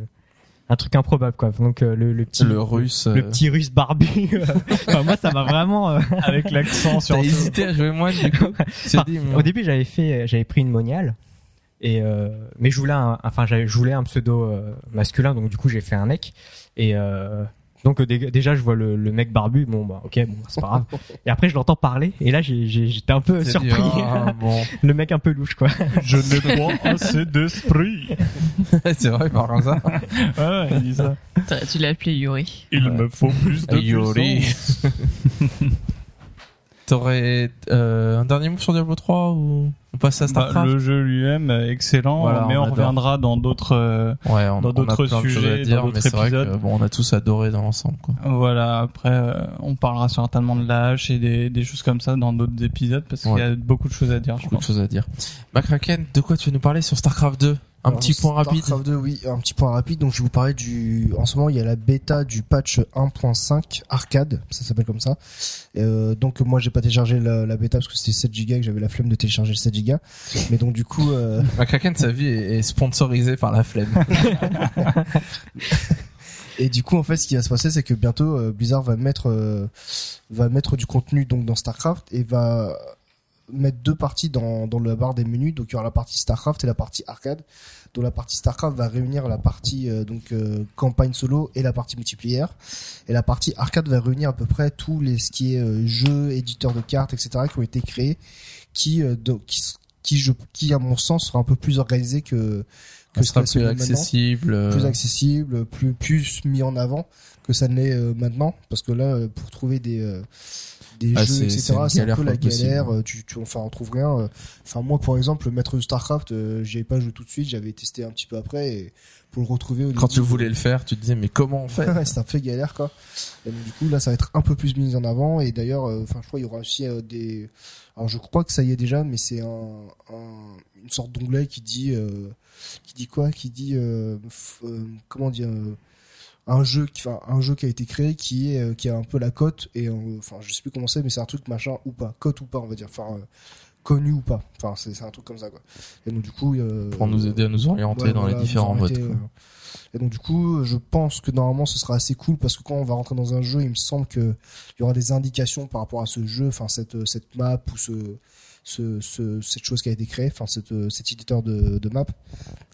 un truc improbable quoi. Donc euh, le, le petit Le russe. le euh, petit russe barbu, (laughs) enfin, moi ça m'a vraiment. euh, (laughs) Avec l'accent sur T'as hésité à jouer moi du coup Tu t'es enfin, dit, moi, au début j'avais fait, j'avais pris une moniale et euh, mais je voulais un, enfin j'avais je voulais un pseudo euh, masculin donc du coup j'ai fait un mec et euh, donc euh, dé- déjà je vois le, le mec barbu bon bah ok bon c'est pas grave (laughs) et après je l'entends parler et là j'étais un peu dit, surpris ah, (laughs) bon. le mec un peu louche quoi Je n'ai pas assez d'esprit. (laughs) c'est vrai, par comme ça. Ouais, ouais, il dit ça. T'aurais dû l'appeler Yuri. Il me faut plus de Yuri. T'aurais euh, un dernier mot sur Diablo 3 ou on passe à Bah, Starcraft le jeu lui-même excellent, Voilà, mais on reviendra dans d'autres. euh, Ouais, on, dans d'autres de sujets, à dire, dans d'autres c'est vrai que épisodes. bon, on a tous adoré dans l'ensemble. Quoi. voilà. Après, euh, on parlera certainement de la hache et des, des choses comme ça dans d'autres épisodes parce qu'il y a beaucoup de choses à dire. Je Beaucoup de pense. choses à dire. Macraken, de quoi tu veux nous parler sur Starcraft 2 Un Alors, petit point rapide. Starcraft 2, oui, un petit point rapide. Donc, je vais vous parler du. En ce moment, il y a la bêta du patch 1.5 arcade, ça s'appelle comme ça. Euh, donc, moi, j'ai pas téléchargé la, la bêta parce que c'était 7 Go et que j'avais la flemme de télécharger le 7 Go. Mais donc, du coup, euh, (laughs) Macraken, sa vie est, est sponsorisée par la flemme. (laughs) et du coup, en fait, ce qui va se passer, c'est que bientôt, euh, Blizzard va mettre, euh, va mettre du contenu donc dans Starcraft et va mettre deux parties dans, dans la barre des menus. Donc, il y aura la partie Starcraft et la partie arcade. Donc, la partie Starcraft va réunir la partie euh, donc euh, campagne solo et la partie multiplayer. Et la partie arcade va réunir à peu près tous les ce qui est euh, jeux, éditeurs de cartes, etc. qui ont été créés, qui euh, donc, qui, qui, je, qui à mon sens sera un peu plus organisé que que Ce sera plus accessible. euh, plus accessible, plus plus mis en avant que ça ne l'est euh, maintenant, parce que là, pour trouver des euh, des Ah, jeux, etc., c'est un galère peu la pas possible. galère. euh, Tu, tu, enfin, on trouve rien. euh. Enfin, moi, par exemple, le maître de Starcraft, euh, j'y avais pas joué tout de suite, j'avais testé un petit peu après, et pour le retrouver au Quand début, tu voulais le faire, tu te disais mais comment on (laughs) fait? c'est un peu galère quoi. Et donc, du coup là ça va être un peu plus mis en avant et d'ailleurs euh, enfin je crois il y aura aussi euh, des alors je crois que ça y est déjà mais c'est un, un- une sorte d'onglet qui dit euh, qui dit quoi? Qui dit euh, euh, comment dire euh, un jeu qui enfin un jeu qui a été créé qui est euh, qui a un peu la cote et euh, enfin je sais plus comment c'est mais c'est un truc machin ou pas cote ou pas on va dire enfin euh, connu ou pas enfin c'est c'est un truc comme ça quoi et donc du coup euh, Pour nous aider à nous orienter Ouais, dans voilà, les différents arrêtez, quoi. euh. Et donc du coup, je pense que normalement ce sera assez cool parce que quand on va rentrer dans un jeu, il me semble que il y aura des indications par rapport à ce jeu, enfin cette cette map ou ce, ce, ce- cette chose qui a été créée, enfin cette, cet éditeur de, de map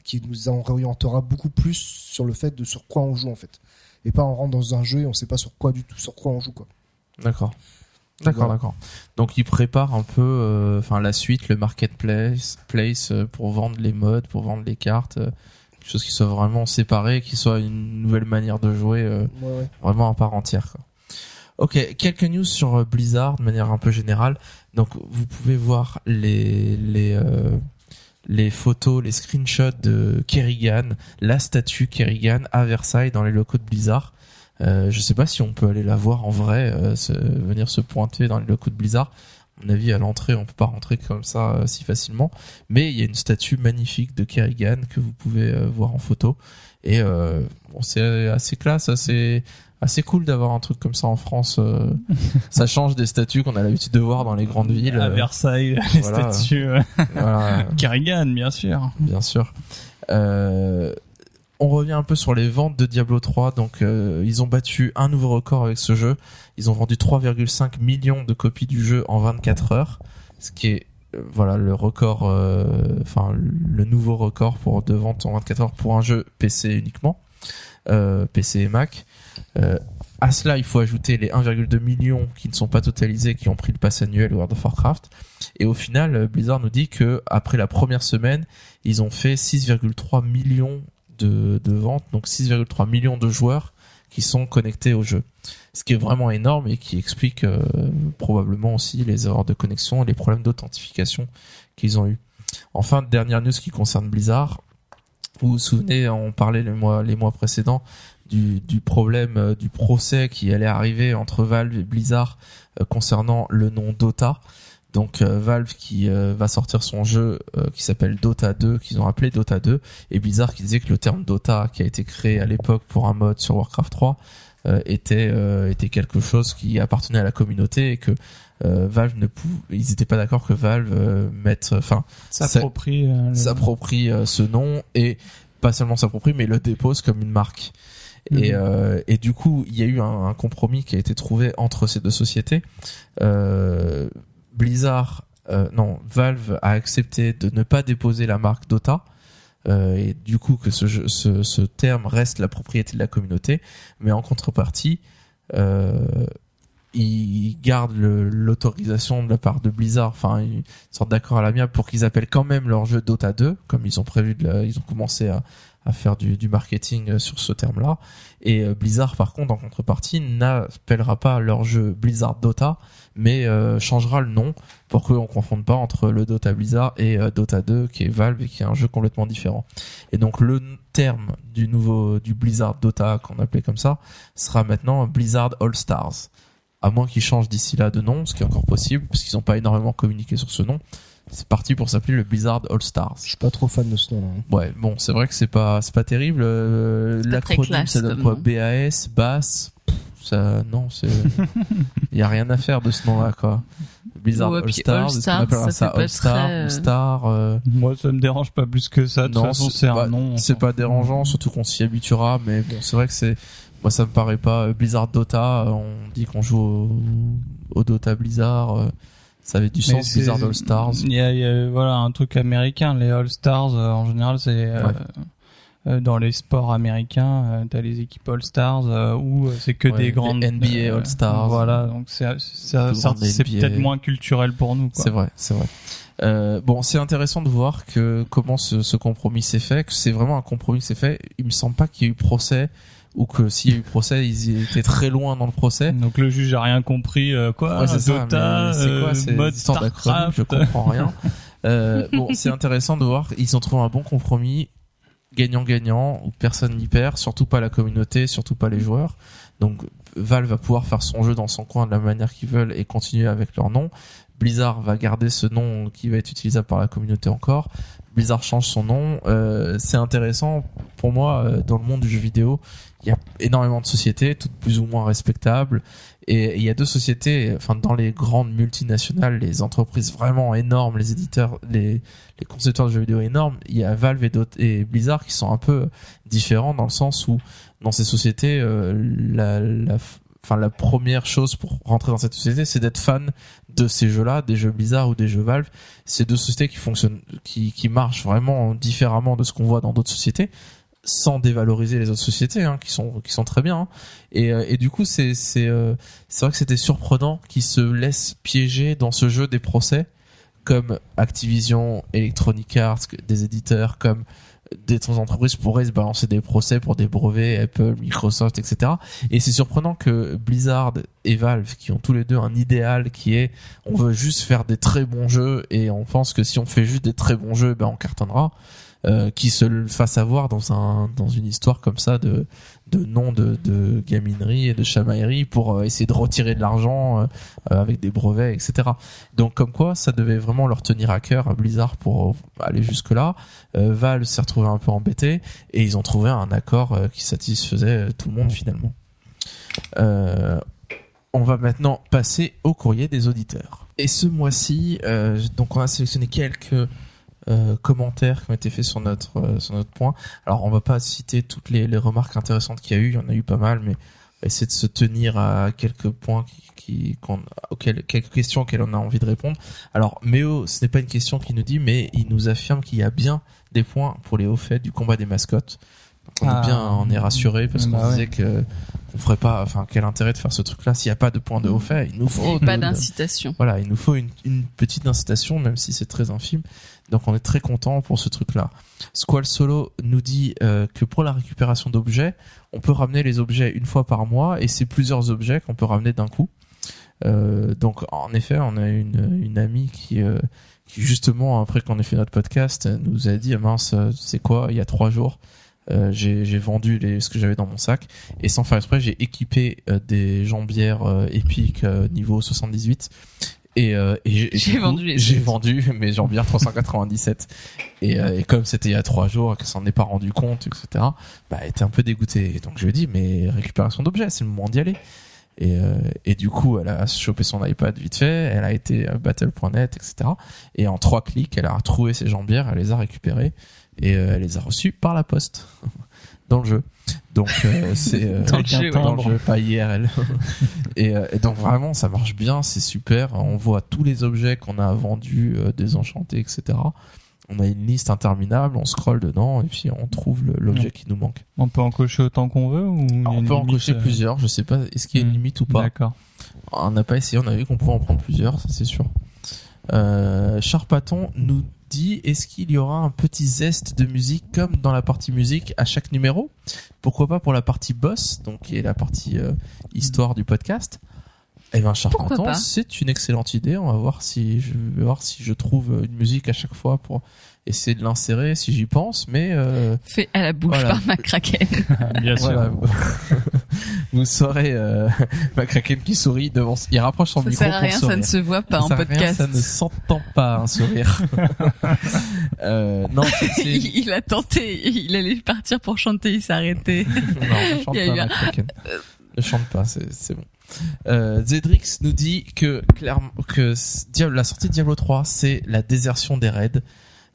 qui nous en orientera beaucoup plus sur le fait de sur quoi on joue en fait. Et pas on rentre dans un jeu et on sait pas sur quoi du tout sur quoi on joue quoi. D'accord. D'accord, Voilà. d'accord. Donc il prépare un peu, euh, enfin la suite, le marketplace, place euh, pour vendre les modes, pour vendre les cartes, euh, quelque chose qui soit vraiment séparé, qui soit une nouvelle manière de jouer euh, Ouais, ouais. vraiment à part entière. Quoi. Ok, quelques news sur euh, Blizzard de manière un peu générale. Donc vous pouvez voir les les euh, les photos, les screenshots de Kerrigan, la statue Kerrigan à Versailles dans les locaux de Blizzard. Euh, je sais pas si on peut aller la voir en vrai, euh, venir se pointer dans les locaux de Blizzard. À mon avis, à l'entrée, on peut pas rentrer comme ça euh, si facilement. Mais il y a une statue magnifique de Kerrigan que vous pouvez euh, voir en photo. Et bon, c'est assez classe, assez assez cool d'avoir un truc comme ça en France. euh, (laughs) ça change des statues qu'on a l'habitude de voir dans les grandes villes. À euh, Versailles, les voilà. statues. euh, voilà, Kerrigan, bien sûr. bien sûr. Euh, on revient un peu sur les ventes de Diablo 3. Donc, euh, ils ont battu un nouveau record avec ce jeu. Ils ont vendu 3,5 millions de copies du jeu en 24 heures, ce qui est euh, voilà le record, euh, enfin le nouveau record pour de vente en 24 heures pour un jeu PC uniquement, euh, PC et Mac. Euh, à cela, il faut ajouter les 1,2 millions qui ne sont pas totalisés, qui ont pris le pass annuel World of Warcraft. Et au final, euh, Blizzard nous dit que après la première semaine, ils ont fait 6,3 millions de, ventes, donc 6,3 millions de joueurs qui sont connectés au jeu. Ce qui est vraiment énorme et qui explique euh, probablement aussi les erreurs de connexion et les problèmes d'authentification qu'ils ont eu. Enfin, dernière news qui concerne Blizzard. Vous vous souvenez, on parlait les mois, les mois précédents du, du problème euh, du procès qui allait arriver entre Valve et Blizzard euh, concernant le nom Dota. Donc euh, Valve qui euh, va sortir son jeu euh, qui s'appelle Dota 2, qu'ils ont appelé Dota 2, et Blizzard qui disait que le terme Dota, qui a été créé à l'époque pour un mode sur Warcraft 3, euh, était euh, était quelque chose qui appartenait à la communauté et que euh, Valve ne pou- ils n'étaient pas d'accord que Valve euh, mette, enfin S'approprie. s'approprie ce nom et pas seulement s'approprie mais le dépose comme une marque. Et, Mhm. euh, et du coup, il y a eu un, un compromis qui a été trouvé entre ces deux sociétés. Euh, Blizzard, euh, non, Valve a accepté de ne pas déposer la marque Dota. euh, et du coup que ce, jeu- ce, ce terme reste la propriété de la communauté, mais en contrepartie, euh, ils gardent l'autorisation de la part de Blizzard, enfin une sorte d'accord à l'amiable pour qu'ils appellent quand même leur jeu Dota 2, comme ils ont prévu, de la- ils ont commencé à, à faire du, marketing euh, sur ce terme-là. Et euh, Blizzard, par contre, en contrepartie, n'appellera pas leur jeu Blizzard Dota, mais euh, changera le nom pour qu'on confonde pas entre le Dota Blizzard et Dota 2, qui est Valve et qui est un jeu complètement différent. Et donc le terme du nouveau du Blizzard Dota qu'on appelait comme ça sera maintenant Blizzard All Stars. À moins qu'ils changent d'ici là de nom, ce qui est encore possible, parce qu'ils n'ont pas énormément communiqué sur ce nom. C'est parti pour s'appeler le Blizzard All Stars. Je suis pas trop fan de ce nom-là. hein. Ouais, bon, c'est vrai que c'est pas c'est pas terrible. Euh, L'acronyme, ça donne quoi nom. BAS, BAS. Ça, non, c'est. Il (laughs) y a rien à faire de ce nom-là, quoi. Blizzard Ouais, All Stars, All Stars, appellera ça ça All Star, très, euh, All Star euh, Moi, ça me dérange pas plus que ça. De toute façon, c'est un nom. on c'est pas dérangeant, surtout qu'on s'y habituera. Mais bon, c'est vrai que c'est. Moi, ça me paraît pas. euh, Blizzard Dota, on dit qu'on joue au, au Dota Blizzard. euh, Ça avait du sens, c'est- Blizzard All Stars. Il y a, il y a, voilà un truc américain. Les All Stars, euh, en général, c'est euh, Ouais. euh, dans les sports américains. T'as les équipes All Stars où c'est que Ouais, des grandes NBA All Stars. Voilà, donc c'est peut-être moins culturel pour nous. C'est vrai, c'est vrai. Bon, c'est intéressant de voir que comment ce, ce compromis s'est fait, que c'est vraiment un compromis s'est fait. Il me semble pas qu'il y ait eu procès ou que s'il y a eu procès, ils étaient très loin dans le procès. Donc le juge a rien compris. euh, quoi Ouais, c'est ça, Dota, quoi euh, ces mode Starcraft. Je comprends rien. Euh, bon, c'est intéressant de voir ils ont trouvé un bon compromis, gagnant-gagnant, où personne n'y perd, surtout pas la communauté, surtout pas les joueurs. Donc Valve va pouvoir faire son jeu dans son coin de la manière qu'ils veulent et continuer avec leur nom. Blizzard va garder ce nom qui va être utilisable par la communauté encore. Blizzard change son nom. Euh, c'est intéressant pour moi euh, dans le monde du jeu vidéo. Il y a énormément de sociétés, toutes plus ou moins respectables, et il y a deux sociétés, enfin dans les grandes multinationales, les entreprises vraiment énormes, les éditeurs, les, les concepteurs de jeux vidéo énormes, il y a Valve et, et Blizzard qui sont un peu différents dans le sens où dans ces sociétés, euh, la, la, enfin la première chose pour rentrer dans cette société, c'est d'être fan de ces jeux-là, des jeux Blizzard ou des jeux Valve. C'est deux sociétés qui fonctionnent, qui, qui marchent vraiment différemment de ce qu'on voit dans d'autres sociétés sans dévaloriser les autres sociétés hein, qui sont qui sont très bien hein. et, euh, et du coup c'est c'est euh, c'est vrai que c'était surprenant qu'ils se laissent piéger dans ce jeu des procès comme Activision, Electronic Arts, des éditeurs comme des entreprises pourraient se balancer des procès pour des brevets, Apple, Microsoft, etc. Et c'est surprenant que Blizzard et Valve, qui ont tous les deux un idéal qui est on veut juste faire des très bons jeux et on pense que si on fait juste des très bons jeux, ben on cartonnera, euh, qui se le fassent avoir dans un dans une histoire comme ça de de nom de, de gaminerie et de chamaillerie pour euh, essayer de retirer de l'argent euh, avec des brevets, etc. Donc comme quoi, ça devait vraiment leur tenir à cœur à Blizzard pour aller jusque là. Valve s'est retrouvé un peu embêté et ils ont trouvé un accord qui satisfaisait tout le monde finalement. On va maintenant passer au courrier des auditeurs. Et ce mois-ci, donc on a sélectionné quelques euh, commentaires qui ont été faits sur notre euh, sur notre point. Alors on va pas citer toutes les, les remarques intéressantes qu'il y a eu, il y en a eu pas mal, mais on va essayer de se tenir à quelques points qui, qui auxquels, quelques questions auxquelles on a envie de répondre. Alors Méo, ce n'est pas une question qu'il nous dit, mais il nous affirme qu'il y a bien des points pour les hauts faits du combat des mascottes. Donc on Ah. est bien, on est rassuré parce qu'on Bah ouais. disait que on ferait pas, enfin quel intérêt de faire ce truc-là s'il n'y a pas de points de haut fait, il nous faut pas d'incitation. voilà, il nous faut une, une petite incitation, même si c'est très infime. Donc on est très content pour ce truc-là. Squall Solo nous dit euh, que pour la récupération d'objets, on peut ramener les objets une fois par mois et c'est plusieurs objets qu'on peut ramener d'un coup. Euh, donc en effet, on a une, amie qui, euh, qui justement après qu'on ait fait notre podcast nous a dit mince, c'est quoi Il y a trois jours, j'ai vendu ce que j'avais dans mon sac et sans faire exprès, j'ai équipé des jambières épiques niveau 78 et, euh, et j'ai- vendu j'ai mes jambières 397 et, euh, et comme c'était il y a trois jours qu'elle s'en est pas rendu compte etc bah elle était un peu dégoûtée. Et donc je lui ai dit mais récupération d'objets c'est le moment d'y aller. Et, euh, et du coup elle a chopé son iPad vite fait elle a été à battle.net etc et en trois clics elle a retrouvé ses jambières elle les a récupérées et euh, elle les a reçues par la poste (laughs) dans le jeu donc euh, c'est euh, Dans le jeu, dans ouais. le jeu, pas IRL (laughs) et, euh, et donc vraiment ça marche bien c'est super on voit tous les objets qu'on a vendus euh, désenchantés etc on a une liste interminable on scrolle dedans et puis on trouve l'objet Ouais. qui nous manque On peut en cocher autant qu'on veut ou Alors, on peut en cocher euh, plusieurs je sais pas est-ce qu'il y a une hmm. limite ou pas? D'accord. on n'a pas essayé, on a vu qu'on pouvait en prendre plusieurs, ça c'est sûr. Euh, Charpaton nous dit est-ce qu'il y aura un petit zeste de musique comme dans la partie musique à chaque numéro? Pourquoi pas pour la partie boss, donc qui est la partie euh, histoire du podcast? Eh ben Charpaton, pas? c'est une excellente idée. On va voir si je vais voir si je trouve une musique à chaque fois pour essayer de l'insérer si j'y pense, mais euh, Fait à la bouche Voilà. par McCracken. (laughs) Bien sûr. voilà. (laughs) vous saurez euh, (laughs) McCracken qui sourit devant, il rapproche son Ça micro sert à pour rien, ça ne se voit pas Ça en sert rien, podcast. ça ne s'entend pas un sourire. euh, non, c'est- c'est- il, il a tenté, il allait partir pour chanter, il s'est arrêté. non, ne chante pas, eu un- McCracken. Ne chante pas, c'est bon. Euh, Zedrix nous dit que clairement que Diablo- la sortie de Diablo 3, c'est la désertion des raids.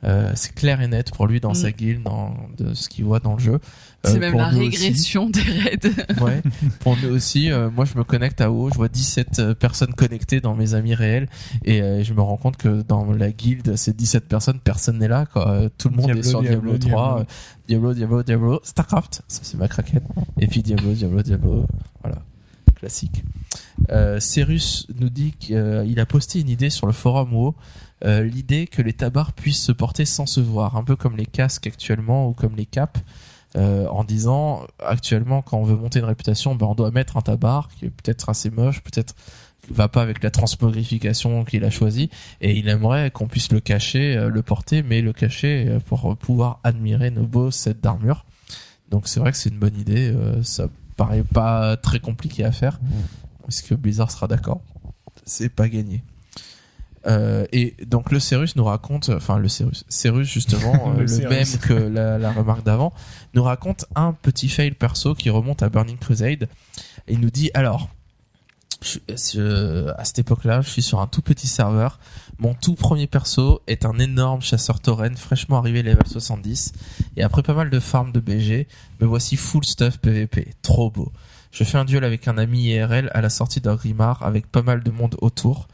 Euh, c'est clair et net pour lui dans Mm. sa guilde, dans de ce qu'il voit dans le jeu. C'est Euh, même pour la aussi. régression des raids. (laughs) Ouais. Pour nous aussi, euh, moi je me connecte à WoW, je vois 17 euh, personnes connectées dans mes amis réels et euh, je me rends compte que dans la guilde, ces 17 personnes, personne n'est là quoi. Tout le monde Diablo, est sur Diablo, Diablo, 3, Diablo. euh, Diablo, Diablo, Diablo, Starcraft, ça c'est ma craquette. Et puis Diablo, Diablo, Diablo, voilà, classique. Euh, Cyrus nous dit qu'il a posté une idée sur le forum WoW, euh, l'idée que les tabards puissent se porter sans se voir, un peu comme les casques actuellement ou comme les capes euh, en disant actuellement quand on veut monter une réputation ben on doit mettre un tabard qui est peut-être assez moche peut-être qui va pas avec la transmogrification qu'il a choisi et il aimerait qu'on puisse le cacher euh, le porter mais le cacher euh, pour pouvoir admirer nos beaux sets d'armure. Donc c'est vrai que c'est une bonne idée ça paraît pas très compliqué à faire est-ce que Blizzard sera d'accord. C'est pas gagné euh, et donc le Cérus nous raconte, enfin le Cérus, Cérus justement, (laughs) euh, Le même que la, la remarque d'avant, nous raconte un petit fail perso qui remonte à Burning Crusade. Et il nous dit alors, je- je- à cette époque-là, je suis sur un tout petit serveur. Mon tout premier perso est un énorme chasseur tauren fraîchement arrivé level 70. Et après pas mal de farms de BG, me voici full stuff PVP. Trop beau. Je fais un duel avec un ami IRL à la sortie d'un Grimard avec pas mal de monde autour.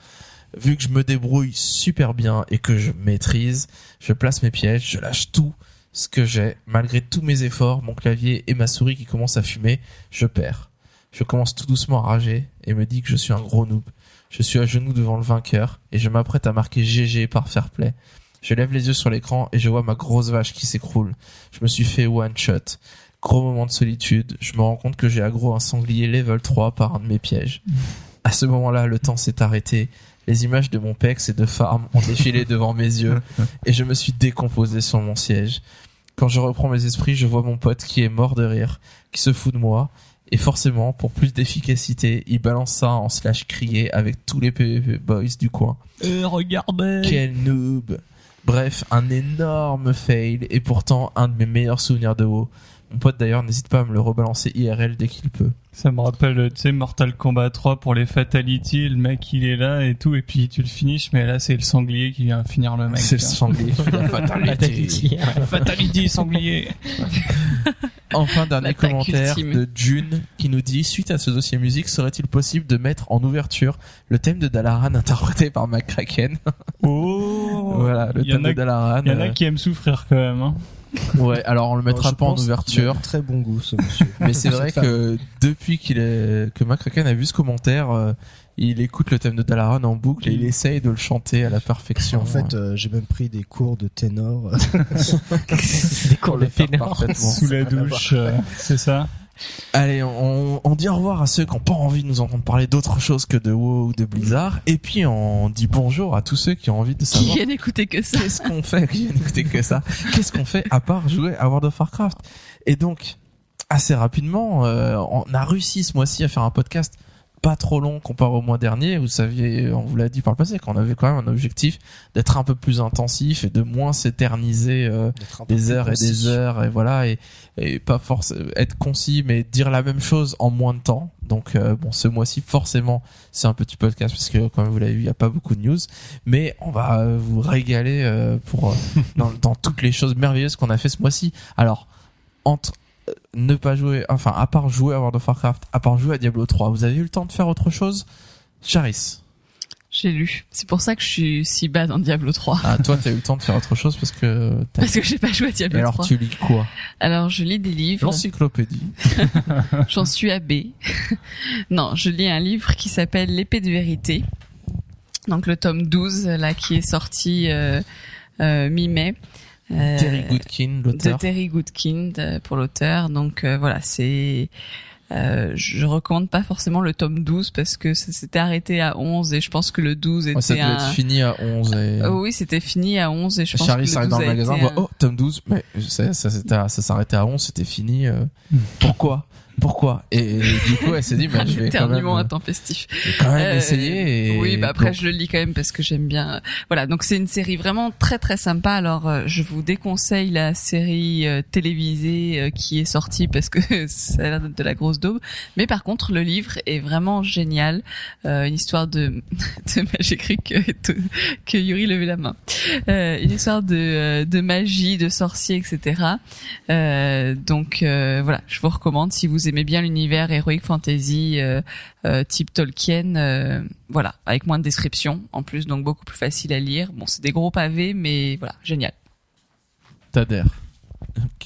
Vu que je me débrouille super bien et que je maîtrise, je place mes pièges, je lâche tout ce que j'ai. Malgré tous mes efforts, mon clavier et ma souris qui commencent à fumer, je perds. Je commence tout doucement à rager et me dis que je suis un gros noob. Je suis à genoux devant le vainqueur et je m'apprête à marquer GG par fair play. Je lève les yeux sur l'écran et je vois ma grosse vache qui s'écroule. Je me suis fait one shot. Gros moment de solitude. Je me rends compte que j'ai aggro un sanglier level 3 par un de mes pièges. À ce moment-là, le temps s'est arrêté. Les images de mon pex et de farm ont défilé devant mes yeux (laughs) et je me suis décomposé sur mon siège. Quand je reprends mes esprits, je vois mon pote qui est mort de rire, qui se fout de moi, et forcément, pour plus d'efficacité, il balance ça en slash crié avec tous les PvP boys du coin. Euh, regardez. Quel noob Bref, un énorme fail, et pourtant un de mes meilleurs souvenirs de WoW. Mon pote d'ailleurs n'hésite pas à me le rebalancer IRL dès qu'il peut. Ça me rappelle, tu sais, Mortal Kombat 3 pour les Fatality, le mec il est là et tout, et puis tu le finishes, mais là c'est le sanglier qui vient finir le mec. C'est le sanglier. (laughs) Fatality. (laughs) Fatality, sanglier. Enfin, dernier commentaire ultime. de June qui nous dit suite à ce dossier musique, serait-il possible de mettre en ouverture le thème de Dalaran interprété par McCracken Oh (laughs) Voilà, le y thème a- de Dalaran. Il y en a euh, qui aiment souffrir quand même. Hein. Ouais, alors on le mettra pas en a ouverture, Très bon goût, ce monsieur. (laughs) mais c'est (laughs) vrai que depuis qu'il est que McCracken a vu ce commentaire, euh, il écoute le thème de Dalaran en boucle et il essaye de le chanter à la perfection. En fait, euh, j'ai même pris des cours de ténor. (laughs) Des cours de ténor. parfaitement. Sous la douche, euh, c'est ça Allez, on, on dit au revoir à ceux qui n'ont pas envie de nous entendre parler d'autre chose que de WoW ou de Blizzard. Et puis on dit bonjour à tous ceux qui ont envie de Qui savoir a n'écouté que ça qu'est-ce qu'on fait, qui vient d'écouter que ça, qu'est-ce qu'on fait à part jouer à World of Warcraft? Et donc, assez rapidement, euh, on a réussi ce mois-ci à faire un podcast pas trop long comparé au mois dernier. Vous saviez, on vous l'a dit par le passé, qu'on avait quand même un objectif d'être un peu plus intensif et de moins s'éterniser euh, des heures et des heures et voilà et, et pas force être concis mais dire la même chose en moins de temps. Donc euh, bon ce mois-ci forcément c'est un petit podcast parce que comme vous l'avez vu il y a pas beaucoup de news. Mais on va euh, vous régaler pour (laughs) dans, dans toutes les choses merveilleuses qu'on a fait ce mois-ci. Alors entre ne pas jouer enfin à part jouer à World of Warcraft à part jouer à Diablo 3 vous avez eu le temps de faire autre chose? Charis J'ai lu. C'est pour ça que je suis si bas dans Diablo 3. ah toi t'as eu le temps de faire autre chose parce que (laughs) t'as- Parce que j'ai pas joué à et Diablo alors 3. tu lis quoi? Alors je lis des livres. l'encyclopédie (laughs) J'en suis à B. (laughs) non, je lis un livre qui s'appelle L'épée de vérité. Donc le tome 12 là qui est sorti euh, euh, mi-mai. Euh, Terry Goodkin de l'auteur Terry Goodkind euh, pour l'auteur. Donc euh, voilà, c'est euh, je recommande pas forcément le tome 12 parce que ça s'était arrêté à 11 et je pense que le 12 était Ouais, ça devait un être fini à 11 et Oh oui, c'était fini à 11 et je pense Charlie que le s'arrête 12 dans le magasin, voit un- oh tome 12, mais je sais, ça s'était à- ça s'arrêtait à 11, c'était fini. euh, pourquoi? Pourquoi Et du coup, elle s'est dit, bah, (laughs) je vais quand même, euh, intempestif. quand même Euh, essayer. Et Oui, bah après je le lis quand même parce que j'aime bien. Voilà, donc c'est une série vraiment très très sympa. Alors euh, je vous déconseille la série euh, télévisée euh, qui est sortie parce que (laughs) ça a l'air de la grosse daube. Mais par contre, le livre est vraiment génial. Euh, une histoire de, (laughs) de j'ai cru que que Yuri levait la main. Euh, une histoire de euh, de magie, de sorciers, etc. Euh, donc euh, voilà, je vous recommande si vous aimez bien l'univers heroic fantasy euh, euh, type Tolkien, euh, voilà, avec moins de descriptions en plus, donc beaucoup plus facile à lire. Bon, c'est des gros pavés, mais voilà, génial. T'adhères.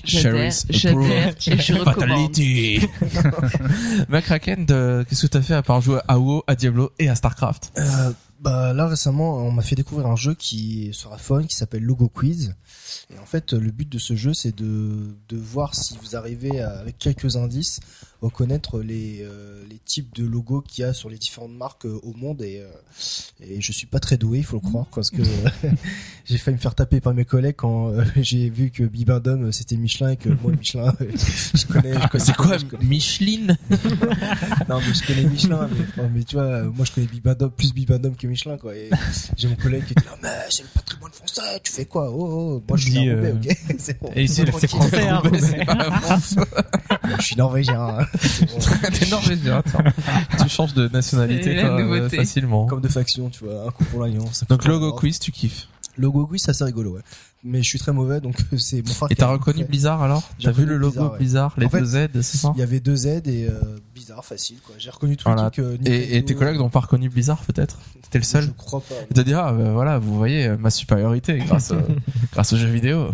J'adhère, j'adhère et (laughs) je recommande. (laughs) De- qu'est-ce que t'as fait à part jouer à WoW, à Diablo et à Starcraft? Euh, bah là récemment, on m'a fait découvrir un jeu qui sera fun, qui s'appelle Logo Quiz. Et en fait, le but de ce jeu, c'est de voir si vous arrivez avec quelques indices reconnaître les euh, les types de logos qu'il y a sur les différentes marques euh, au monde. Et euh, et je suis pas très doué, il faut le croire, parce que (laughs) j'ai failli me faire taper par mes collègues quand euh, (laughs) j'ai vu que Bibendum c'était Michelin et que moi (laughs) Michelin, euh, je connais. je connais C'est quoi je connais- Michelin non, mais je connais Michelin, mais, non, mais tu vois, moi je connais Bibendum, plus Bibendum que Michelin, quoi. Et j'ai mon collègue qui était là, mais c'est le patrimoine français, tu fais quoi? Oh, oh, moi je suis Roubaix, ok C'est bon. Et c'est français, hein. Roubaix, c'est pas. Je suis norvégien. hein. T'es norvégien. (laughs) (laughs) Tu changes de nationalité, euh, facilement. Comme de faction, tu vois, un coup pour l'alliance. Donc logo quiz, tu kiffes. Logo quiz, ça c'est rigolo, ouais. Mais je suis très mauvais, donc c'est mon frère Et t'as reconnu Blizzard alors J'ai T'as vu le logo Blizzard, ouais. Blizzard, les En fait, deux Z, c'est ça Il y avait deux Z et euh, bizarre, facile, quoi. J'ai reconnu tous Voilà. les trucs. euh, et, tes collègues n'ont pas reconnu Blizzard peut-être T'es le Je seul crois pas. Dire, ah, bah, voilà, vous voyez euh, ma supériorité grâce, euh, (laughs) grâce aux jeux vidéo.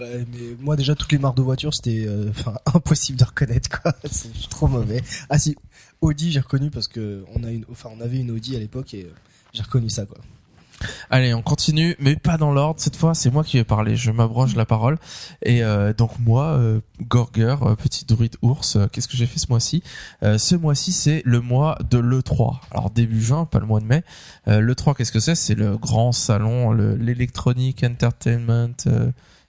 Ouais, mais moi déjà toutes les marques de voitures c'était euh, enfin (laughs) impossible de reconnaître quoi. (laughs) C'est trop mauvais. Ah si Audi j'ai reconnu parce que on a une enfin on avait une Audi à l'époque et euh, j'ai reconnu ça quoi. Allez, on continue, mais pas dans l'ordre. Cette fois, c'est moi qui vais parler. Je m'abroge la parole. Et euh, donc moi, euh, Gorger, euh, petit druide ours, euh, qu'est-ce que j'ai fait ce mois-ci? Ce mois-ci, c'est le mois de l'E3. Alors début juin, pas le mois de mai. Euh, L'E3, qu'est-ce que c'est? C'est le grand salon, le- l'Electronic Entertainment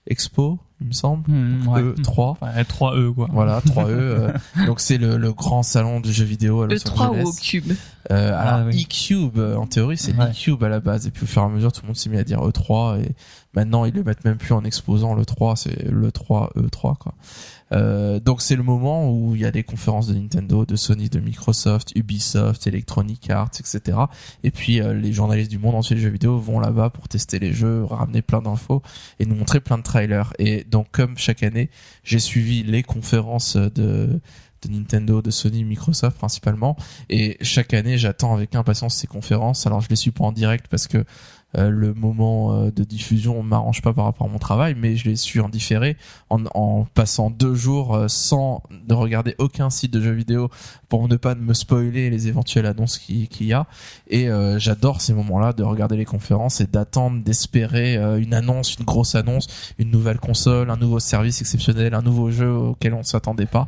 Expo. il me semble. Hmm, ouais. E3. Enfin, 3 E quoi. Voilà, (laughs) 3E. euh, donc c'est le, le grand salon du jeu vidéo à Los E3 Angeles. ou au cube Euh, Ah, alors oui. E-Cube, euh, en théorie, c'est Ouais. E-Cube à la base. Et puis au fur et à mesure, tout le monde s'est mis à dire E3. Et maintenant, ils le mettent même plus en exposant le 3. C'est le 3, E3, quoi. Euh, donc c'est le moment où il y a des conférences de Nintendo, de Sony, de Microsoft, Ubisoft, Electronic Arts, etc. Et puis euh, les journalistes du monde entier des jeux vidéo vont là-bas pour tester les jeux, ramener plein d'infos et nous montrer plein de trailers. Et donc comme chaque année, j'ai suivi les conférences de de Nintendo, de Sony, Microsoft principalement. Et chaque année, j'attends avec impatience ces conférences. Alors je les suis pas en direct parce que le moment euh, de diffusion m'arrange pas par rapport à mon travail, mais je les suis en différé en, en passant deux jours euh, sans ne regarder aucun site de jeux vidéo pour ne pas me spoiler les éventuelles annonces qui- qu'il y a. Et euh, j'adore ces moments-là de regarder les conférences et d'attendre, d'espérer euh, une annonce, une grosse annonce, une nouvelle console, un nouveau service exceptionnel, un nouveau jeu auquel on s'attendait pas.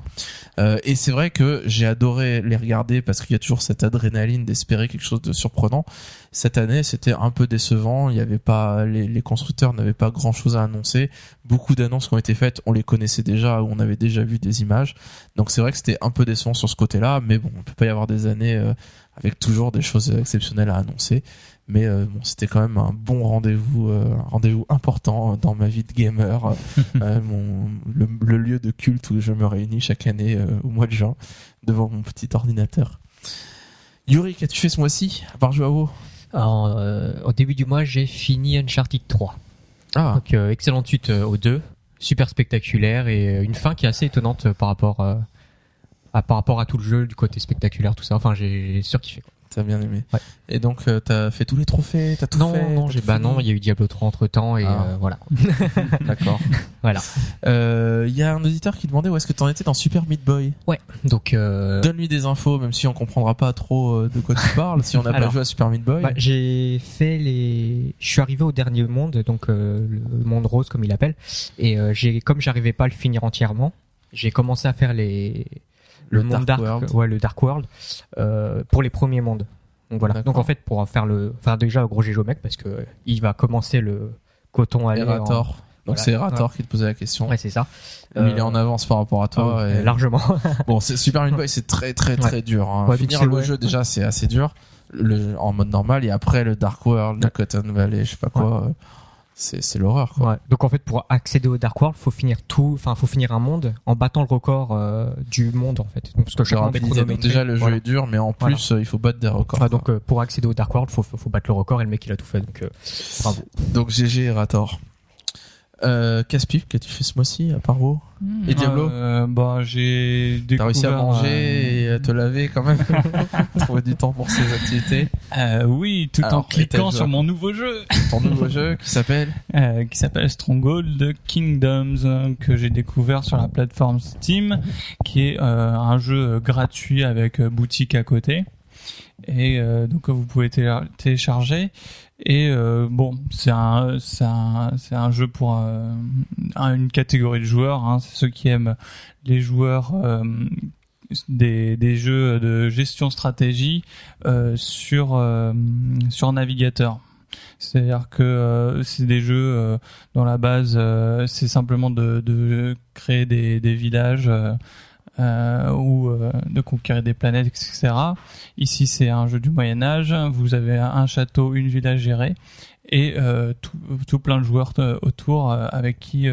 Euh, et c'est vrai que j'ai adoré les regarder parce qu'il y a toujours cette adrénaline d'espérer quelque chose de surprenant. Cette année, c'était un peu décevant. Il y avait pas, les, les constructeurs n'avaient pas grand chose à annoncer. Beaucoup d'annonces qui ont été faites, on les connaissait déjà ou on avait déjà vu des images. Donc c'est vrai que c'était un peu décevant sur ce côté-là. Mais bon, on peut pas y avoir des années euh, avec toujours des choses exceptionnelles à annoncer. Mais euh, bon, c'était quand même un bon rendez-vous, euh, un rendez-vous important dans ma vie de gamer. Euh, (laughs) mon, le, le lieu de culte où je me réunis chaque année au mois de juin devant mon petit ordinateur. Yuri, qu'as-tu fait ce mois-ci à part jouer à WoW? Alors, euh, au début du mois, j'ai fini Uncharted 3. Ah, Donc, euh, excellente suite euh, aux deux. Super spectaculaire et une fin qui est assez étonnante par rapport, euh, à, par rapport à tout le jeu, du côté spectaculaire, tout ça. Enfin, j'ai j'ai surkiffé. quoi. T'as bien aimé. Ouais. Et donc, euh, t'as fait tous les trophées, t'as tout Non, fait non, j'ai tout bah non, il y a eu Diablo 3 entre temps et Ah. euh, voilà. (laughs) D'accord. Voilà. Euh, Il y a un auditeur qui demandait où est-ce que t'en étais dans Super Meat Boy. Donc, euh, Donne-lui des infos, même si on comprendra pas trop euh, de quoi tu parles, si on n'a pas joué à Super Meat Boy. bah, j'ai fait les. Je suis arrivé au dernier monde, donc euh, le monde rose comme il appelle, et euh, j'ai comme j'arrivais pas à le finir entièrement, j'ai commencé à faire les Le monde Dark World. ouais, le Dark World, euh, pour les premiers mondes. Donc voilà. Donc en fait, pour faire le, enfin déjà gros GGO mec parce que il va commencer le coton à Erator. Donc Voilà. c'est Erator qui te posait la question. Ouais, c'est ça. Il est Euh, en avance par rapport à toi. et- largement. (laughs) Bon, c'est Super Meat Boy, c'est très très très dur. Hein. Ouais, Finir le ouais. jeu déjà, c'est assez dur. Le, en mode normal et après le Dark World, le Cotton Valley, je sais pas quoi. C'est c'est l'horreur. quoi. Ouais. Donc en fait, pour accéder au Dark World, faut finir tout, enfin, faut finir un monde en battant le record euh, du monde en fait. Donc, parce que Je chaque monde est rapidisais. Donc chronométré. déjà le jeu Voilà. est dur, mais en Voilà. plus euh, il faut battre des records. Ah, donc euh, pour accéder au Dark World, faut, faut, faut battre le record et le mec il a tout fait. Donc euh, bravo. Donc GG Erator. Euh, Caspi, qu'as-tu fait ce mois-ci à part WoW Hmm. Et Diablo Euh, Bah j'ai T'as découvert. réussi à manger euh, et à te laver quand même (laughs) Trouver du temps pour ces activités. euh, oui, tout Alors, en cliquant t'as sur mon nouveau jeu Ton nouveau jeu qui s'appelle (laughs) euh, qui s'appelle Stronghold Kingdoms euh, que j'ai découvert sur la plateforme Steam, qui est euh, un jeu gratuit avec boutique à côté et euh, donc vous pouvez télécharger et euh, bon c'est un c'est un c'est un jeu pour euh, un- une catégorie de joueurs hein, c'est ceux qui aiment les joueurs euh, des, des jeux de gestion stratégie euh, sur euh, sur navigateur. C'est-à-dire que euh, c'est des jeux euh, dont la base euh, c'est simplement de, de créer des, des villages euh, ou euh, de conquérir des planètes, etc. Ici, c'est un jeu du Moyen Âge. Vous avez un château, une ville à gérer et euh, tout, tout plein de joueurs euh, autour euh, avec qui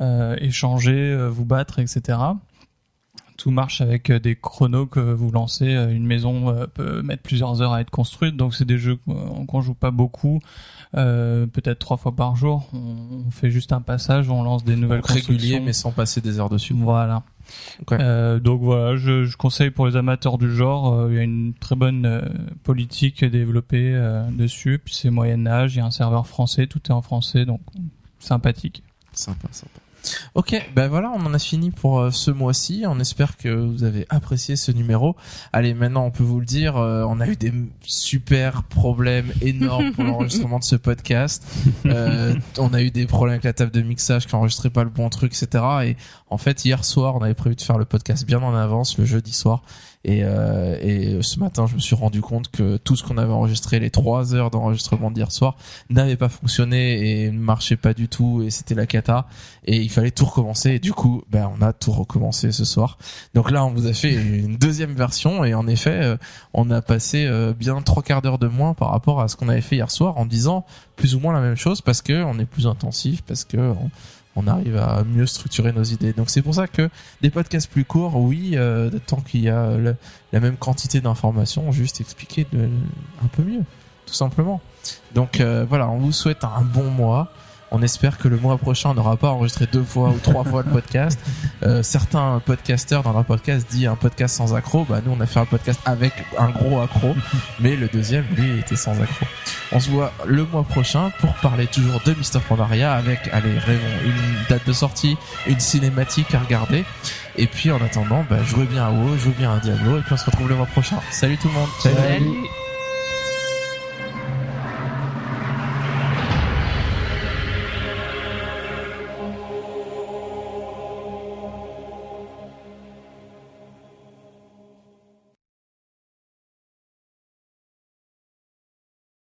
euh, échanger, vous battre, etc. Tout marche avec des chronos que vous lancez. Une maison peut mettre plusieurs heures à être construite, donc c'est des jeux qu'on joue pas beaucoup, euh, peut-être trois fois par jour. On, on fait juste un passage, on lance des nouvelles régulier constructions. mais sans passer des heures dessus. Voilà. Euh, donc voilà, je, je conseille pour les amateurs du genre. euh, il y a une très bonne euh, politique développée euh, dessus. Puis c'est Moyen Âge, il y a un serveur français, tout est en français, donc sympathique. Sympa, sympa. Ok, ben voilà, on en a fini pour euh, ce mois-ci. On espère que vous avez apprécié ce numéro. Allez, maintenant, on peut vous le dire, euh, on a eu des super problèmes énormes pour (laughs) l'enregistrement de ce podcast. Euh, on a eu des problèmes avec la table de mixage qui enregistrait pas le bon truc, etc. Et en fait, hier soir, on avait prévu de faire le podcast bien en avance, le jeudi soir. Et, euh, et ce matin, je me suis rendu compte que tout ce qu'on avait enregistré, les trois heures d'enregistrement d'hier soir, n'avait pas fonctionné et ne marchait pas du tout et c'était la cata. Et il fallait tout recommencer. Et du coup, ben, on a tout recommencé ce soir. Donc là, on vous a fait une deuxième version et en effet, euh, on a passé euh, bien trois quarts d'heure de moins par rapport à ce qu'on avait fait hier soir en disant plus ou moins la même chose parce que on est plus intensif, parce que on, on arrive à mieux structurer nos idées. Donc c'est pour ça que des podcasts plus courts, oui, euh, tant qu'il y a la même quantité d'informations, juste expliquer un peu mieux, tout simplement. Donc euh, voilà, on vous souhaite un bon mois. On espère que le mois prochain, on n'aura pas enregistré deux fois ou trois fois le podcast. (laughs) Euh, certains podcasteurs dans leur podcast disent un podcast sans accro. Bah nous, on a fait un podcast avec un gros accro, (laughs) mais le deuxième, lui, était sans accro. On se voit le mois prochain pour parler toujours de Mister Pandaria avec, allez, rêvons, une date de sortie, une cinématique à regarder. Et puis en attendant, bah, jouez bien à WoW, jouez bien à Diablo, et puis on se retrouve le mois prochain. Salut tout le monde. Salut.